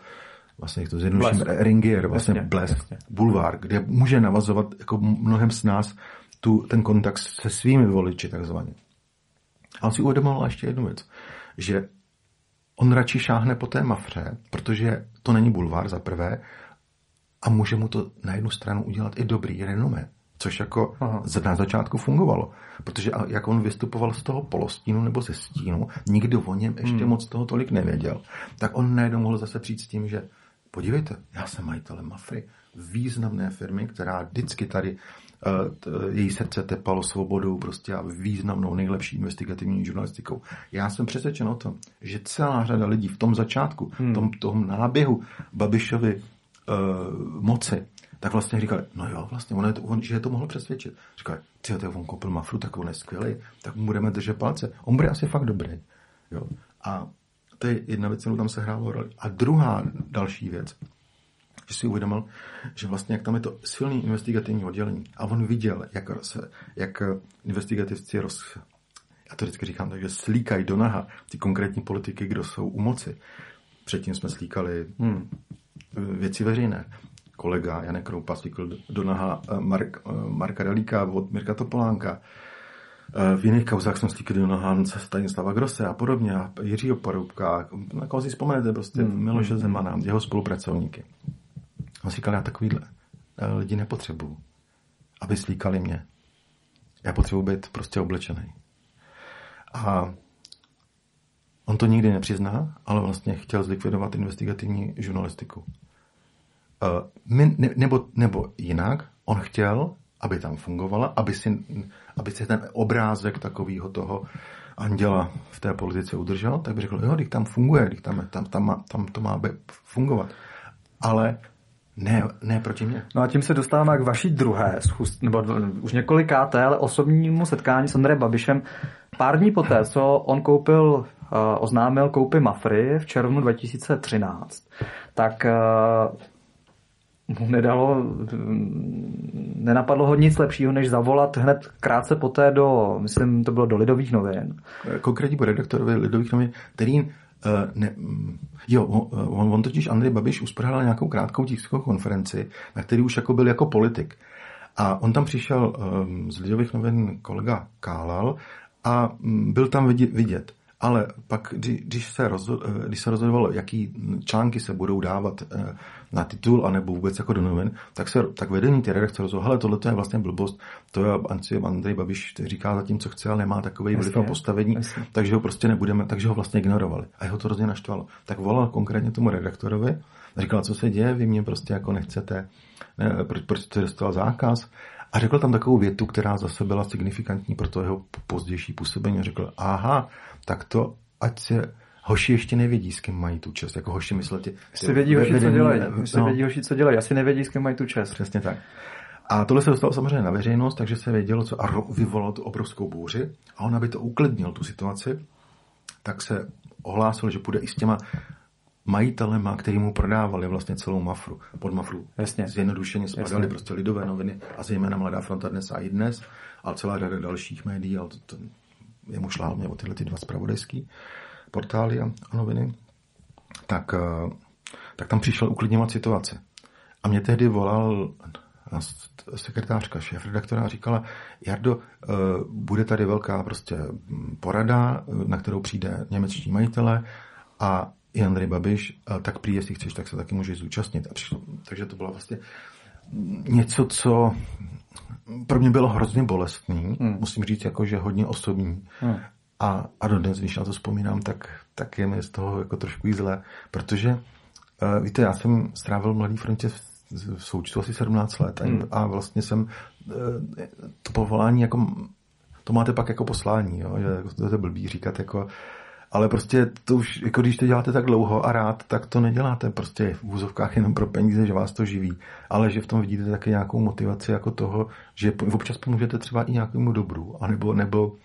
vlastně to zjednoduším, Ringier, vlastně jasně, Blesk, jasně. Bulvár, kde může navazovat jako mnohem s nás tu, ten kontakt se svými voliči takzvaně. A on si uvědomoval ještě jednu věc, že on radši šáhne po té mafře, protože to není bulvár za prvé a může mu to na jednu stranu udělat i dobrý renomé. Což jako Aha. na začátku fungovalo. Protože jak on vystupoval z toho polostínu nebo ze stínu, nikdo o něm ještě hmm. moc toho tolik nevěděl. Tak on najednou mohl zase přijít s tím, že podívejte, já jsem majitelem Mafry, významné firmy, která vždycky tady uh, její srdce tepalo svobodou prostě a významnou nejlepší investigativní žurnalistikou. Já jsem přesvědčen o tom, že celá řada lidí v tom začátku, hmm. tom, tom náběhu Babišovi uh, moci, tak vlastně říkali, no jo, vlastně, on, je to, on že je to mohl přesvědčit. Říkali, ty on koupil Mafru, tak on je skvělý, tak mu budeme držet palce. On bude asi fakt dobrý. Jo? A to je jedna věc, kterou tam se hrálo roli. A druhá další věc, že si uvědomil, že vlastně jak tam je to silný investigativní oddělení a on viděl, jak, se, jak investigativci roz, já to vždycky říkám takže slíkají do naha ty konkrétní politiky, kdo jsou u moci. Předtím jsme slíkali hmm, věci veřejné. Kolega Janek Kroupa slíkal do naha eh, Mark, eh, Marka Relíka od Mirka Topolánka. Eh, v jiných kauzách jsem slíkal do naha Stanislava Grosse a podobně a Jiřího Porubka. Na koho si vzpomenete prostě hmm. Miloše hmm. Zemana, jeho spolupracovníky. On říkal, já takovýhle lidi nepotřebuju, aby slíkali mě. Já potřebuji být prostě oblečený. A on to nikdy nepřizná, ale vlastně chtěl zlikvidovat investigativní žurnalistiku. Uh, my, ne, nebo, nebo jinak, on chtěl, aby tam fungovala, aby si, aby si ten obrázek takového toho anděla v té politice udržel, tak by řekl, jo, když tam funguje, když tam, tam, tam, má, tam to má fungovat. Ale ne, ne proti mě. No a tím se dostáváme k vaší druhé, schůst, nebo už několikáté, ale osobnímu setkání s Andrejem Babišem. Pár dní poté, co on koupil, uh, oznámil koupy Mafry v červnu 2013, tak uh, mu nedalo, nenapadlo ho nic lepšího, než zavolat hned krátce poté do, myslím, to bylo do Lidových novin. Konkrétně po redaktorovi Lidových novin, který Uh, ne, mm, jo, on, on totiž Andrej Babiš uspořádal nějakou krátkou tiskovou konferenci, na který už jako byl jako politik. A on tam přišel um, z Lidových novin kolega Kálal a um, byl tam vidět. vidět. Ale pak, když se, rozhod, eh, když se rozhodovalo, jaký články se budou dávat eh, na titul, anebo vůbec jako do novin, tak, se, tak vedení té redakce rozhodlo, hele, tohle je vlastně blbost, to je Andrej Babiš říká zatím, co chce, ale nemá takový vliv a postavení, jasně. takže ho prostě nebudeme, takže ho vlastně ignorovali. A jeho to hrozně naštvalo. Tak volal konkrétně tomu redaktorovi, říkal, co se děje, vy mě prostě jako nechcete, ne, proč, proč jste dostal zákaz, a řekl tam takovou větu, která zase byla signifikantní pro to jeho pozdější působení. Řekl, aha, tak to, ať se hoši ještě nevědí, s kým mají tu čest. Jako hoši myslíte... Si vědí hoši, co dělají. Si no. vědí hoši, co dělají. Asi nevědí, s kým mají tu čest. Přesně tak. A tohle se dostalo samozřejmě na veřejnost, takže se vědělo, co a vyvolalo tu obrovskou bouři. A on, aby to uklidnil, tu situaci, tak se ohlásil, že půjde i s těma majitelema, který mu prodávali vlastně celou Mafru, pod Mafru. Jasně. Zjednodušeně spadaly Jasně. prostě lidové noviny a zejména Mladá fronta dnes a i dnes, a celá řada dalších médií, ale to, to, jemu šla hlavně o tyhle ty dva spravodajský portály a, a noviny, tak, eh, tak tam přišel uklidňovat situace. A mě tehdy volal sekretářka, šéf redaktora říkala, Jardo, eh, bude tady velká prostě porada, na kterou přijde němečtí majitele a i Andrej Babiš, tak prý, jestli chceš, tak se taky můžeš zúčastnit. A přišlo, takže to bylo vlastně něco, co pro mě bylo hrozně bolestný, hmm. musím říct, jako, že hodně osobní. Hmm. A, a dodnes, když na to vzpomínám, tak, tak je mi z toho jako trošku zlé, protože uh, víte, já jsem strávil v Mladý frontě v, součtu asi 17 let hmm. a vlastně jsem uh, to povolání jako to máte pak jako poslání, jo? že to je blbý říkat jako ale prostě to už, jako když to děláte tak dlouho a rád, tak to neděláte prostě v úzovkách jenom pro peníze, že vás to živí, ale že v tom vidíte také nějakou motivaci jako toho, že občas pomůžete třeba i nějakému dobru, anebo, nebo,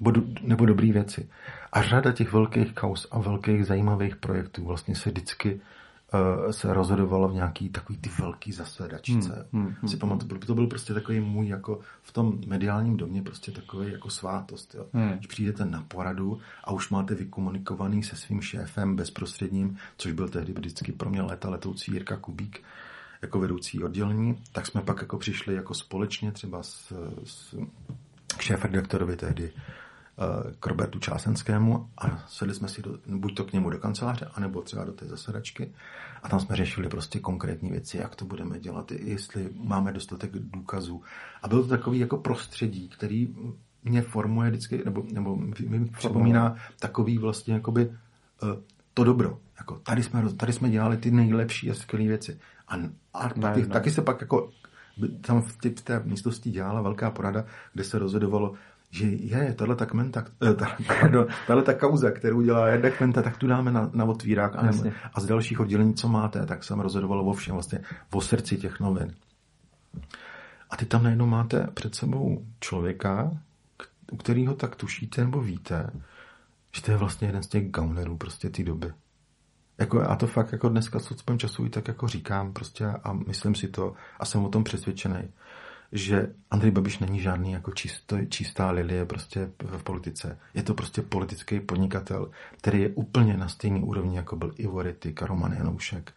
nebo, nebo dobrý věci. A řada těch velkých kaus a velkých zajímavých projektů vlastně se vždycky uh, se rozhodovalo v nějaký takový ty velký zasedačce. Hmm, hmm, hmm, si pamatuju, to byl prostě takový můj jako v tom mediálním domě prostě takový jako svátost. Jo. Hmm. Když přijdete na poradu a už máte vykomunikovaný se svým šéfem bezprostředním, což byl tehdy vždycky pro mě leta letoucí Jirka Kubík, jako vedoucí oddělení, tak jsme pak jako přišli jako společně třeba s, s šéf redaktorovi tehdy k Robertu Čásenskému a sedli jsme si do, buď to k němu do kanceláře, anebo třeba do té zasedačky a tam jsme řešili prostě konkrétní věci, jak to budeme dělat, jestli máme dostatek důkazů. A bylo to takový jako prostředí, který mě formuje vždycky, nebo, nebo mi připomíná takový vlastně jakoby uh, to dobro. Jako tady, jsme, tady jsme dělali ty nejlepší a skvělé věci. A, a ne, ty, ne. taky se pak jako tam v té místnosti dělala velká porada, kde se rozhodovalo, že je, tahle ta kmenta, tahle ta kauza, kterou dělá jedna kmenta, tak tu dáme na, na otvírák a, a z dalších oddělení, co máte, tak jsem rozhodovalo o všem, vlastně o srdci těch novin. A ty tam najednou máte před sebou člověka, u kterého tak tušíte nebo víte, že to je vlastně jeden z těch gaunerů prostě té doby. Jako, a to fakt jako dneska s odstupem času i tak jako říkám prostě a myslím si to a jsem o tom přesvědčený, že Andrej Babiš není žádný jako čisto, čistá lilie prostě v politice. Je to prostě politický podnikatel, který je úplně na stejný úrovni, jako byl Ivo Rittik a Roman Janoušek.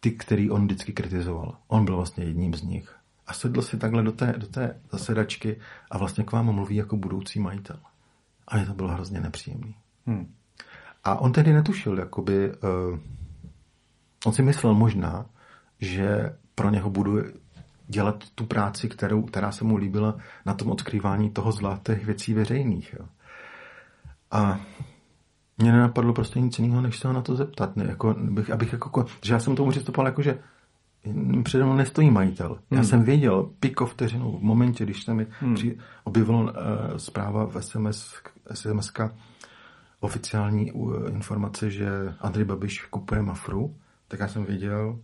Ty, který on vždycky kritizoval. On byl vlastně jedním z nich. A sedl si takhle do té, do té zasedačky a vlastně k vám mluví jako budoucí majitel. A mě to bylo hrozně nepříjemný. Hmm. A on tehdy netušil, jakoby, uh, on si myslel možná, že pro něho budu dělat tu práci, kterou, která se mu líbila na tom odkrývání toho zla těch věcí veřejných. Jo. A mě nenapadlo prostě nic jiného, než se ho na to zeptat. Ne, jako, bych, abych jako, že já jsem tomu přistupoval jako, že přede mnou nestojí majitel. Já hmm. jsem věděl piko vteřinu v momentě, když se mi hmm. při, objevila uh, zpráva v SMS, SMS oficiální uh, informace, že Andrej Babiš kupuje Mafru, tak já jsem věděl,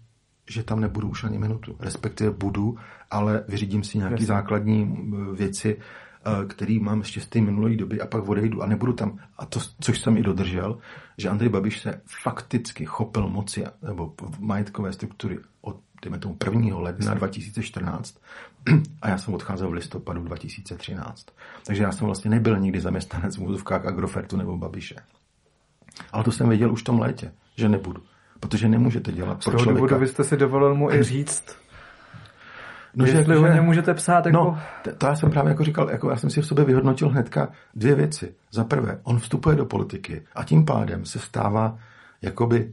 že tam nebudu už ani minutu. Respektive budu, ale vyřídím si nějaké základní věci, eh, který mám ještě z té minulé doby a pak odejdu a nebudu tam. A to, což jsem i dodržel, že Andrej Babiš se fakticky chopil moci nebo majetkové struktury od dejme tomu 1. ledna 2014 a já jsem odcházel v listopadu 2013. Takže já jsem vlastně nebyl nikdy zaměstnanec v úzovkách Agrofertu nebo Babiše. Ale to jsem věděl už v tom létě, že nebudu. Protože nemůžete dělat Z toho člověka. důvodu vy jste si dovolil mu i říct, No, že, Jestli že, ho nemůžete psát jako... No, to já jsem právě jako říkal, jako já jsem si v sobě vyhodnotil hnedka dvě věci. Za prvé, on vstupuje do politiky a tím pádem se stává jakoby,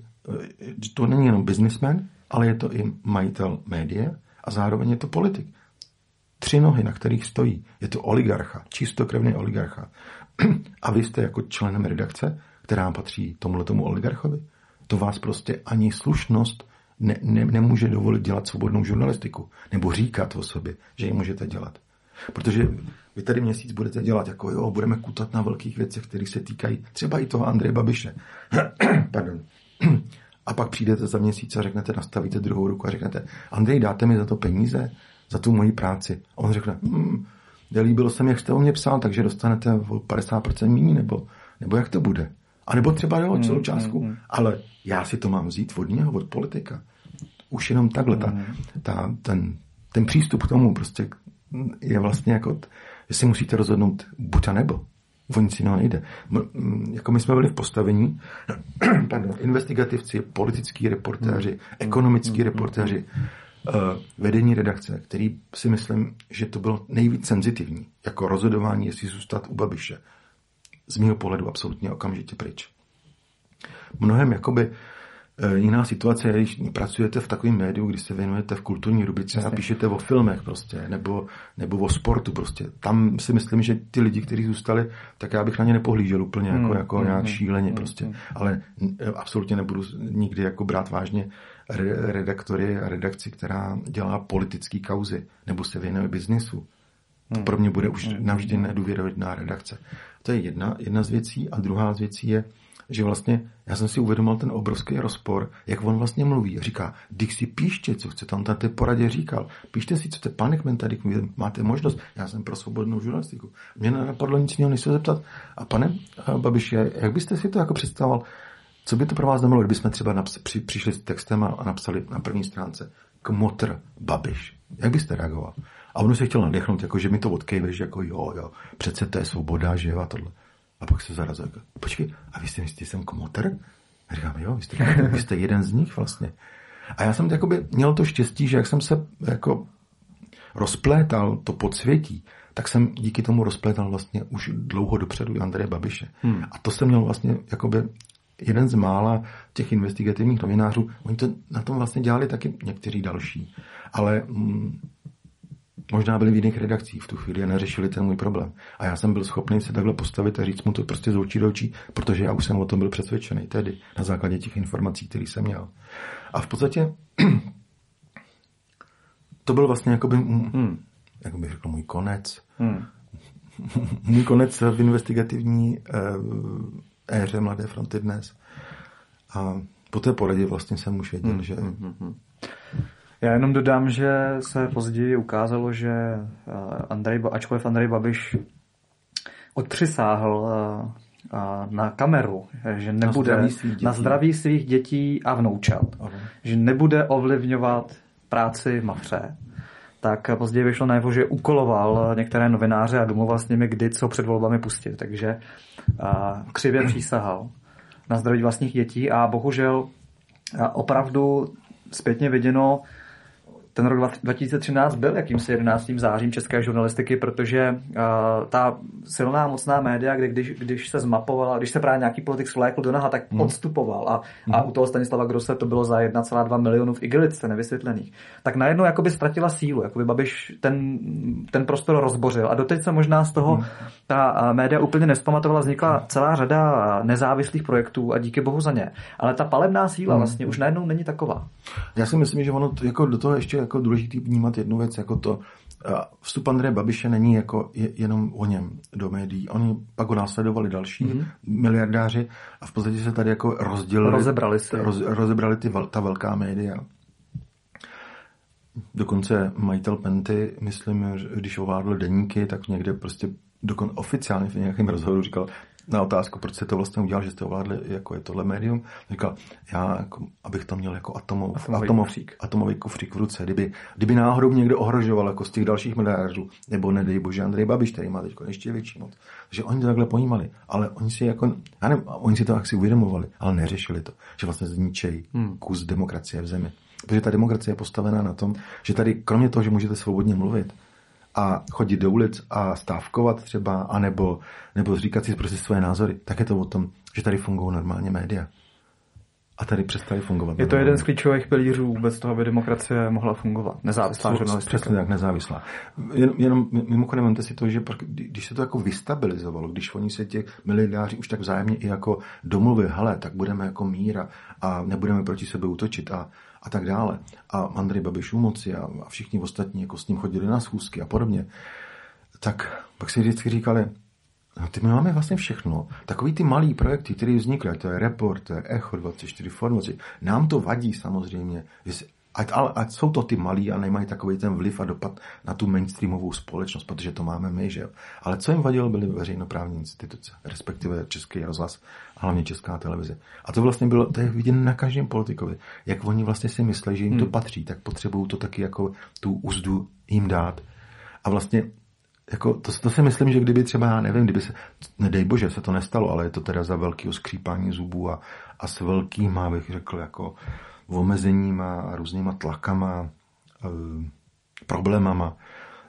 eh, to není jenom businessman, ale je to i majitel média a zároveň je to politik. Tři nohy, na kterých stojí. Je to oligarcha, čistokrevný oligarcha. A vy jste jako členem redakce, která patří tomuhle tomu oligarchovi, to vás prostě ani slušnost ne, ne, nemůže dovolit dělat svobodnou žurnalistiku. Nebo říkat o sobě, že ji můžete dělat. Protože vy tady měsíc budete dělat, jako jo, budeme kutat na velkých věcech, které se týkají třeba i toho Andreje Babiše. Pardon. A pak přijdete za měsíc a řeknete, nastavíte druhou ruku a řeknete, Andrej, dáte mi za to peníze, za tu moji práci. A on řekne, hm, nelíbilo se mi, jak jste o mě psal, takže dostanete o 50% méně, nebo, nebo jak to bude. A nebo třeba jo, celou mm, částku. Mm, mm. Ale já si to mám vzít od něho, od politika. Už jenom takhle. Ta, ta, ten, ten přístup k tomu prostě je vlastně jako, že si musíte rozhodnout buď a nebo. O nic jiného nejde. Jako my jsme byli v postavení, pardon, investigativci, politický reportéři, ekonomický reportéři, uh, vedení redakce, který si myslím, že to bylo nejvíc senzitivní, jako rozhodování, jestli zůstat u Babiše z mého pohledu absolutně okamžitě pryč. Mnohem jakoby e, jiná situace je, když pracujete v takovém médiu, kdy se věnujete v kulturní rubrice a píšete o filmech prostě, nebo, nebo o sportu prostě. Tam si myslím, že ty lidi, kteří zůstali, tak já bych na ně nepohlížel úplně jako, hmm, jako hmm, nějak hmm, šíleně hmm, prostě. Hmm. Ale e, absolutně nebudu nikdy jako brát vážně redaktory a redakci, která dělá politické kauzy, nebo se věnuje biznisu. To pro mě bude už navždy nedůvěrohodná redakce. To je jedna, jedna z věcí. A druhá z věcí je, že vlastně já jsem si uvědomil ten obrovský rozpor, jak on vlastně mluví. Říká, když si píšte, co chce tam na té poradě říkal. Píšte si, co jste pane tady máte možnost. Já jsem pro svobodnou žurnalistiku. Mě nenapadlo nic jiného, než se zeptat. A pane Babiš, jak byste si to jako představoval? Co by to pro vás znamenalo, kdybychom třeba při, přišli s textem a, a napsali na první stránce Kmotr Babiš? Jak byste reagoval? A on se chtěl nadechnout, jako že mi to odkejveš, jako jo, jo, přece to je svoboda, že jo, a tohle. A pak se zarazil, jako, počkej, a vy jste že jsem kmotr? A říkám, jo, vy jste, vy jste jeden z nich vlastně. A já jsem jakoby měl to štěstí, že jak jsem se jako rozplétal to podsvětí, tak jsem díky tomu rozplétal vlastně už dlouho dopředu Andreje Babiše. Hmm. A to jsem měl vlastně jakoby jeden z mála těch investigativních novinářů, oni to na tom vlastně dělali taky někteří další, ale mm, možná byli v jiných redakcích v tu chvíli a neřešili ten můj problém. A já jsem byl schopný se takhle postavit a říct mu to prostě z očí do očí, protože já už jsem o tom byl přesvědčený tedy na základě těch informací, které jsem měl. A v podstatě to byl vlastně jakoby, hmm. jak bych řekl, můj konec. Hmm. můj konec v investigativní eh, éře Mladé fronty dnes. A po té poradě vlastně jsem už věděl, hmm. že... Hmm. Já jenom dodám, že se později ukázalo, že eh, Andrej, ačkoliv Andrej Babiš odpřisáhl eh, na kameru, že nebude na zdraví svých dětí, na zdraví svých dětí a vnoučat, okay. že nebude ovlivňovat práci Mafře, tak později vyšlo najevo, že ukoloval některé novináře a domluval s nimi, kdy co před volbami pustit. Takže křivě přísahal na zdraví vlastních dětí a bohužel opravdu zpětně viděno ten rok 2013 byl jakýmsi 11. zářím české žurnalistiky, protože uh, ta silná, mocná média, kde když, když se zmapovala, když se právě nějaký politik svlékl do naha, tak hmm. odstupoval. A, hmm. a u toho Stanislava Grosse to bylo za 1,2 milionů v igelitce nevysvětlených. Tak najednou jakoby ztratila sílu, jakoby Babiš ten, ten prostor rozbořil. A doteď se možná z toho hmm. ta média úplně nespamatovala, vznikla celá řada nezávislých projektů a díky bohu za ně. Ale ta palebná síla hmm. vlastně už najednou není taková. Já si myslím, že ono jako do toho ještě jako důležitý vnímat jednu věc, jako to, vstup Andreje Babiše není jako jenom o něm do médií. Oni pak ho následovali další mm-hmm. miliardáři a v podstatě se tady jako rozdělili. Rozebrali se. Roz, rozebrali ty, ta velká média. Dokonce majitel Penty, myslím, když ovládl deníky, tak někde prostě dokon oficiálně v nějakém rozhovoru říkal, na otázku, proč jste to vlastně udělal, že jste ovládli, jako je tohle médium, říkal, já, jako, abych to měl jako atomov, atomový, atomov, kufřík. atomový kufřík v ruce. Kdyby, kdyby náhodou někdo ohrožoval jako z těch dalších miliardů, nebo nedej bože Andrej Babiš, který má teď ještě větší moc. Takže oni to takhle pojímali, ale oni si jako, já nevím, oni si to asi uvědomovali, ale neřešili to, že vlastně zničejí hmm. kus demokracie v zemi. Protože ta demokracie je postavená na tom, že tady kromě toho, že můžete svobodně mluvit, a chodit do ulic a stávkovat třeba, anebo, nebo říkat si prostě své názory, tak je to o tom, že tady fungují normálně média. A tady přestali fungovat. Je to jeden z klíčových pilířů vůbec toho, aby demokracie mohla fungovat. Nezávislá žurnalistika. Přesně tak, nezávislá. Jen, jenom mimochodem vemte si to, že když se to jako vystabilizovalo, když oni se těch miliardáři už tak vzájemně i jako domluvili, hele, tak budeme jako míra a nebudeme proti sebe útočit a a tak dále. A Andrej Babiš u moci a, a všichni ostatní jako s ním chodili na schůzky a podobně. Tak pak si vždycky říkali, no ty my máme vlastně všechno. Takový ty malý projekty, které vznikly, to je Report, to je Echo 24 Formaci, nám to vadí samozřejmě, Ať, ale, ať jsou to ty malí a nemají takový ten vliv a dopad na tu mainstreamovou společnost, protože to máme my, že jo. Ale co jim vadilo, byly veřejnoprávní instituce, respektive Český rozhlas a hlavně Česká televize. A to vlastně bylo, to je vidět na každém politikovi, jak oni vlastně si myslí, že jim to hmm. patří, tak potřebují to taky jako tu úzdu jim dát. A vlastně jako to, to si myslím, že kdyby třeba, já nevím, kdyby se, nedej bože, se to nestalo, ale je to teda za velký skřípání zubů a, a s velkým, bych řekl, jako omezeníma a různýma tlakama, e, problémama,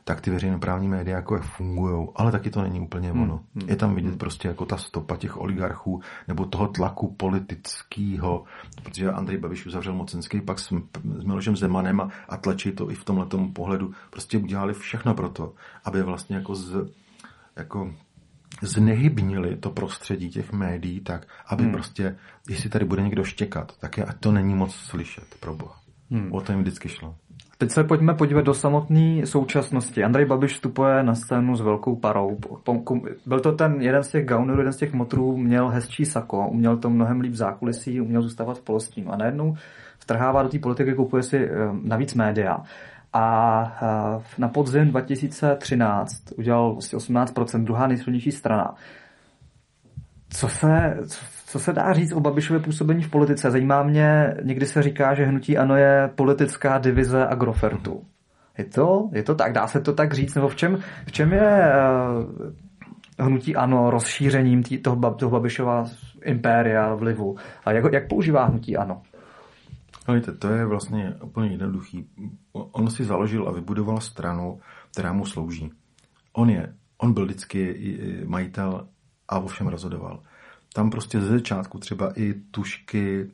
tak ty veřejnoprávní média jako jak fungují, ale taky to není úplně hmm, ono. Hmm, je tam vidět hmm. prostě jako ta stopa těch oligarchů nebo toho tlaku politického, protože Andrej Babiš uzavřel mocenský pak s, s Milošem Zemanem a, a tlačí to i v tomhle pohledu. Prostě udělali všechno pro to, aby vlastně jako z, jako znehybnili to prostředí těch médií tak, aby hmm. prostě, jestli tady bude někdo štěkat, tak je, ať to není moc slyšet, pro boha. Hmm. O to jim vždycky šlo. Teď se pojďme podívat do samotné současnosti. Andrej Babiš vstupuje na scénu s velkou parou. Byl to ten jeden z těch gaunerů, jeden z těch motrů, měl hezčí sako, uměl to mnohem líp zákulisí, uměl zůstávat v polostínu. A najednou vtrhává do té politiky, kupuje si eh, navíc média. A na podzim 2013 udělal vlastně 18%, druhá nejsilnější strana. Co se, co se dá říct o Babišově působení v politice? Zajímá mě, někdy se říká, že hnutí ANO je politická divize Agrofertu. Je to, je to tak? Dá se to tak říct? Nebo v čem, v čem je uh, hnutí ANO rozšířením tý, toho, toho Babišova impéria vlivu? A jak, jak používá hnutí ANO? Víte, to je vlastně úplně jednoduchý. On si založil a vybudoval stranu, která mu slouží. On je, on byl vždycky majitel a o všem rozhodoval. Tam prostě ze začátku třeba i tušky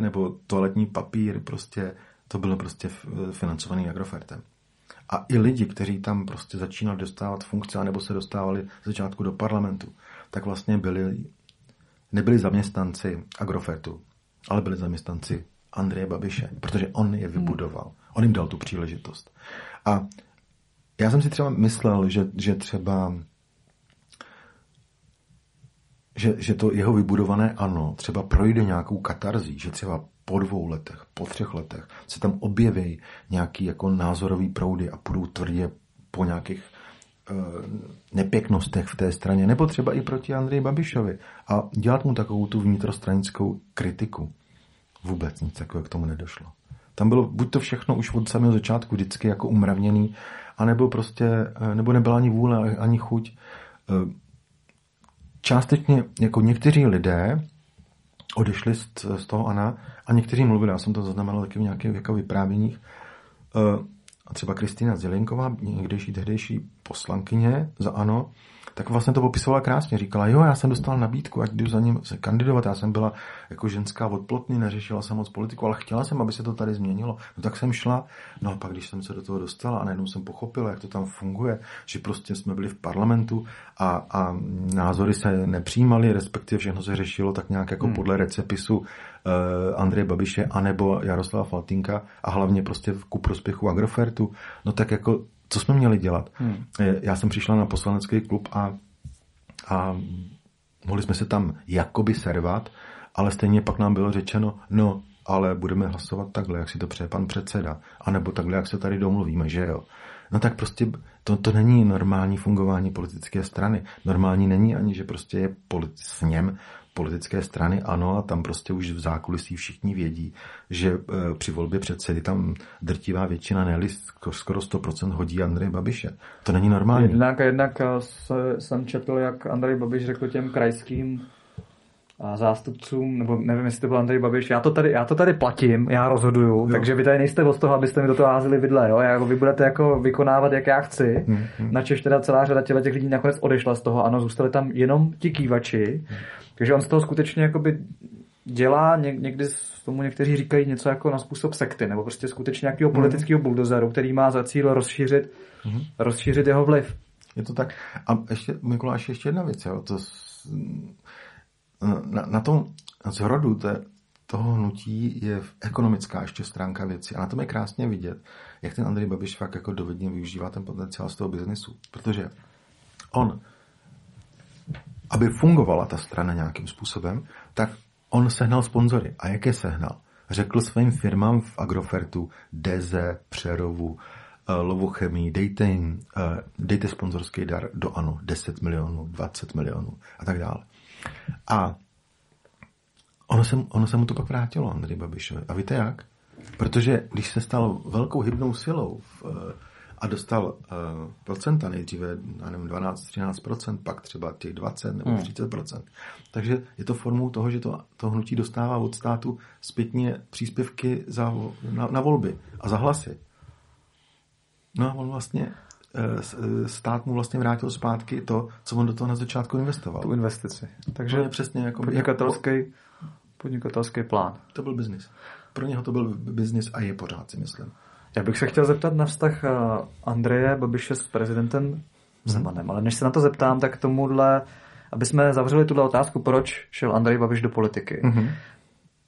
nebo toaletní papír, prostě to bylo prostě financovaný Agrofertem. A i lidi, kteří tam prostě začínali dostávat funkce, nebo se dostávali z začátku do parlamentu, tak vlastně byli, nebyli zaměstnanci Agrofertu, ale byli zaměstnanci Andreje Babiše, protože on je vybudoval. On jim dal tu příležitost. A já jsem si třeba myslel, že, že třeba že, že to jeho vybudované ano třeba projde nějakou katarzí, že třeba po dvou letech, po třech letech se tam objeví nějaký jako názorový proudy a půjdou tvrdě po nějakých e, nepěknostech v té straně, nebo třeba i proti Andreji Babišovi a dělat mu takovou tu vnitrostranickou kritiku. Vůbec nic takového k tomu nedošlo. Tam bylo buď to všechno už od samého začátku vždycky jako umravněný, anebo prostě, eh, nebo nebyla ani vůle, ani chuť. Eh, částečně jako někteří lidé odešli z, z toho Ana a někteří mluvili, já jsem to zaznamenal taky v nějakých jako vyprávěních, eh, a třeba Kristýna Zelenková, někdejší tehdejší poslankyně za ANO, tak vlastně to popisovala krásně. Říkala, jo, já jsem dostala nabídku, ať jdu za ním se kandidovat. Já jsem byla jako ženská odplotný, neřešila jsem moc politiku, ale chtěla jsem, aby se to tady změnilo. No tak jsem šla. No a pak, když jsem se do toho dostala a najednou jsem pochopila, jak to tam funguje, že prostě jsme byli v parlamentu a, a názory se nepřijímaly, respektive všechno se řešilo tak nějak jako hmm. podle recepisu uh, Andreje Babiše anebo Jaroslava Faltinka a hlavně prostě ku prospěchu Agrofertu. No tak jako co jsme měli dělat? Hmm. Já jsem přišla na poslanecký klub a, a mohli jsme se tam jakoby servat, ale stejně pak nám bylo řečeno, no, ale budeme hlasovat takhle, jak si to přeje pan předseda, anebo takhle, jak se tady domluvíme, že jo. No tak prostě to, to není normální fungování politické strany. Normální není ani, že prostě je politi- sněm politické strany ano a tam prostě už v zákulisí všichni vědí, že e, při volbě předsedy tam drtivá většina, ne skoro 100% hodí Andrej Babiše. To není normální. Jednak, jednak e, se, jsem četl, jak Andrej Babiš řekl těm krajským a zástupcům, nebo nevím, jestli to byl Andrej Babiš, já to tady, já to tady platím, já rozhoduju, jo. takže vy tady nejste od toho, abyste mi do toho házeli vidle, jo? Já, vy budete jako vykonávat, jak já chci, hmm, hmm. načež teda celá řada těch lidí nakonec odešla z toho, ano, zůstali tam jenom ti kývači, hmm. Takže on z toho skutečně jakoby dělá, někdy tomu někteří říkají něco jako na způsob sekty, nebo prostě skutečně nějakého hmm. politického buldozeru, který má za cíl rozšířit, hmm. rozšířit jeho vliv. Je to tak. A ještě, Mikuláš, ještě jedna věc, jo? To na, na tom zrodu té, toho hnutí je ekonomická ještě stránka věci. A na tom je krásně vidět, jak ten Andrej Babiš fakt jako dovedně využívá ten potenciál z toho biznesu. Protože on, aby fungovala ta strana nějakým způsobem, tak on sehnal sponzory. A jaké sehnal? Řekl svým firmám v Agrofertu, Deze, Přerovu, eh, Lovochemii, dejte jim, eh, dejte sponzorský dar do ANO, 10 milionů, 20 milionů a tak dále. A ono se, ono se mu to pak vrátilo, Andrej Babišovi. A víte jak? Protože když se stal velkou hybnou silou v, a dostal uh, procenta nejdříve, já nevím, 12-13%, pak třeba těch 20 nebo hmm. 30%. Takže je to formou toho, že to, to hnutí dostává od státu zpětně příspěvky za, na, na volby a za hlasy. No a on vlastně Eh, eh, stát mu vlastně vrátil zpátky to, co on do toho na začátku investoval. Tu investici. Takže to je přesně jako podnikatelský, podnikatelský plán. To byl biznis. Pro něho to byl biznis a je pořád, si myslím. Já bych se chtěl zeptat na vztah eh, Andreje Babiše s prezidentem hmm. Zemanem, ale než se na to zeptám, tak tomuhle, aby jsme zavřeli tuhle otázku, proč šel Andrej Babiš do politiky. Hmm.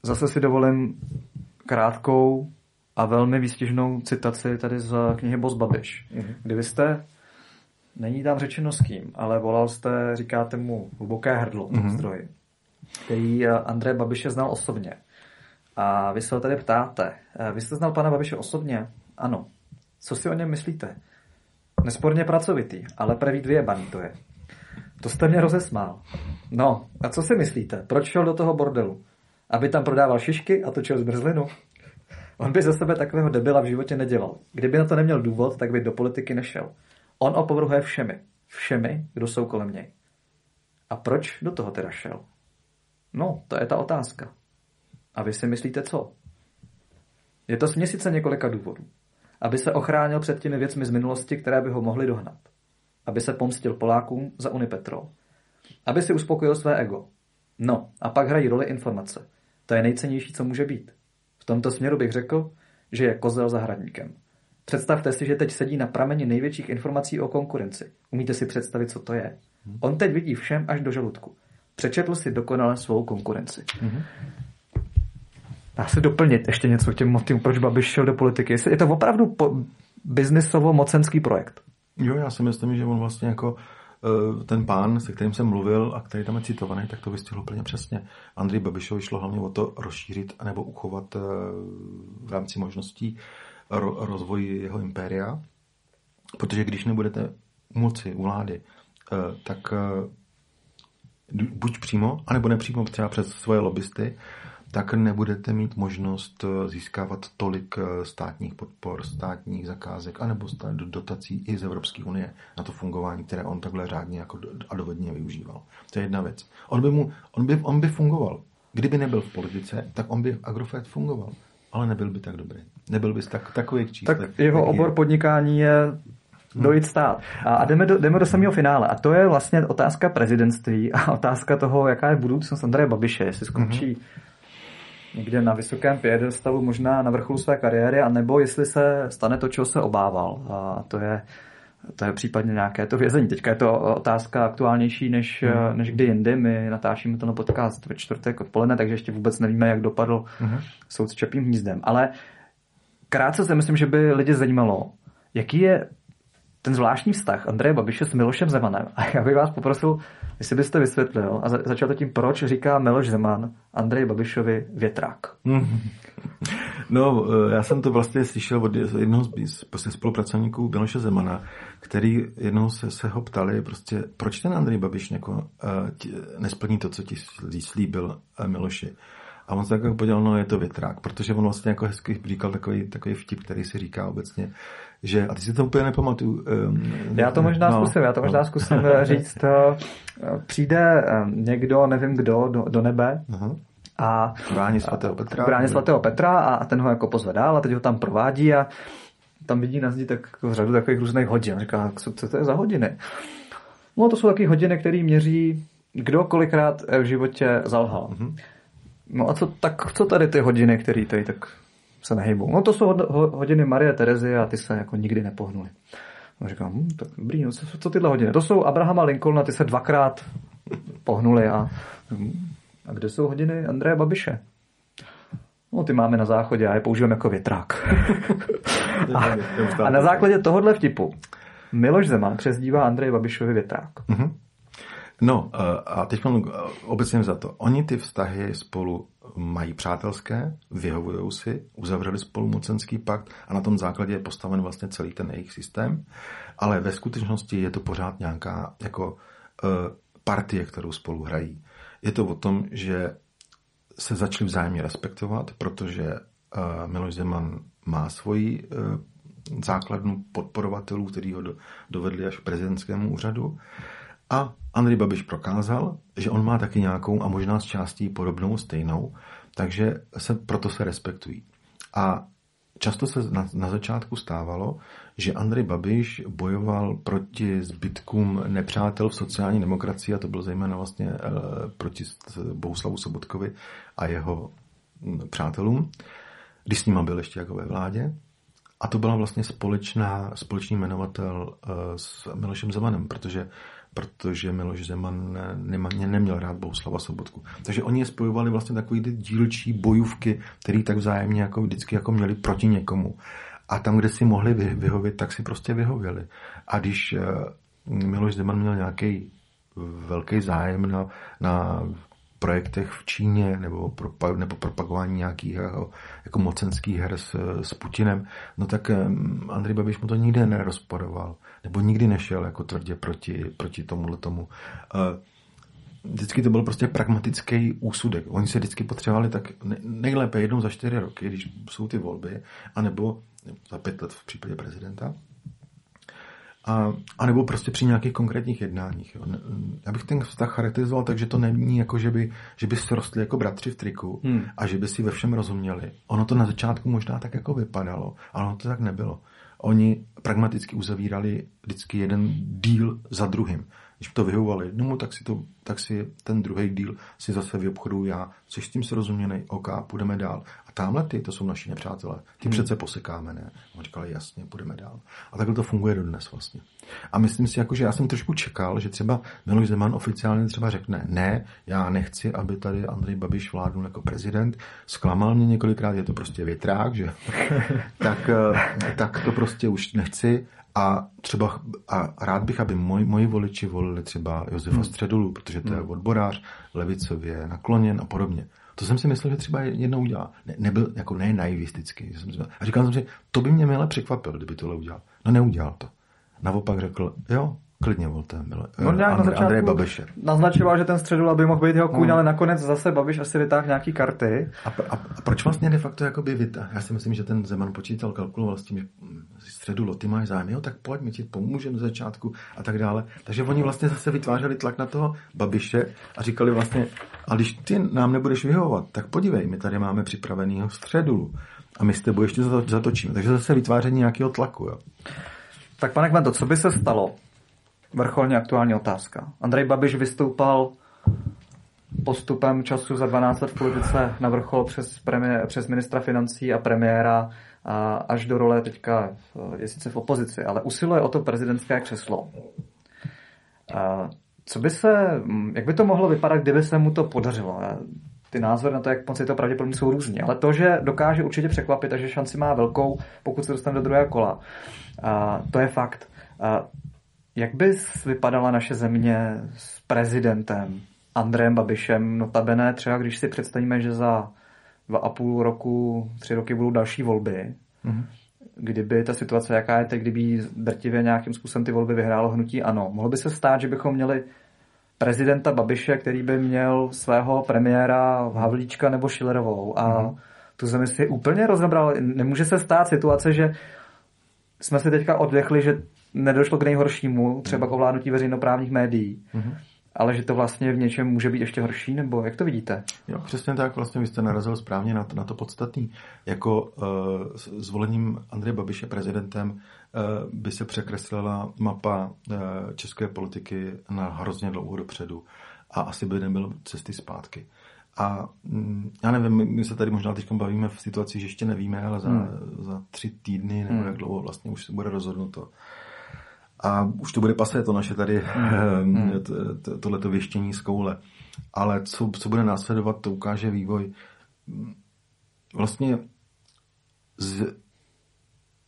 Zase si dovolím krátkou a velmi výstižnou citaci tady z knihy Boss Babiš, mm-hmm. kdy vy jste, není tam řečeno s kým, ale volal jste, říkáte mu, hluboké hrdlo, mm-hmm. zdroji, který eh, Andreje Babiše znal osobně. A vy se ho tady ptáte, eh, vy jste znal pana Babiše osobně? Ano. Co si o něm myslíte? Nesporně pracovitý, ale pravý dvě baní to je. To jste mě rozesmál. No, a co si myslíte? Proč šel do toho bordelu? Aby tam prodával šišky a točil zmrzlinu? On by ze sebe takového debila v životě nedělal. Kdyby na to neměl důvod, tak by do politiky nešel. On opovrhuje všemi. Všemi, kdo jsou kolem něj. A proč do toho teda šel? No, to je ta otázka. A vy si myslíte co? Je to směsice několika důvodů. Aby se ochránil před těmi věcmi z minulosti, které by ho mohly dohnat. Aby se pomstil Polákům za Unipetrol. Aby si uspokojil své ego. No, a pak hrají roli informace. To je nejcennější, co může být. V tomto směru bych řekl, že je kozel zahradníkem. Představte si, že teď sedí na prameni největších informací o konkurenci. Umíte si představit, co to je? On teď vidí všem až do žaludku. Přečetl si dokonale svou konkurenci. Mm-hmm. Dá se doplnit ještě něco k těm motivům, proč Babiš šel do politiky. Je to opravdu po, biznisovo-mocenský projekt? Jo, já si myslím, že on vlastně jako eh, ten pán, se kterým jsem mluvil a který tam je citovaný, tak to vystihl úplně přesně. Andrej Babišovi šlo hlavně o to rozšířit nebo uchovat eh, v rámci možností rozvoj jeho impéria, protože když nebudete moci, u vlády, eh, tak buď přímo, anebo nepřímo třeba přes svoje lobbysty, tak nebudete mít možnost eh, získávat tolik eh, státních podpor, státních zakázek, anebo dotací i z Evropské unie na to fungování, které on takhle řádně jako a dovedně využíval. To je jedna věc. On by, mu, on by, on by fungoval. Kdyby nebyl v politice, tak on by v Agrofert fungoval. Ale nebyl by tak dobrý. Nebyl by tak, takový číslech. Tak jeho obor je. podnikání je dojít stát. A jdeme do, jdeme do samého finále. A to je vlastně otázka prezidentství a otázka toho, jaká je budoucnost Andreje Babiše, jestli skončí mm-hmm někde na vysokém pědestalu, možná na vrcholu své kariéry, anebo jestli se stane to, čeho se obával. A to je, to je případně nějaké to vězení. Teďka je to otázka aktuálnější než, hmm. než kdy jindy. My natáčíme to na podcast ve čtvrtek odpoledne, takže ještě vůbec nevíme, jak dopadl hmm. soud s Čepím hnízdem. Ale krátce si myslím, že by lidi zajímalo, jaký je ten zvláštní vztah Andreje Babiše s Milošem Zemanem. A já bych vás poprosil, jestli byste vysvětlil a začal to tím, proč říká Miloš Zeman Andrej Babišovi větrák. No, eh, já jsem to vlastně slyšel od jednoho z spolupracovníků Miloše Zemana, který jednou se, se ho ptali, prostě, proč ten Andrej Babiš jako, uh, nesplní to, co ti slíbil uh, Miloši. A on se tak podělal, no je to větrák, protože on vlastně jako hezky říkal takový, takový vtip, který si říká obecně, že, a ty si to úplně nepamatuju. Um, já to možná no, zkusím, já to možná no. zkusím eh, říct. Uh, přijde někdo, nevím kdo, do, do nebe, uh-huh. a bráně svatého Petra. Bráně svatého Petra a ten ho jako pozve dál a teď ho tam provádí a tam vidí na zdi tak jako řadu takových různých hodin. Říká, co, co to je za hodiny? No to jsou takové hodiny, které měří, kdo kolikrát v životě zalhal. Uh-huh. No a co, tak, co tady ty hodiny, které tady tak se nehybou? No to jsou hodiny Marie Terezy a ty se jako nikdy nepohnuly. No říkám, hm, tak dobrý, no, co, co tyhle hodiny? To jsou Abrahama Lincolna, ty se dvakrát pohnuli a, hm, a kde jsou hodiny Andreje Babiše? No, ty máme na záchodě a je používám jako větrák. a, a na základě tohohle vtipu Miloš Zeman přezdívá Andrej Babišovi větrák. Mm-hmm. No eh, a teď eh, obecně za to. Oni ty vztahy spolu mají přátelské, vyhovují si, uzavřeli spolu mocenský pakt a na tom základě je postaven vlastně celý ten jejich systém, ale ve skutečnosti je to pořád nějaká jako uh, partie, kterou spolu hrají. Je to o tom, že se začali vzájemně respektovat, protože uh, Miloš Zeman má svoji uh, základnu podporovatelů, který ho do, dovedli až k prezidentskému úřadu. A Andrej Babiš prokázal, že on má taky nějakou a možná z částí podobnou, stejnou, takže se, proto se respektují. A často se na, na začátku stávalo, že Andrej Babiš bojoval proti zbytkům nepřátel v sociální demokracii, a to byl zejména vlastně e, proti Bouslavu Sobotkovi a jeho přátelům, když s nima byl ještě jako ve vládě. A to byla vlastně společná, společný jmenovatel e, s Milošem Zemanem, protože protože Miloš Zeman ne, neměl rád Bouslava Sobotku. Takže oni je spojovali vlastně takový ty dílčí bojůvky, které tak vzájemně jako vždycky jako měli proti někomu. A tam, kde si mohli vyhovět, tak si prostě vyhověli. A když eh, Miloš Zeman měl nějaký velký zájem na, na projektech v Číně nebo, pro, nebo propagování nějakých jako, jako mocenských her s, s Putinem, no tak Andrej Babiš mu to nikdy nerozporoval, nebo nikdy nešel jako tvrdě proti, proti tomuhle tomu. Vždycky to byl prostě pragmatický úsudek. Oni se vždycky potřebovali tak nejlépe jednou za čtyři roky, když jsou ty volby, anebo za pět let v případě prezidenta, A, a nebo prostě při nějakých konkrétních jednáních. Jo. Já bych ten vztah charakterizoval tak, že to není jako, že by, že by rostli jako bratři v triku hmm. a že by si ve všem rozuměli. Ono to na začátku možná tak jako vypadalo, ale ono to tak nebylo. Oni pragmaticky uzavírali vždycky jeden díl za druhým. Když to vyhovovali jednomu, tak si, to, tak si ten druhý díl si zase vyobchoduju já. Což s tím srozuměný, OK, půjdeme dál. A tamhle ty, to jsou naši nepřátelé. Ty hmm. přece posekáme, ne? On říkali, jasně, půjdeme dál. A takhle to funguje dodnes vlastně. A myslím si, jako, že já jsem trošku čekal, že třeba Miloš Zeman oficiálně třeba řekne, ne, já nechci, aby tady Andrej Babiš vládnul jako prezident. Zklamal mě několikrát, je to prostě větrák, že? tak, eh, tak to prostě už nechci. A třeba a rád bych, aby moji, moji voliči volili třeba Josefa hmm. Středulu, protože to je hmm. odborář, levicově nakloněn a podobně. To jsem si myslel, že třeba jednou udělá. Ne, nebyl jako ne naivistický. Jsem si a říkal jsem si, to by mě milé překvapilo, kdyby tohle udělal. No neudělal to. Naopak řekl, jo, Klidně volte, Mile. On nějak Andrej, na začátku Babiše. naznačoval, že ten středul by mohl být jeho kůň, no. ale nakonec zase Babiš asi vytáhl nějaký karty. A, a, a proč vlastně de facto jakoby vytáhl? Já si myslím, že ten Zeman počítal, kalkuloval s tím, že středulo, ty máš zájem, jo, tak pojď, my ti pomůžeme z začátku a tak dále. Takže oni vlastně zase vytvářeli tlak na toho Babiše a říkali vlastně, a když ty nám nebudeš vyhovovat, tak podívej, my tady máme připravenýho středulu a my s tebou ještě zatočíme. Takže zase vytváření nějakého tlaku. Jo. Tak pane Kmento, co by se stalo, vrcholně aktuální otázka. Andrej Babiš vystoupal postupem času za 12 let v politice na vrchol přes, premiér, přes ministra financí a premiéra a až do role teďka je sice v opozici, ale usiluje o to prezidentské křeslo. A co by se, jak by to mohlo vypadat, kdyby se mu to podařilo? Ty názory na to, jak moc je to pravděpodobně, jsou různě. Ale to, že dokáže určitě překvapit a že šanci má velkou, pokud se dostane do druhého kola, a to je fakt. A jak by vypadala naše země s prezidentem Andrejem Babišem, notabene třeba když si představíme, že za dva a půl roku, tři roky budou další volby, mm-hmm. kdyby ta situace, jaká je teď, kdyby drtivě nějakým způsobem ty volby vyhrálo hnutí ano. Mohlo by se stát, že bychom měli prezidenta Babiše, který by měl svého premiéra Havlíčka nebo Šilerovou a mm-hmm. tu zemi si úplně rozebral. Nemůže se stát situace, že jsme si teďka odvěchli, že nedošlo k nejhoršímu, třeba k ovládnutí veřejnoprávních médií. Mm-hmm. Ale že to vlastně v něčem může být ještě horší, nebo jak to vidíte? Jo, přesně tak, vlastně vy jste narazil správně na to, na to podstatný. Jako uh, zvolením Andreje Babiše prezidentem uh, by se překreslila mapa uh, české politiky na hrozně dlouho dopředu a asi by nebylo cesty zpátky. A mm, já nevím, my se tady možná teď bavíme v situaci, že ještě nevíme, ale za, hmm. za tři týdny nebo hmm. jak dlouho vlastně už se bude rozhodnuto. A už to bude pasé, to naše tady, mm. tohleto věštění z koule. Ale co, co bude následovat, to ukáže vývoj. Vlastně z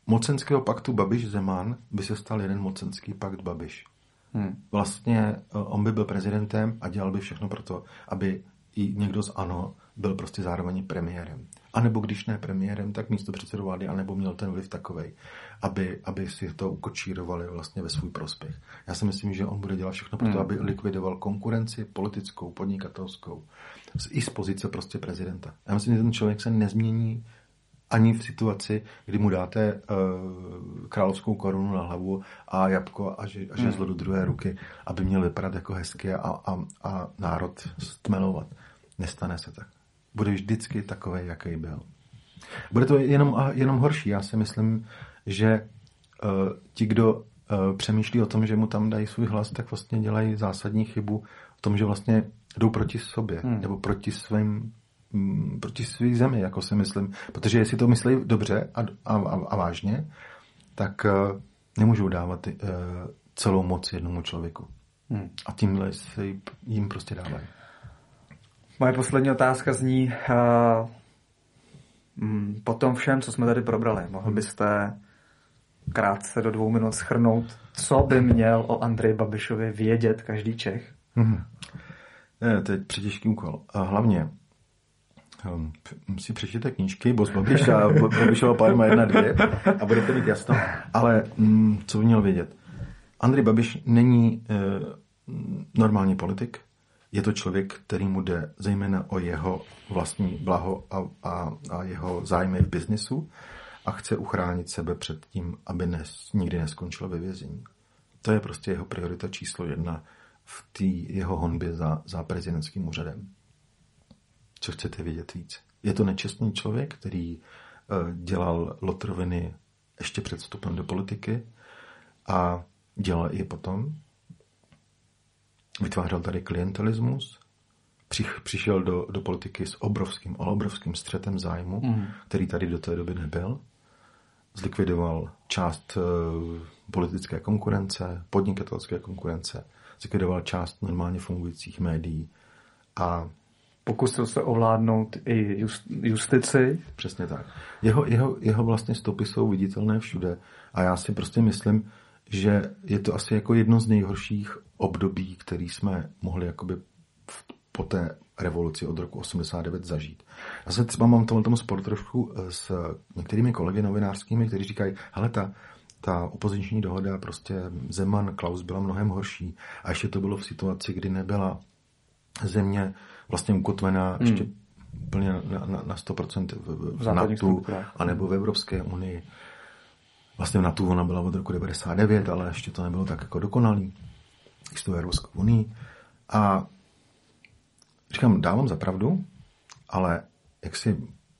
mocenského paktu Babiš-Zeman by se stal jeden mocenský pakt Babiš. Hmm. Vlastně eh, on by byl prezidentem a dělal by všechno pro to, aby i někdo z ANO byl prostě zároveň premiérem. A nebo když ne premiérem, tak místo předsedu vlády, anebo měl ten vliv takovej, aby, aby si to ukočírovali vlastně ve svůj prospěch. Já si myslím, že on bude dělat všechno pro to, hmm. aby likvidoval konkurenci politickou, podnikatelskou, i z pozice prostě prezidenta. Já myslím, že ten člověk se nezmění ani v situaci, kdy mu dáte uh, královskou korunu na hlavu a jabko a, že, a žezlo hmm. do druhé ruky, aby měl vypadat jako hezky a, a, a národ stmelovat. Nestane se tak bude vždycky takový, jaký byl. Bude to jenom, jenom horší. Já si myslím, že uh, ti, kdo uh, přemýšlí o tom, že mu tam dají svůj hlas, tak vlastně dělají zásadní chybu v tom, že vlastně jdou proti sobě hmm. nebo proti svým mm, proti své zemi, jako si myslím. Protože jestli to myslí dobře a, a, a vážně, tak uh, nemůžou dávat uh, celou moc jednomu člověku. Hmm. A tímhle se jim prostě dávají. Moje poslední otázka zní, uh, po tom všem, co jsme tady probrali, mohl byste krátce do dvou minut schrnout, co by měl o Andreji Babišovi vědět každý Čech? Mm-hmm. Ne, to je přetěžký úkol. A hlavně um, si přečtěte knížky Bos Babiš a Babišova párma jedna, dvě a budete mít jasno. Ale mm, co by měl vědět? Andrej Babiš není e, normální politik, je to člověk, který mu jde zejména o jeho vlastní blaho a, a, a jeho zájmy v biznisu a chce uchránit sebe před tím, aby nes, nikdy neskončil ve vězení. To je prostě jeho priorita číslo jedna v té jeho honbě za, za prezidentským úřadem. Co chcete vědět víc? Je to nečestný člověk, který uh, dělal lotroviny ještě před vstupem do politiky a dělal i potom. Vytvářel tady klientelismus, přišel do, do politiky s obrovským, obrovským střetem zájmu, mm. který tady do té doby nebyl. Zlikvidoval část uh, politické konkurence, podnikatelské konkurence, zlikvidoval část normálně fungujících médií a Pokusil se ovládnout i just, justici. Přesně tak. Jeho, jeho, jeho vlastně stopy jsou viditelné všude a já si prostě myslím, že je to asi jako jedno z nejhorších období, který jsme mohli jakoby po té revoluci od roku 89 zažít. Já se třeba mám tomu, tomu sport trošku eh, s některými kolegy novinářskými, kteří říkají, hele, ta, ta opoziční dohoda, prostě Zeman, Klaus byla mnohem horší. A ještě to bylo v situaci, kdy nebyla země vlastně ukotvená hmm. ještě úplně na, na, na 100% v, v, v NATO anebo v Evropské unii. Vlastně v NATO ona byla od roku 99, ale ještě to nebylo tak jako dokonalý. S tou Evropskou unii. A říkám, dávám za pravdu, ale jak si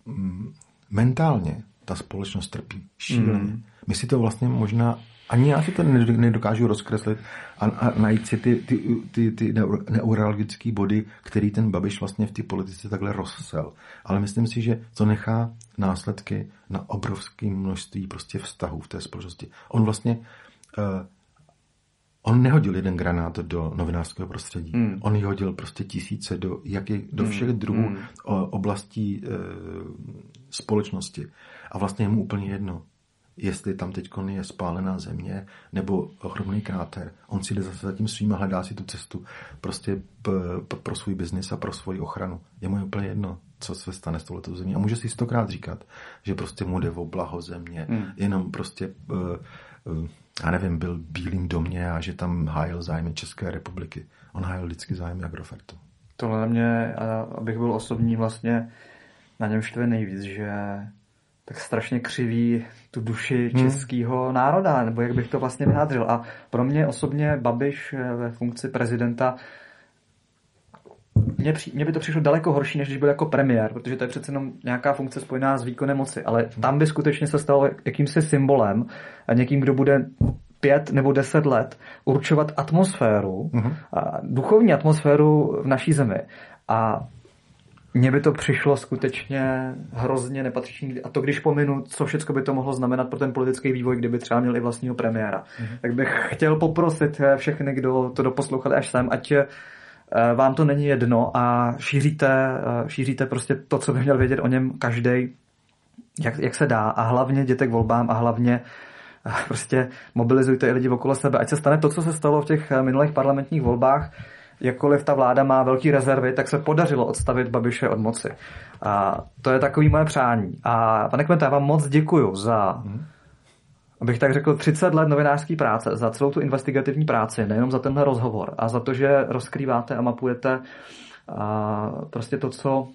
mm, mentálně ta společnost trpí šíleně. Mm. My si to vlastně možná ani já si to nedokážu rozkreslit a, a najít si ty, ty, ty, ty neurologické body, který ten Babiš vlastně v té politice takhle rozsel. Ale myslím si, že to nechá následky na obrovské množství prostě vztahů v té společnosti. On vlastně uh, On nehodil jeden granát do novinářského prostředí. Hmm. On ji hodil prostě tisíce do, jaký, do hmm. všech druhů hmm. oblastí e, společnosti. A vlastně je mu úplně jedno, jestli tam teď je spálená země nebo ohromný kráter. On si jde zase za tím svým a hledá si tu cestu prostě pro svůj biznis a pro svoji ochranu. Je mu úplně jedno, co se stane s touhletou zemí. A může si stokrát říkat, že prostě mu jde o blaho země, hmm. jenom prostě uh, uh, já nevím, byl bílým domě a že tam hájil zájmy České republiky. On hájil vždycky zájmy Agrofertu. Tohle na mě, abych byl osobní, vlastně na něm štve nejvíc, že tak strašně křiví tu duši hmm. českého národa, nebo jak bych to vlastně vyjádřil. A pro mě osobně Babiš eh, ve funkci prezidenta mně, při, mně by to přišlo daleko horší, než když byl jako premiér, protože to je přece jenom nějaká funkce spojená s výkonem moci, ale tam by skutečně se stalo jakýmsi symbolem a někým, kdo bude pět nebo deset let určovat atmosféru, uh-huh. a duchovní atmosféru v naší zemi. A mně by to přišlo skutečně hrozně nepatřičný. A to, když pominu, co všechno by to mohlo znamenat pro ten politický vývoj, kdyby třeba měl i vlastního premiéra. Mm-hmm. Tak bych chtěl poprosit všechny, kdo to doposlouchali až sem, ať eh, vám to není jedno a šíříte, eh, šíříte prostě to, co by měl vědět o něm každý, jak, jak se dá. A hlavně jděte k volbám a hlavně eh, prostě mobilizujte i lidi okolo sebe. Ať se stane to, co se stalo v těch minulých parlamentních volbách, jakkoliv ta vláda má velký rezervy, tak se podařilo odstavit Babiše od moci. A to je takový moje přání. A pane Kmente, já vám moc děkuju za, hmm. abych tak řekl, 30 let novinářské práce, za celou tu investigativní práci, nejenom za tenhle rozhovor a za to, že rozkrýváte a mapujete a prostě to, co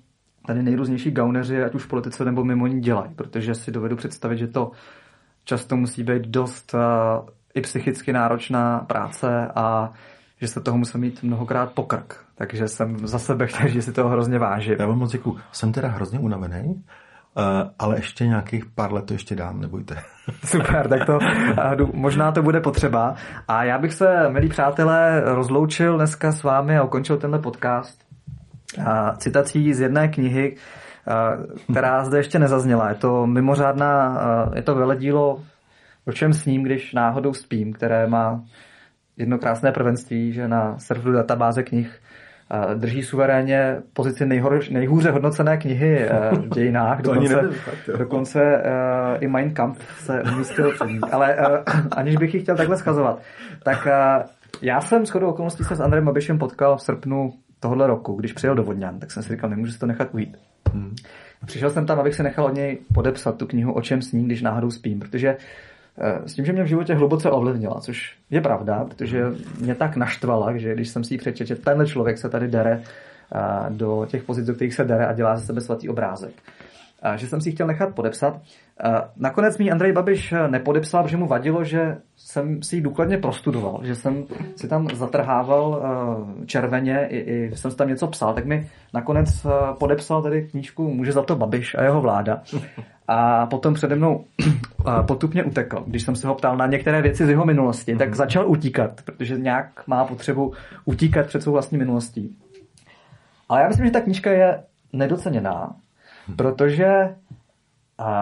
tady nejrůznější gauneři, ať už v politice nebo mimo ní dělají, protože si dovedu představit, že to často musí být dost uh, i psychicky náročná práce a že se toho musel mít mnohokrát pokrk. Takže jsem za sebe chtěl, že si toho hrozně vážím. Já vám moc děkuji. Jsem teda hrozně unavený, uh, ale ještě nějakých pár let to ještě dám, nebojte. Super, tak to uh, možná to bude potřeba. A já bych se, milí přátelé, rozloučil dneska s vámi a ukončil tenhle podcast uh, citací z jedné knihy, která zde ještě nezazněla. Je to mimořádná, je to veledílo o čem sním, když náhodou spím, které má jedno krásné prvenství, že na serveru databáze knih drží suverénně pozici nejhor, nejhůře hodnocené knihy eh, v dějinách. dokonce, nevím, fakt, dokonce uh, i Mein Kampf se umístil před ní. Ale uh, aniž bych ji chtěl takhle schazovat, tak uh, já jsem shodou okolností se s Andrejem Babišem potkal v srpnu tohohle roku, když přijel do Vodňan, tak jsem si říkal, nemůžu si to nechat ujít. Hmm. Přišel jsem tam, abych se nechal od něj podepsat tu knihu O čem sním, když náhodou spím, protože Eh, s tím, že mě v životě hluboce ovlivnila, což je pravda, protože mě tak naštvala, že když jsem si ji přečetl, že tenhle člověk se tady dere eh, do těch pozic, do kterých se dere a dělá ze sebe svatý obrázek. že jsem si chtěl nechat podepsat. Nakonec mi Andrej Babiš nepodepsal, protože mu vadilo, že jsem si ji důkladně prostudoval, že jsem si tam zatrhával červeně, i, i jsem si tam něco psal, tak mi nakonec podepsal tady knížku Může za to Babiš a jeho vláda. A potom přede mnou potupně utekl. Když jsem se ho ptal na některé věci z jeho minulosti, tak mhm. začal utíkat, protože nějak má potřebu utíkat před svou vlastní minulostí. Ale já myslím, že ta knížka je nedoceněná, protože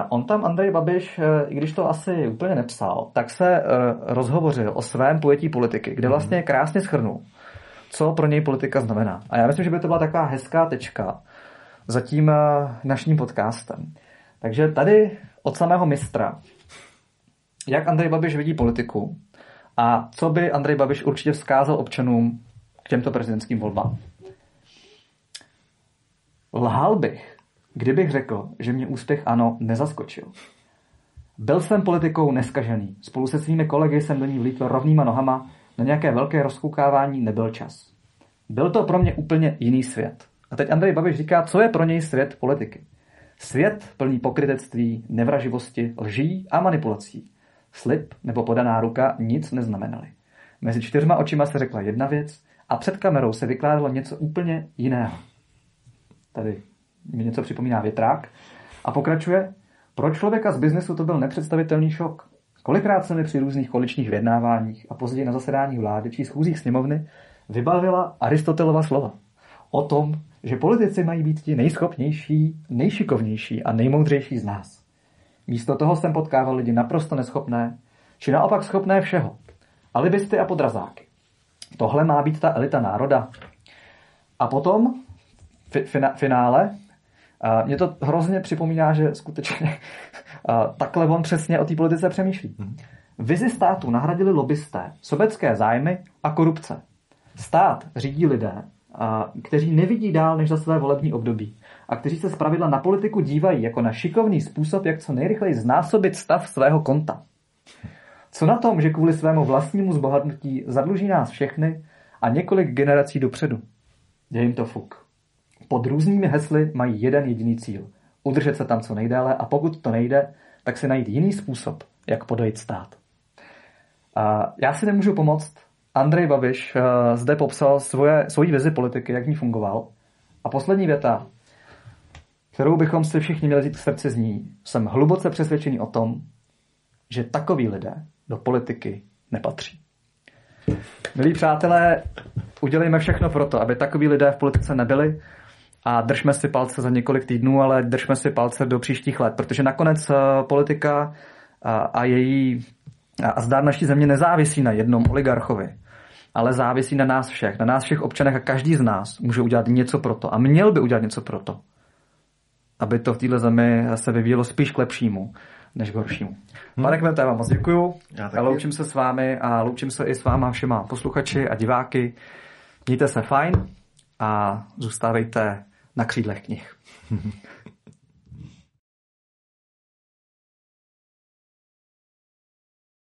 on tam, Andrej Babiš, e, i když to asi úplně nepsal, tak se e, rozhovořil o svém pojetí politiky, kde vlastně krásně schrnul, co pro něj politika znamená. A já myslím, že by to byla taková hezká tečka za tím e, naším podcastem. Takže tady od samého mistra, jak Andrej Babiš vidí politiku a co by Andrej Babiš určitě vzkázal občanům k těmto prezidentským volbám. Lhal bych, kdybych řekl, že mě úspěch ano nezaskočil. Byl jsem politikou neskažený. Spolu se svými kolegy jsem do ní vlítl rovnýma nohama. Na nějaké velké rozkoukávání nebyl čas. Byl to pro mě úplně jiný svět. A teď Andrej Babiš říká, co je pro něj svět politiky. Svět plný pokrytectví, nevraživosti, lží a manipulací. Slib nebo podaná ruka nic neznamenaly. Mezi čtyřma očima se řekla jedna věc a před kamerou se vykládalo něco úplně jiného. Tady mi něco připomíná větrák. A pokračuje, pro člověka z biznesu to byl nepředstavitelný šok. Kolikrát se mi při různých koaličních vyjednáváních a později na zasedání vlády či schůzích sněmovny vybavila Aristotelova slova o tom, že politici mají být ti nejschopnější, nejšikovnější a nejmoudřejší z nás. Místo toho jsem potkával lidi naprosto neschopné, či naopak schopné všeho. Alibisty a podrazáky. Tohle má být ta elita národa. A potom, fi, finále, a mě to hrozně připomíná, že skutečně a, takhle on přesně o té politice přemýšlí. Mhm. Vizi státu nahradili lobbysté, sobecké zájmy a korupce. Stát řídí lidé, kteří nevidí dál než za své volební období a kteří se zpravidla na politiku dívají jako na šikovný způsob, jak co nejrychleji znásobit stav svého konta. Co na tom, že kvůli svému vlastnímu zbohatnutí zadluží nás všechny a několik generací dopředu? Je jim to fuk. Pod různými hesly mají jeden jediný cíl. Udržet se tam co nejdéle a pokud to nejde, tak si najít jiný způsob, jak podojit stát. A já si nemůžu pomoct, Andrej Babiš uh, zde popsal svoje, svoji vizi politiky, jak ní fungoval. A poslední věta, kterou bychom si všichni měli vzít k srdci z ní, jsem hluboce přesvědčený o tom, že takoví lidé do politiky nepatří. Milí přátelé, udělejme všechno pro to, aby takoví lidé v politice nebyli a držme si palce za několik týdnů, ale držme si palce do příštích let, protože nakonec eh, politika a, a její a zdár naší země nezávisí na jednom oligarchovi ale závisí na nás všech, na nás všech občanech a každý z nás může udělat něco pro to a měl by udělat něco pro to, aby to v této zemi se vyvíjelo spíš k lepšímu než k horšímu. Hmm. Pane Kmente, já vám moc děkuju. Já taky. loučím se s vámi a loučím se i s váma všema posluchači a diváky. Mějte se fajn a zůstávejte na křídlech knih.